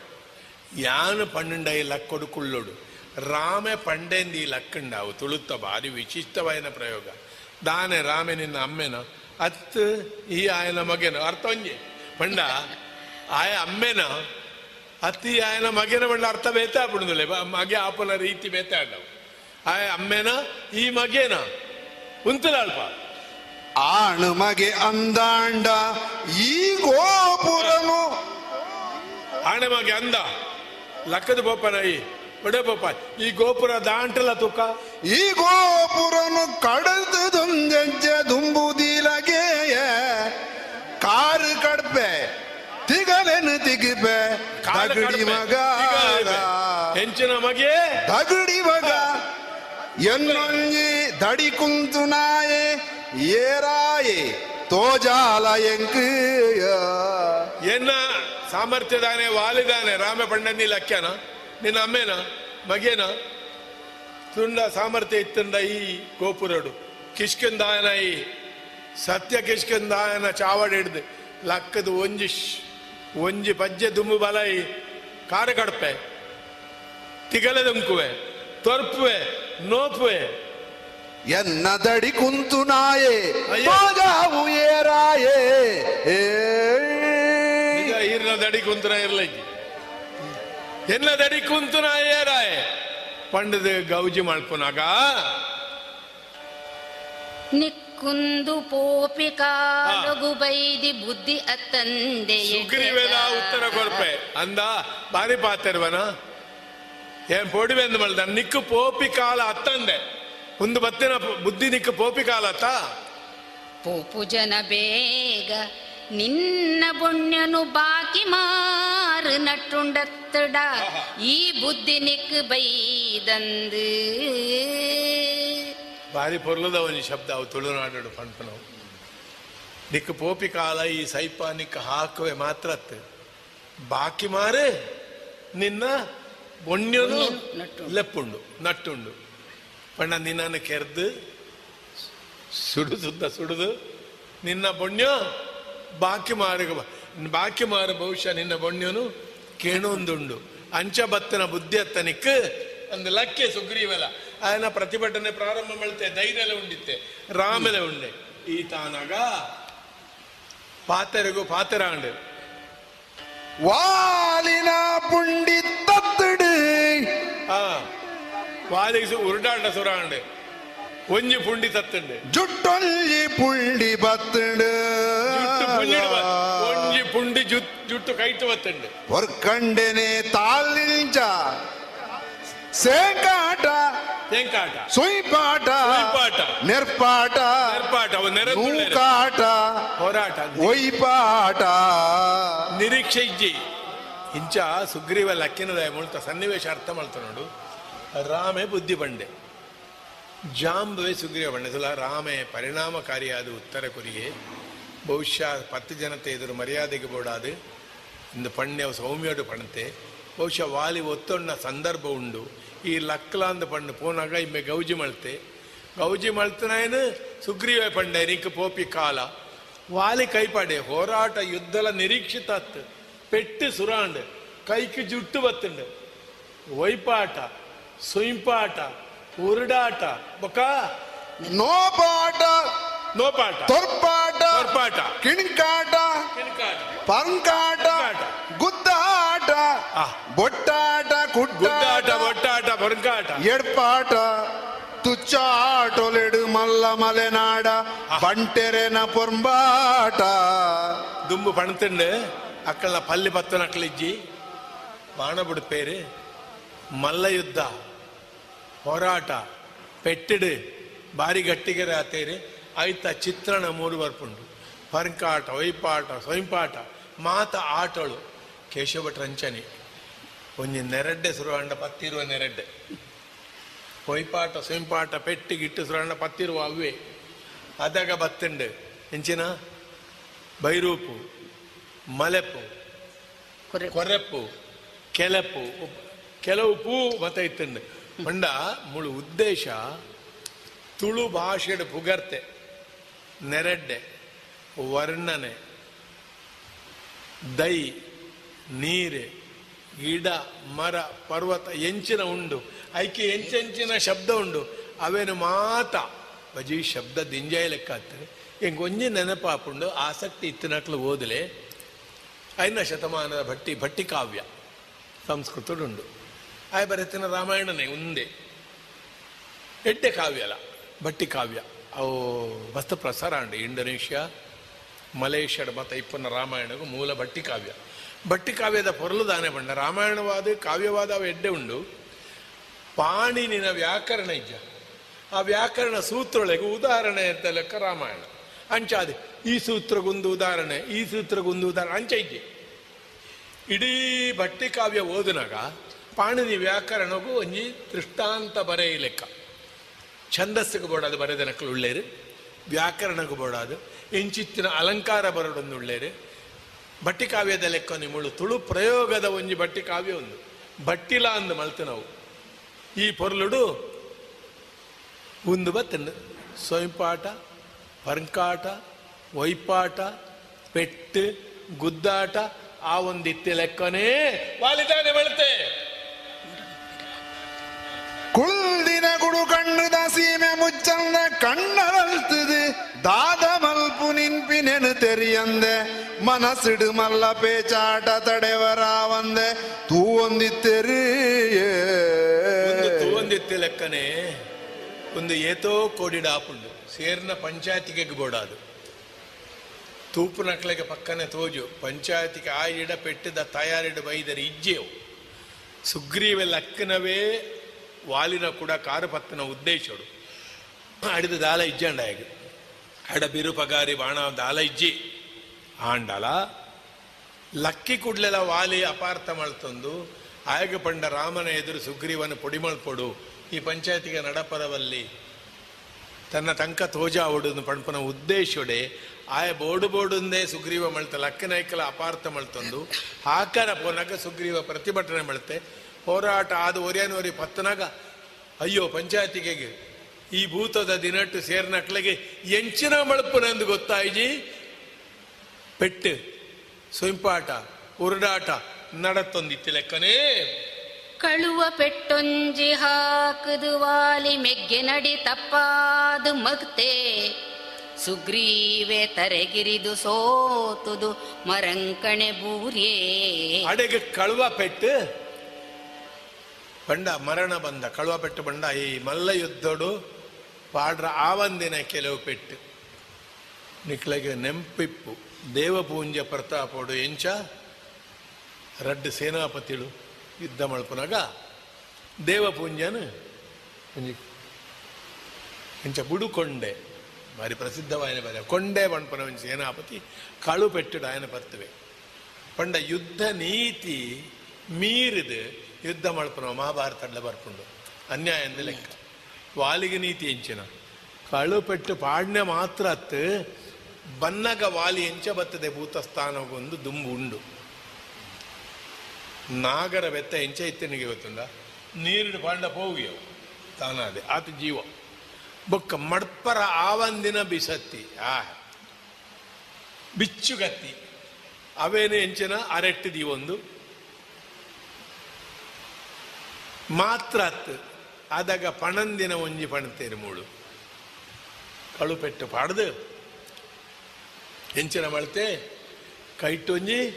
ಯಾನು ಪಣ್ಣುಂಡ ಈ ಲಕ್ಕೊಡು ಕುಳ್ಳೋಡು ರಾಮೆ ಪಂಡೆಂದು ಈ ಲಕ್ಕಂಡಾವು ತುಳುತ್ತ ಭಾರಿ ವಿಶಿಷ್ಟವಾಯಿನ ಪ್ರಯೋಗ. ದಾನೆ ರಾಮೆ ನಿನ್ನ ಅಮ್ಮೆನ. ಅತ್ತು ಈ ಆಯನ ಮಗೆನ. ಅರ್ಥ ಒಂಜಿ? ಪಂಡ, ಆಯ ಅಮ್ಮೆನ ಅತ್ತಿ ಆಯನ ಮಗೆನ ಪಂಡ ಅರ್ಥ ಬೇತೆ ಆಪುಡುದಿಲ್ಲ ಮಗೆ ಆಪನ ರೀತಿ ಬೇತೆ ಆಡವು ಆಯ ಅಮ್ಮೆನ ಈ ಮಗೇನ. ಉಂತಲಾಳ್ಪ ಆಣ ಮಗೆ ಅಂದಾಂಡ ಈ ಗೋಪುರನು. ಆಣೆ ಮಗೆ ಅಂದ. ಲಕ್ಕದ ಬೋಪನ ಈ ಒಡೆ ಬೋಪ ಈ ಗೋಪುರ ದಾಂಟಲ ತುಕ? ಈ ಗೋಪುರನು ಕಡದು ದುಂಜಜ್ಜ ದುಂಬುದಿಲಗೆಯ. ಕಾರು ಕಡ್ಪೆ. ತಿಗಲೆನು ತಿಗಿಪೆ ತಗಡಿ ಮಗ ಹೆಂಚಿನ ಮಗೆ? ತಗಡಿ ಮಗ. ಎನ್ನೊಂಜಿ ದಡಿ ಕುಂತು ನಾಯೆ ಏರಾಯೆ ತೋಜಾಲ ಎಂಕು ಎನ್ನ ಸಾಮರ್ಥ್ಯದಾನೆ ವಾಲಿದಾನೆ ರಾಮ ಪಂಡನಿ ಲಕ್ಯನ ನಿನ್ನ ಅಮ್ಮೇನ? ಮಗೇನ? ತುಂಡ ಸಾಮರ್ಥ್ಯ ಇತ್ತಂಡ ಈ ಗೋಪುರಡು. ಕಿಷ್ಕಂದಾಯನ ಈ ಸತ್ಯ ಕಿಷ್ಕಂದಾಯನ ಚಾವಡಿ ಹಿಡ್ದು ಲಕ್ಕದ ಒಂಜಿ ಶ್- ಒಂಜಿ ಪಜ್ಜೆ ದುಮ್ಮು ಬಲೈ ಕಾರ ಕಡಪೆ ತಿಗಲದಂಕುವೆ ತೊರ್ಪುವೆ ನೋಪುವೆ. ಎನ್ನದಡಿ ಕುಂತು ನಾಯೆ ತೋಜಾವು ಏರಾಯೆ ದಡಿ ಕುಂತನ ಇರ್ಲೈತಿ ಎನ್ನ ದಡಿ ಕುಂತನ ಏರಾಯ. ಪಂಡದ ಗೌಜಿ ಮಲ್ಪುನಾಗ ನಿಕ್ಕುಂದು ಪೋಪಿ ಕಾಲಗು ಬೈದಿ ಬುದ್ಧಿ ಅತ್ತಂದೆ ಸುಗ್ರೀವೆಲ ಉತ್ತರ ಕೊಡ್ಪೆ. ಅಂದ ಬಾರಿ ಪಾತಿರ್ವನ. ಏನ್ ಪೋಡಿವೆ ಅಂದ ಮಲ್ದ? ನಿಕ್ಕು ಪೋಪಿ ಕಾಲ ಅತ್ತಂದೆ. ಒಂದು ಬತ್ತಿನ ಬುದ್ಧಿ ನಿಕ್ಕು ಪೋಪಿ ಕಾಲ ಅತ್ತ? ಪೋಪು ಜನ ಬೇಗ ನಿನ್ನ ಪುಣ್ಯನು ಬಾಕಿ ಮಾರು ನಟ್ಟುಂಡತ್ತಡ. ಈ ಬುದ್ಧಿ ನಿಕ್ ಬೈದಂದು. ಬಾರಿ ಪೊರ್ಲದ ಒಂದು ಶಬ್ದ ಅವು ತುಳುನಾಡು ಪಂಪನವು ನಿಕ್ಕ ಪೋಪಿ ಕಾಲ ಈ ಸೈಪ ನಿಕ್ಕ ಹಾಕುವೆ ಮಾತ್ರ ಅತ್ತೆ. ಬಾಕಿ ಮಾರೆ ನಿನ್ನ ಬೊಣ್ಣ್ಯನು ಲೆಪ್ಪುಂಡು ನಟ್ಟುಂಡು. ಪಣ್ಣ ನಿನ್ನನ್ನು ಕೆರೆದು ಸುಡು ಸುದ್ದ ಸುಡುದು ನಿನ್ನ ಬೊಣ್ಯ ಬಾಕಿ ಮಾರ್ಗ ಬಾಕಿ ಮಾರ ಬಹುಶಃ ನಿನ್ನ ಬೊಣ್ಯನು ಕೇಣೊಂದುಂಡು. ಅಂಚ ಬತ್ತನ ಬುದ್ಧಿ ಅತ್ತನಿಕ್ ಒಂದು ಲಕ್ಕೆ ಸುಗ್ರೀವಲ. ಆಯನ ಪ್ರತಿಭಟನೆ ಪ್ರಾರಂಭ ಮಾಡ್ತೆ ಧೈರ್ಯ ಎಲ್ಲ ಉಂಡಿತ್ತೆ ರಾಮಲೆ ಉಂಡೆ. ಈ ತಾನಾಗ ಪಾತರಿಗೂ ಪಾತರಾಂಡು. ವಾಲಿನ ಪುಂಡಿ ತತ್ತಡು. ಆ ವಾಲಿಗೆ ಉರುಡಾಟ ಸುರಾಂಡು. ಒಂಜಿ ಪುಂಡಿ ತತ್ತುಂಡು. ಜುಟ್ಟೊಂಜಿ ಪುಂಡಿ ಬತ್ತಡು. ಜುಟ್ಟು ಪುಂಜಿಡು ಬ- ಒಂಜಿ ಸೇಕಾಟ ತೆಂಕಾಟ ಸುಯ್ಪಾಟ ಸುಯ್ಪಾಟ. ನೆರ್ಪಾಟ ನೆರ್ಪಾಟ ಅವು ನೆರೆದು ನೂಕಾಟ ಹೋರಾಟ ಒಯ್ಪಾಟ ನಿರೀಕ್ಷೆ ಇಜ್ಜಿ. ಇಂಚ ಸುಗ್ರೀವ ಲಕ್ಕಿನದ ಮುಳ್ತ ಸನ್ನಿವೇಶ ಅರ್ಥ ಮಾಡ್ತ ನೋಡು. ರಾಮೆ ಬುದ್ಧಿ ಬಂಡೆ. ಜಾಂಬವೆ ಸುಗ್ರೀವ ಬಂಡೆ. ಸುಲ ರಾಮೆ ಪರಿಣಾಮಕಾರಿಯಾದ ಉತ್ತರ ಕೊರಿಗೆ. ಬಹುಶಃ ಪತ್ತು ಜನತೆ ಎದುರು ಮರ್ಯಾದೆಗೆ ಬೋಡಾದು. ಇಂದು ಪಣ್ಯ ಸೌಮ್ಯೋಡು ಪಣತೆ. ಬಹುಶಃ ವಾಲಿ ಒತ್ತೊಣ್ಣ ಸಂದರ್ಭ ಉಂಡು. ಈ ಲಕ್ಲಾಂದ ಪಣ್ಣು ಪೋನಾಗ ಇಮ್ಮೆ ಗೌಜಿ ಮಳ್ತೆ. ಗೌಜಿ ಮಳ್ತನಾಯನು ಸುಗ್ರೀವ ಪಂಡೆ ನಿಕ್ ಪೋಪಿ ಕಾಲ. ವಾಲಿ ಕೈಪಾಡೆ ಹೋರಾಟ ಯುದ್ಧಲ ನಿರೀಕ್ಷಿತ ಅತ್ತು. ಪೆಟ್ಟು ಸುರಾಂಡ್, ಕೈಕ್ ಜುಟ್ಟು ಬತ್ತುಂಡು. ಒಯ್ಪಾಟ ಸುಯಿಂಪಾಟ ಉರುಡಾಟ. ಬೊಕ? ನೋಪಾಟ ನೋಪಾಟ ತೊರ್ಪಾಟ ತೊರ್ಪಾಟ ಕಿಣ್ಕಾಟ ಪಂಕಾಟ ಗುದ್ದಾಟ ಬೊಟ್ಟಾಟ ಗುಡ್ಡಾಟ ಬೊಟ್ಟಾಟ ಪಂಕಾಟ. ಎಡ್ಪಾಟ ತುಚ್ಚಾಟೊಲೆಡು ಮಲ್ಲ ಮಲೆನಾಡ ಬಂಟೆರೆನ ಪೊಂಬಾಟ ದುಂಬು ಪಣತುಂಡು ಅಕ್ಕಳ ಪಲ್ಲಿ ಪತ್ತನ ಅಕ್ಕಳಿಜ್ಜಿ ಬಾಣ ಬಿಡ್ಪೇರು ಮಲ್ಲ ಯುದ್ಧ ಹೋರಾಟ ಪೆಟ್ಟಿಡು ಬಾರಿ ಗಟ್ಟಿಗೆರೆ ಆತೇರು. ಆಯ್ತ ಚಿತ್ರಣ ಮೂರು ಬರ್ಪುಂಡು ಪರ್ಕಾಟ ಒಯ್ಪಾಟ ಸ್ವಯಂಪಾಟ ಮಾತ ಆಟಳು ಕೇಶವ ರಂಚನೆ ಒಂಜಿ ನೆರಡ್ಡೆ ಸುರುವಂಡ ಪತ್ತಿರುವ ನೆರಡ್ಡೆ. ಒಯ್ಪಾಟ ಸ್ವಯಂಪಾಟ ಪೆಟ್ಟು ಗಿಟ್ಟು ಸುರುವಂಡ ಪತ್ತಿರುವ ಅವ್ವೆ. ಅದಾಗ ಬತ್ತುಂಡು. ಎಂಚಿನ? ಬೈರೂಪು ಮಲೆಪು ಕೊರೆಪ್ಪು ಕೆಲಪು ಕೆಲವು ಪೂ ಮತ ಇತ್ತಂಡು. ಮಂಡ ಮುಳು ಉದ್ದೇಶ ತುಳು ಭಾಷೆಡು ಪುಗರ್ತೆ. ನೆರೆಡ್ಡೆ ವರ್ಣನೆ ದೈ ನೀರು ಗಿಡ ಮರ ಪರ್ವತ ಎಂಚಿನ ಉಂಡು ಐಕೆ ಎಂಚೆಂಚಿನ ಶಬ್ದ ಉಂಡು ಅವೇನು ಮಾತ ಬಜಿ ಶಬ್ದ ದಿಂಜಾಯ ಲೆಕ್ಕ ಆಗ್ತದೆ ಹೆಂಗೆ ಒಂಜಿ ನೆನಪಾಪುಂಡು ಆಸಕ್ತಿ ಇತ್ತಿನಕ್ಲು ಓದಲೆ ಐದನೇ ಶತಮಾನದ ಭಟ್ಟಿ ಭಟ್ಟಿ ಕಾವ್ಯ ಸಂಸ್ಕೃತಡುಂಡು ಆಯ ಬರೆತಿನ ರಾಮಾಯಣನೇ ಒಂದೇ ಎಡ್ಡೆ ಕಾವ್ಯಲ ಭಟ್ಟಿ ಕಾವ್ಯ ಅವು ಮಸ್ತ್ ಪ್ರಸಾರ ಅಂಡಿ, ಇಂಡೋನೇಷ್ಯಾ ಮಲೇಷ್ಯಾಡ್ ಮತ್ತು ಇಪ್ಪನ ರಾಮಾಯಣಗೂ ಮೂಲ ಭಟ್ಟಿ ಕಾವ್ಯ. ಭಟ್ಟಿ ಕಾವ್ಯದ ಪೊರಲು ದಾನೆ ಬಂಡ ರಾಮಾಯಣವಾದ, ಕಾವ್ಯವಾದ ಅವು ಎಡ್ಡೆ ಉಂಡು. ಪಾಣಿನಿನ ವ್ಯಾಕರಣ ಇಜ್ಜ. ಆ ವ್ಯಾಕರಣ ಸೂತ್ರಗಳಿಗೆ ಉದಾಹರಣೆ ಅಂತ ಲೆಕ್ಕ ರಾಮಾಯಣ. ಅಂಚಾದೆ ಈ ಸೂತ್ರಗೊಂದು ಉದಾಹರಣೆ, ಈ ಸೂತ್ರಗೊಂದು ಉದಾಹರಣೆ, ಅಂಚ ಇಜ್ಜೆ. ಇಡೀ ಭಟ್ಟಿ ಕಾವ್ಯ ಓದಿನಾಗ ಪಾಣಿನಿ ವ್ಯಾಕರಣಗೂ ಒಂಜಿ ದೃಷ್ಟಾಂತ ಬರೆಯ ಲೆಕ್ಕ. ಛಂದಸ್ಸಿಗೆ ಬೋಡಾದು ಬರೆದನಕ್ಕಲು ಉಳ್ಳೇರು, ವ್ಯಾಕರಣಕ್ಕೆ ಬೋಡಾದು, ಎಂಚಿತ್ತಿನ ಅಲಂಕಾರ ಬರೋಡೊಂದು ಉಳ್ಳೇರು. ಭಟ್ಟಿ ಕಾವ್ಯದ ಲೆಕ್ಕ ನಿಮ್ಮಳು ತುಳು ಪ್ರಯೋಗದ ಒಂಜಿ ಬಟ್ಟಿ ಕಾವ್ಯ ಒಂದು. ಭಟ್ಟಿಲ ಅಂದು ಮಲ್ತು ನಾವು. ಈ ಪೊರ್ಲುಡು ಒಂದು ಬತ್ತಂಡು ಸ್ವಯಂಪಾಟ ಪರಂಕಾಟ, ವೈಪಾಟ, ಪೆಟ್ಟು, ಗುದ್ದಾಟ, ಆ ಒಂದಿತ್ತೆ ಲೆಕ್ಕನೇ ವಾಲಿದಾನೆ ಬಳುತ್ತೆ ಕುಳ್ದಿನ ಗುಡು ಕಣ್ಣುದ ಸೀಮೆ ಮುಚ್ಚಂದ ಕಣ್ಣರಲ್ತದು. ದಾದ ಮಲ್ಪು ನಿನ್ಪಿನೆನು ತೆರಿಯಂದೆ. ಮನಸ್ಸಿಡು ಮಲ್ಲ ಪೇಚಾಟ ತಡೆವರ ಒಂದೆ ತೂ ಒಂದು ತೂವೊಂದಿತ್ತೆ ಲೆಕ್ಕನೆ. ಒಂದು ಏತೋ ಕೋಡಿಡ ಆಪುಂಡು ಸೇರ್ನ ಪಂಚಾಯತಿಗೆ ಬೋಡಾದು. ತೂಪು ನಕ್ಲೆಗೆ ಪಕ್ಕನೆ ತೋಜು. ಪಂಚಾಯತಿಗೆ ಆ ಇಡ ಪೆಟ್ಟಿದ ತಯಾರಿಡ ಬೈದರೆ ಇಜ್ಜೆವು. ಸುಗ್ರೀವೆ ಲಕ್ಕನವೇ ವಾಲಿನ ಕೂಡ ಕಾರುಪತ್ತನ ಉದ್ದೇಶಡು ಅಡಿದ ದಾಲ ಇಜ್ಜಂಡಾಯಗ ಅಡ ಬಿರುಪಗಾರಿ ಬಾಣ ದಾಲ ಇಜ್ಜಿ. ಆಂಡಲ, ಲಕ್ಕಿ ಕುಡ್ಲೆಲ ವಾಲಿ ಅಪಾರ್ಥ ಮಳ್ತೊಂದು. ಆಯಗ ಪಂಡ ರಾಮನ ಎದುರು ಸುಗ್ರೀವನ ಪುಡಿ ಮಳ್ಪೊಡು. ಈ ಪಂಚಾಯತಿಗೆ ನಡಪದವಲ್ಲಿ ತನ್ನ ತಂಕ ತೋಜ ಒಡುದು ಪಣಪನ ಉದ್ದೇಶೊಡೆ. ಆಯ ಬೋಡು ಬೋಡುಂದೇ ಸುಗ್ರೀವ ಮಳ್ತ ಲಕ್ಕನಾಯ್ಕಲ ಅಪಾರ್ಥ ಮಳ್ತಂದು. ಆಕಾರ ಪೋನಕ ಸುಗ್ರೀವ ಪ್ರತಿಭಟನೆ ಮಳ್ತೆ. ಹೋರಾಟ ಆದ ಒರಿಯನೋರಿ ಪತ್ತನಾಗ ಅಯ್ಯೋ ಪಂಚಾಯತಿಗೆ ಈ ಭೂತದ ದಿನಟ್ಟು ಸೇರ್ನಕ್ಲೆಗೆ ಎಂಚಿನ ಮಳಪುನಂದು ಗೊತ್ತಾಯ್ಜಿ? ಪೆಟ್ಟು ಸೊಂಪಾಟ ಉರುಡಾಟ ನಡತ್ತೊಂದಿತ್ತು ಲೆಕ್ಕನೇ. ಕಳುವ ಪೆಟ್ಟೊಂಜಿ ಹಾಕದು ವಾಲಿ ಮೆಗ್ಗೆ ನಡಿ ತಪ್ಪಾದು ಮಗ್ತೆ. ಸುಗ್ರೀವೆ ತರೆಗಿರಿದು ಸೋತುದು ಮರಂಕಣೆ ಬೂರ್ಯೇ. ಅಡೆಗೆ ಕಳುವ ಪೆಟ್ಟು ಬಂಡ, ಮರಣ ಬಂದ, ಕಳುವ ಪೆಟ್ಟು ಬಂಡ, ಈ ಮಲ್ಲ ಯುದ್ಧಡು ಪಾಡ್ರ ಆವಂದಿನ ಕೆಲವು ಪೆಟ್ಟು. ನಿಕ್ಲಗೆ ನೆಂಪಿಪ್ಪು ದೇವಪೂಂಜ ಪ್ರತಾಪೋಡು ಎಂಚ, ರಡ್ಡು ಸೇನಾಪತಿಳು ಯುದ್ಧ ಮಳ್ಪುನಾಗ ದೇವಪೂಂಜನ ಎಂಚ ಬುಡುಕೊಂಡೆ ಬಾರಿ ಪ್ರಸಿದ್ಧವಾಯನ ಬರ ಕೊಂಡೆ ಒಂಜಿ ಸೇನಾಪತಿ ಕಳು ಪೆಟ್ಟುಡು ಆಯನ ಬರ್ತವೆ. ಪಂಡ ಯುದ್ಧ ನೀತಿ ಮೀರಿದು ಯುದ್ಧ ಮಲ್ಪನ ಮಹಾಭಾರತಡ್ಲ ಬರ್ಕೊಂಡು. ಅನ್ಯಾಯ ಅಂದ ಲೆಕ್ಕ. ವಾಲಿಗೆ ನೀತಿ ಎಂಚಿನ ಕಳು ಪೆಟ್ಟು ಪಾಡ್ನೆ ಮಾತ್ರ ಅತ್ತು ಬನ್ನಗ ವಾಲಿ ಎಂಚ ಬತ್ತದೆ ಭೂತಸ್ಥಾನಗೊಂದು ದುಂಬು ಉಂಡು. ನಾಗರ ಬೆತ್ತ ಎಂಚ ಇತ್ತನಿಗೆ ಗೊತ್ತುಂಡ? ನೀರಿನ ಪಾಂಡ ಪೋಗಿಯವು ತಾನಾದೆ ಆತ ಜೀವ. ಬೊಕ್ಕ ಮಡ್ಪರ ಆವಂದಿನ ಬಿಸತ್ತಿ, ಆ, ಬಿಚ್ಚುಗತ್ತಿ. ಅವೇನು ಎಂಚಿನ ಅರೆಟ್ಟಿದಿ ಒಂದು ಮಾತ್ರ ಅತ್ತು ಆದಾಗ ಪಣಂದಿನ ಒಂಜಿ ಪಣತೇರು ಮೂಳು. ಕಳುಪೆಟ್ಟು ಪಾಡ್ದು. ಹೆಂಚಿನ ಮಳತೆ ಕೈಟೊಂಜಿ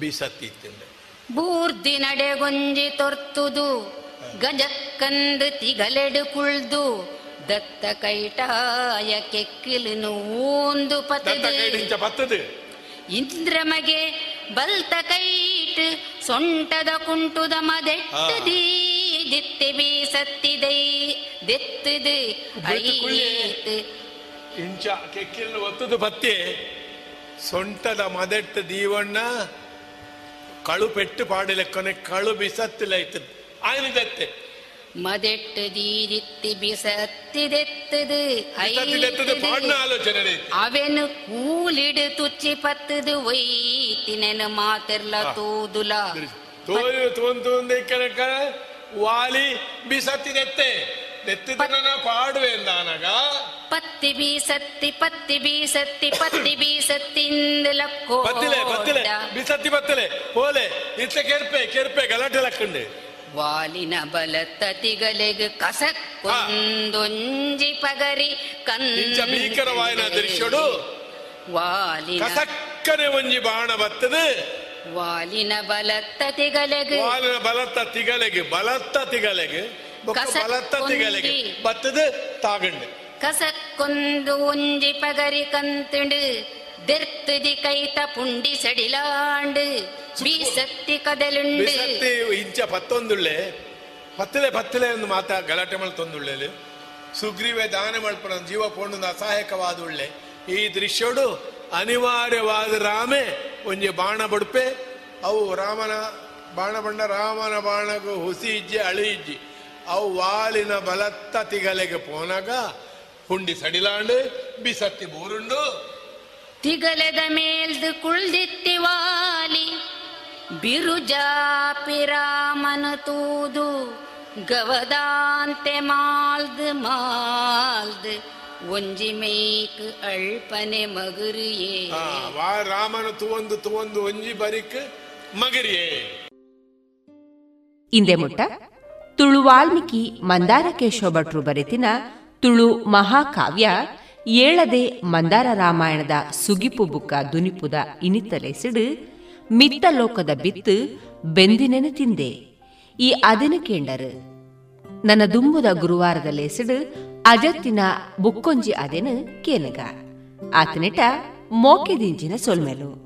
ಬಿಸತ್ತಿ ಬೂರ್ದಿ ಬೂರ್ದಿ ನಡೆಗೊಂಜಿ ತೊರ್ತುದು ಗಜಕ್ಕಂದು ತಿಗಲೆಡು ಕುಳ್ದು ದತ್ತ ಕೈಟಾಯ ಕೆಕ್ಕಿಲು ನೂಂದು ಪತದು. ಇಂದ್ರಮಗೆ ಬಲ್ತ ಕೈಟ್ ಸೊಂಟದ ಕುಂಟುದ ಮದೆಟ್ಟದಿ ದಿತ್ತಿ ಬೀಸತ್ತಿದೆ. ದಿತ್ತಿದೆ ಐತ್ ಇಂಚ ಕೆಕ್ಕಿಲ್ ಒತ್ತದು ಬತ್ತಿ. ಸೊಂಟದ ಮದೆಟ್ಟು ದೀವಣ್ಣ ಕಳು ಪೆಟ್ಟು ಪಾಡಿಲೆ ಕೊನೆ ಕಳು ಬಿಸತ್ತಿಲೈತು ಆಯ್ನದತ್ತೆ ಆಲೋಚನೆ ಐತಿ. ಅವೆನು ಕೂಲಿಡು ತುಚ್ಚಿ ಪತ್ತದು ಒಯ್ತಿನೆನು ಮಾತಿರ್ಲ ತೂದುಲ. ತೋಯು ತೋಂತು ಕನಕ ವಾಲಿ ಬಿಸತ್ತಿದೆತ್ತೆ. ನೆತ್ತಿದನ ಪಾಡುವೆ ಅಂದಾನಗ. ಪತ್ತಿ ಬೀಸತ್ತಿ ಪತ್ತಿ ಬೀಸತ್ತಿ ಪತ್ತಿ ಬೀಸತ್ತಿಂದಲಕ್ಕೋ ಬತ್ತಿಲೆ ಬತ್ತಿಲೆ. ಬಿಸತ್ತಿ ಬತ್ತಲೆ. ಓಲೆ ಇತ್ತ ಕೆರ್ಪೆ ಕೆರ್ಪೆ ಗಲಾಟೆ ಲಕ್ಕಂಡು. ವಾಲಿನ ಬಲ ತತಿಗಳಿಗೆ ಕಸಕ್ಕೊಂದೊಂಜಿ ಪಗರಿ ಇಂಚ ಭೀಕರವಾಯಿನ ದೃಶ್ಯಡು ವಾಲಿನ ಕಸಕ್ಕನೆ ಒಂಜಿ ಬಾಣ ಬತ್ತದೆ. ವಾಲಿನ ಬಲತ್ತ ತತಿಗಲೆಗ್ ವಾಲಿನ ಬಲತ್ತ ತಿಗಲೆಗೆ ಬಲತ್ತ ತಿಗಲೆಗೆ ಬೊಕ್ಕ ಕಸಕ್ ಬಲತ್ತ ತಿಗಲೆಗೆ ಒಂಜಿ. ಬತ್ತದು ತಾಗಂಡು. ಕಸಕ್ಕೊಂದು ಒಂಜಿ ಪಗರಿ ಕಂತುಂಡು. ದೆರ್ತದಿ கைத்த ಪುಂಡಿ ಸಡಿಲಾಂಡು வீசத்தி கதலுண்டு ಇಂಚ ಪತ್ತೊಂದುಳ್ಳೆ, ಪತ್ತಲೆ ಪತ್ತಲೆ ಒಂದು ಮಾತ ಗಲಾಟೆ ಮಲ್ತೊಂದುಳ್ಳೆಲು ಸುಗ್ರೀವೆ ದಾನ ಮಲ್ಪನ ಜೀವ ಪೋಂಡು ಅಸಹಾಯಕವಾದ ಉಳ್ಳೆ ಈ ದೃಶ್ಯಡು ಅನಿವಾರ್ಯವಾದ ರಾಮೆ, ಒಂಜಿ ಬಾಣ ಬಡುಪೆ. ಅವು ರಾಮನ ಬಾಣ ಬಂಡ ರಾಮನ ಬಾಣಗು ಹುಸಿ ಇಜ್ಜಿ, ಅಳಿ ಇಜ್ಜಿ. ಅವು ವಾಲಿನ ಬಲತ್ತ ತಿಗಲೆಗೆ ಪೋನಾಗ ಹುಂಡಿ ಸಡಿಲಾಂಡು, ಬಿಸತ್ತಿ ಬೋರುಂಡು. ತಿಗಲೆದ ಮೇಲ್ದು ಕುಳ್ದಿತ್ತಿ ವಾಲಿ ಬಿರುಜಾಪಿರಾಮನು ತೂದು ಗವದಾಂತೆ ಮಾಲ್ದು ಮಾಲ್ದು ಒಂಜಿ ಮೇಕ್ ಅಳ್ಪನೆ ಮಗುರಿಯೇ. ಆ, ವಾ ರಾಮನ ತುವೊಂದು ತುವೊಂದು ಒಂಜಿ ಬರಿಕ್ ಮಗರಿಯೇ. ಹಿಂದೆ ಮುಟ್ಟ ತುಳು ವಾಲ್ಮೀಕಿ ಮಂದಾರಕೇಶವ ಭಟ್ರು ಬರೆತಿನ ತುಳು ಮಹಾಕಾವ್ಯ ಏಳದೆ ಮಂದಾರ ರಾಮಾಯಣದ ಸುಗಿಪು ಬುಕ್ಕ ದುನಿಪುದ ಇನಿತಲೆಸಿಡು ಮಿತ್ತ ಲೋಕದ ಬಿತ್ತು ಬೆಂದಿನೆನ ತಿಂದೆ. ಈ ಅದನು ಕೇಂಡರು, ನನ್ನ ದುಂಬುದ ಗುರುವಾರದ ಲೇಸಿಡು ಅಜತ್ತಿನ ಬುಕ್ಕೊಂಜಿ ಅದೆನು ಕೇನಗ. ಆತನಿಟ ಮೋಕೆದಿಂಜಿನ ಸೊಲ್ಮೆಲು.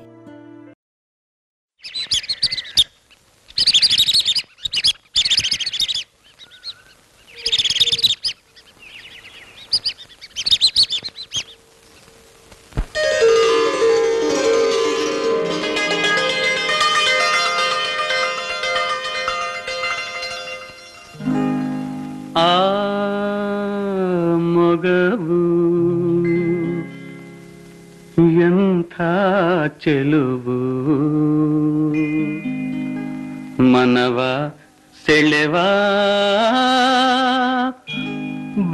ಆ ಮೊಗವು ಎಂಥ ಚೆಲುವು ಮನವ ಸೆಳೆವ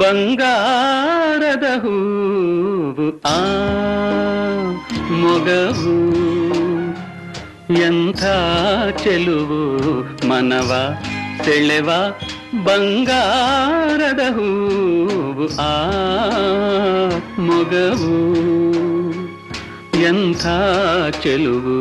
ಬಂಗಾರದ ಹೂವು ಆ ಮೊಗವು ಎಂಥ ಚೆಲುವು ಮನವ ಸೆಳೆವ ಬಂಗಾರದ ಹೂವು ಆ ಮೊಗವು ಎಂಥ ಚೆಲುವು.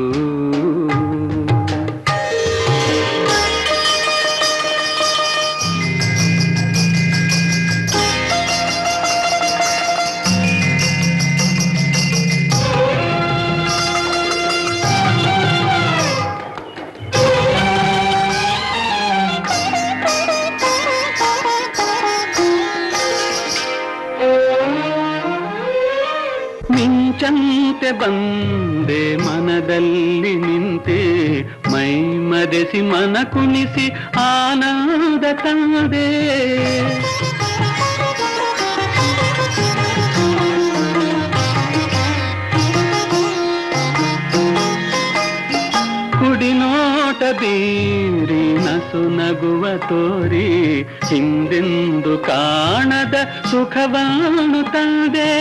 ಮಿಂಚಂತೆ ಬಂದೆ, ಮನದಲ್ಲಿ ನಿಂತೆ ಮೈ ಮರೆಸಿ, ಮನ ಕುಣಿಸಿ ಆನಂದ ತಂದೆ. ಕುಡಿನೋಟ ಬೀರಿ, ನಸು ನಗುವ ತೋರಿ, ಹಿಂದೆಂದು ಕಾಣದ ಸುಖವಾಣು ತಂದೆ.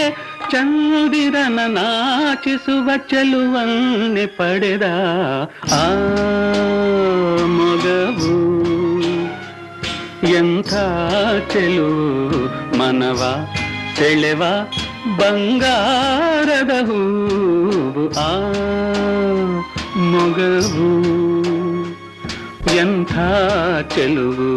ಚಂದಿರನ ನಾಚಿಸುವ ಚೆಲುವನ್ನೆ ಪಡೆದ ಆ ಮಗವು ಎಂಥ ಚೆಲುವು ಮನವ ಸೆಳೆವ ಬಂಗಾರದ ಹೂವು ಆ ಮೊಗವು ಎಂಥ ಚೆಲುವು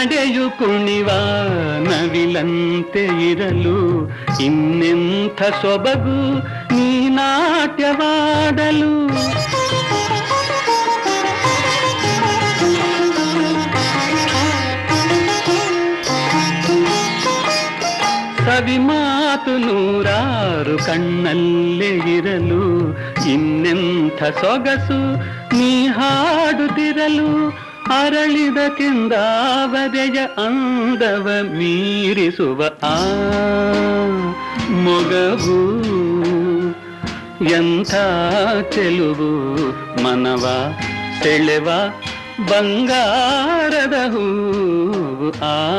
ನಡೆಯು ಕುಣಿವ ನವಿಲಂತೆ ಇರಲು ಇನ್ನೆಂಥ ಸೊಬಗು ನೀ ನಾಟ್ಯವಾಡಲು ಸವಿ ಮಾತು ನೂರಾರು ಕಣ್ಣಲ್ಲೇ ಇರಲು ಇನ್ನೆಂಥ ಸೊಗಸು ನೀ ಹಾಡುತ್ತಿರಲು ಅರಳಿದ ಕೆಂದಾವದೆಯ ಅಂದವ ಮೀರಿಸುವ ಆ ಮೊಗವು. ಎಂಥ ಚೆಲುವು ಮನವ, ಸೆಳೆವ ಬಂಗಾರದ ಹೂವು ಆ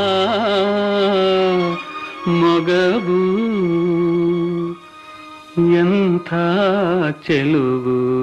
ಮೊಗವು. ಎಂಥ ಚೆಲುವು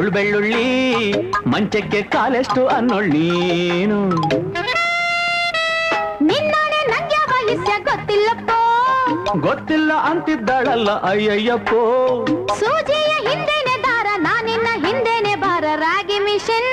ಮಳ್ಳಿ ಕುಳ್ಬೆಳ್ಳುಳ್ಳಿ ಮಂಚಕ್ಕೆ ಕಾಲೆಷ್ಟು ಅನ್ನೊಳ್ಳೀನು ನಿನ್ನಾಣೆ ನಂಗೆ ವಯಸ್ಸ ಗೊತ್ತಿಲ್ಲಪ್ಪ. ಗೊತ್ತಿಲ್ಲ ಅಂತಿದ್ದಾಳಲ್ಲ ಅಯ್ಯಯ್ಯಪ್ಪೋ. ಸೂಜಿಯ ಹಿಂದೆನೆ ದಾರ ನಾನಿನ್ನ ಹಿಂದೆನೆ ಬಾರ ರಾಗಿ ಮಿಷನ್.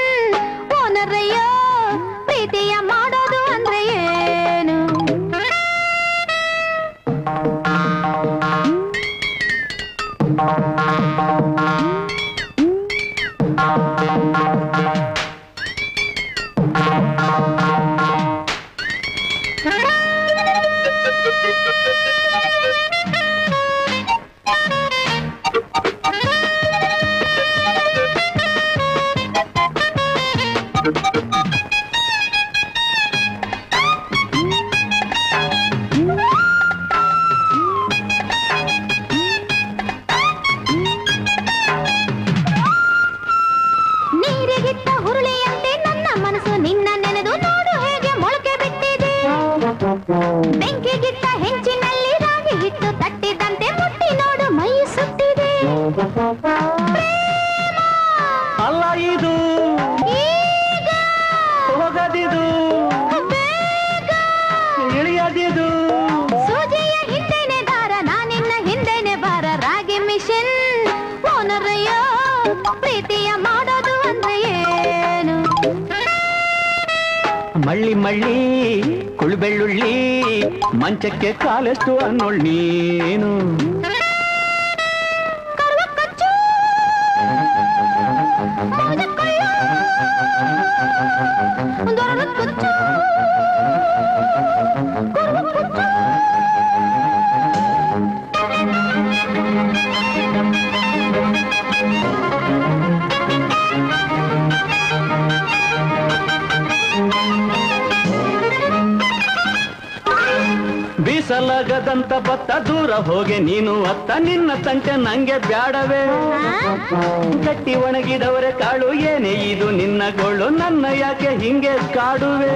ಮಂಚಕ್ಕೆ ಕಾಲೆಷ್ಟು ಅನ್ನೋಳ್ ನೀನು ನೀನು ಅತ್ತ ನಿನ್ನ ತಂಟೆ ನಂಗೆ ಬ್ಯಾಡವೇ. ಗಟ್ಟಿ ಒಣಗಿದವರೆ ಕಾಳು ಏನೇ? ಇದು ನಿನ್ನ ಗೋಳು, ನನ್ನ ಯಾಕೆ ಹಿಂಗೆ ಕಾಡುವೆ?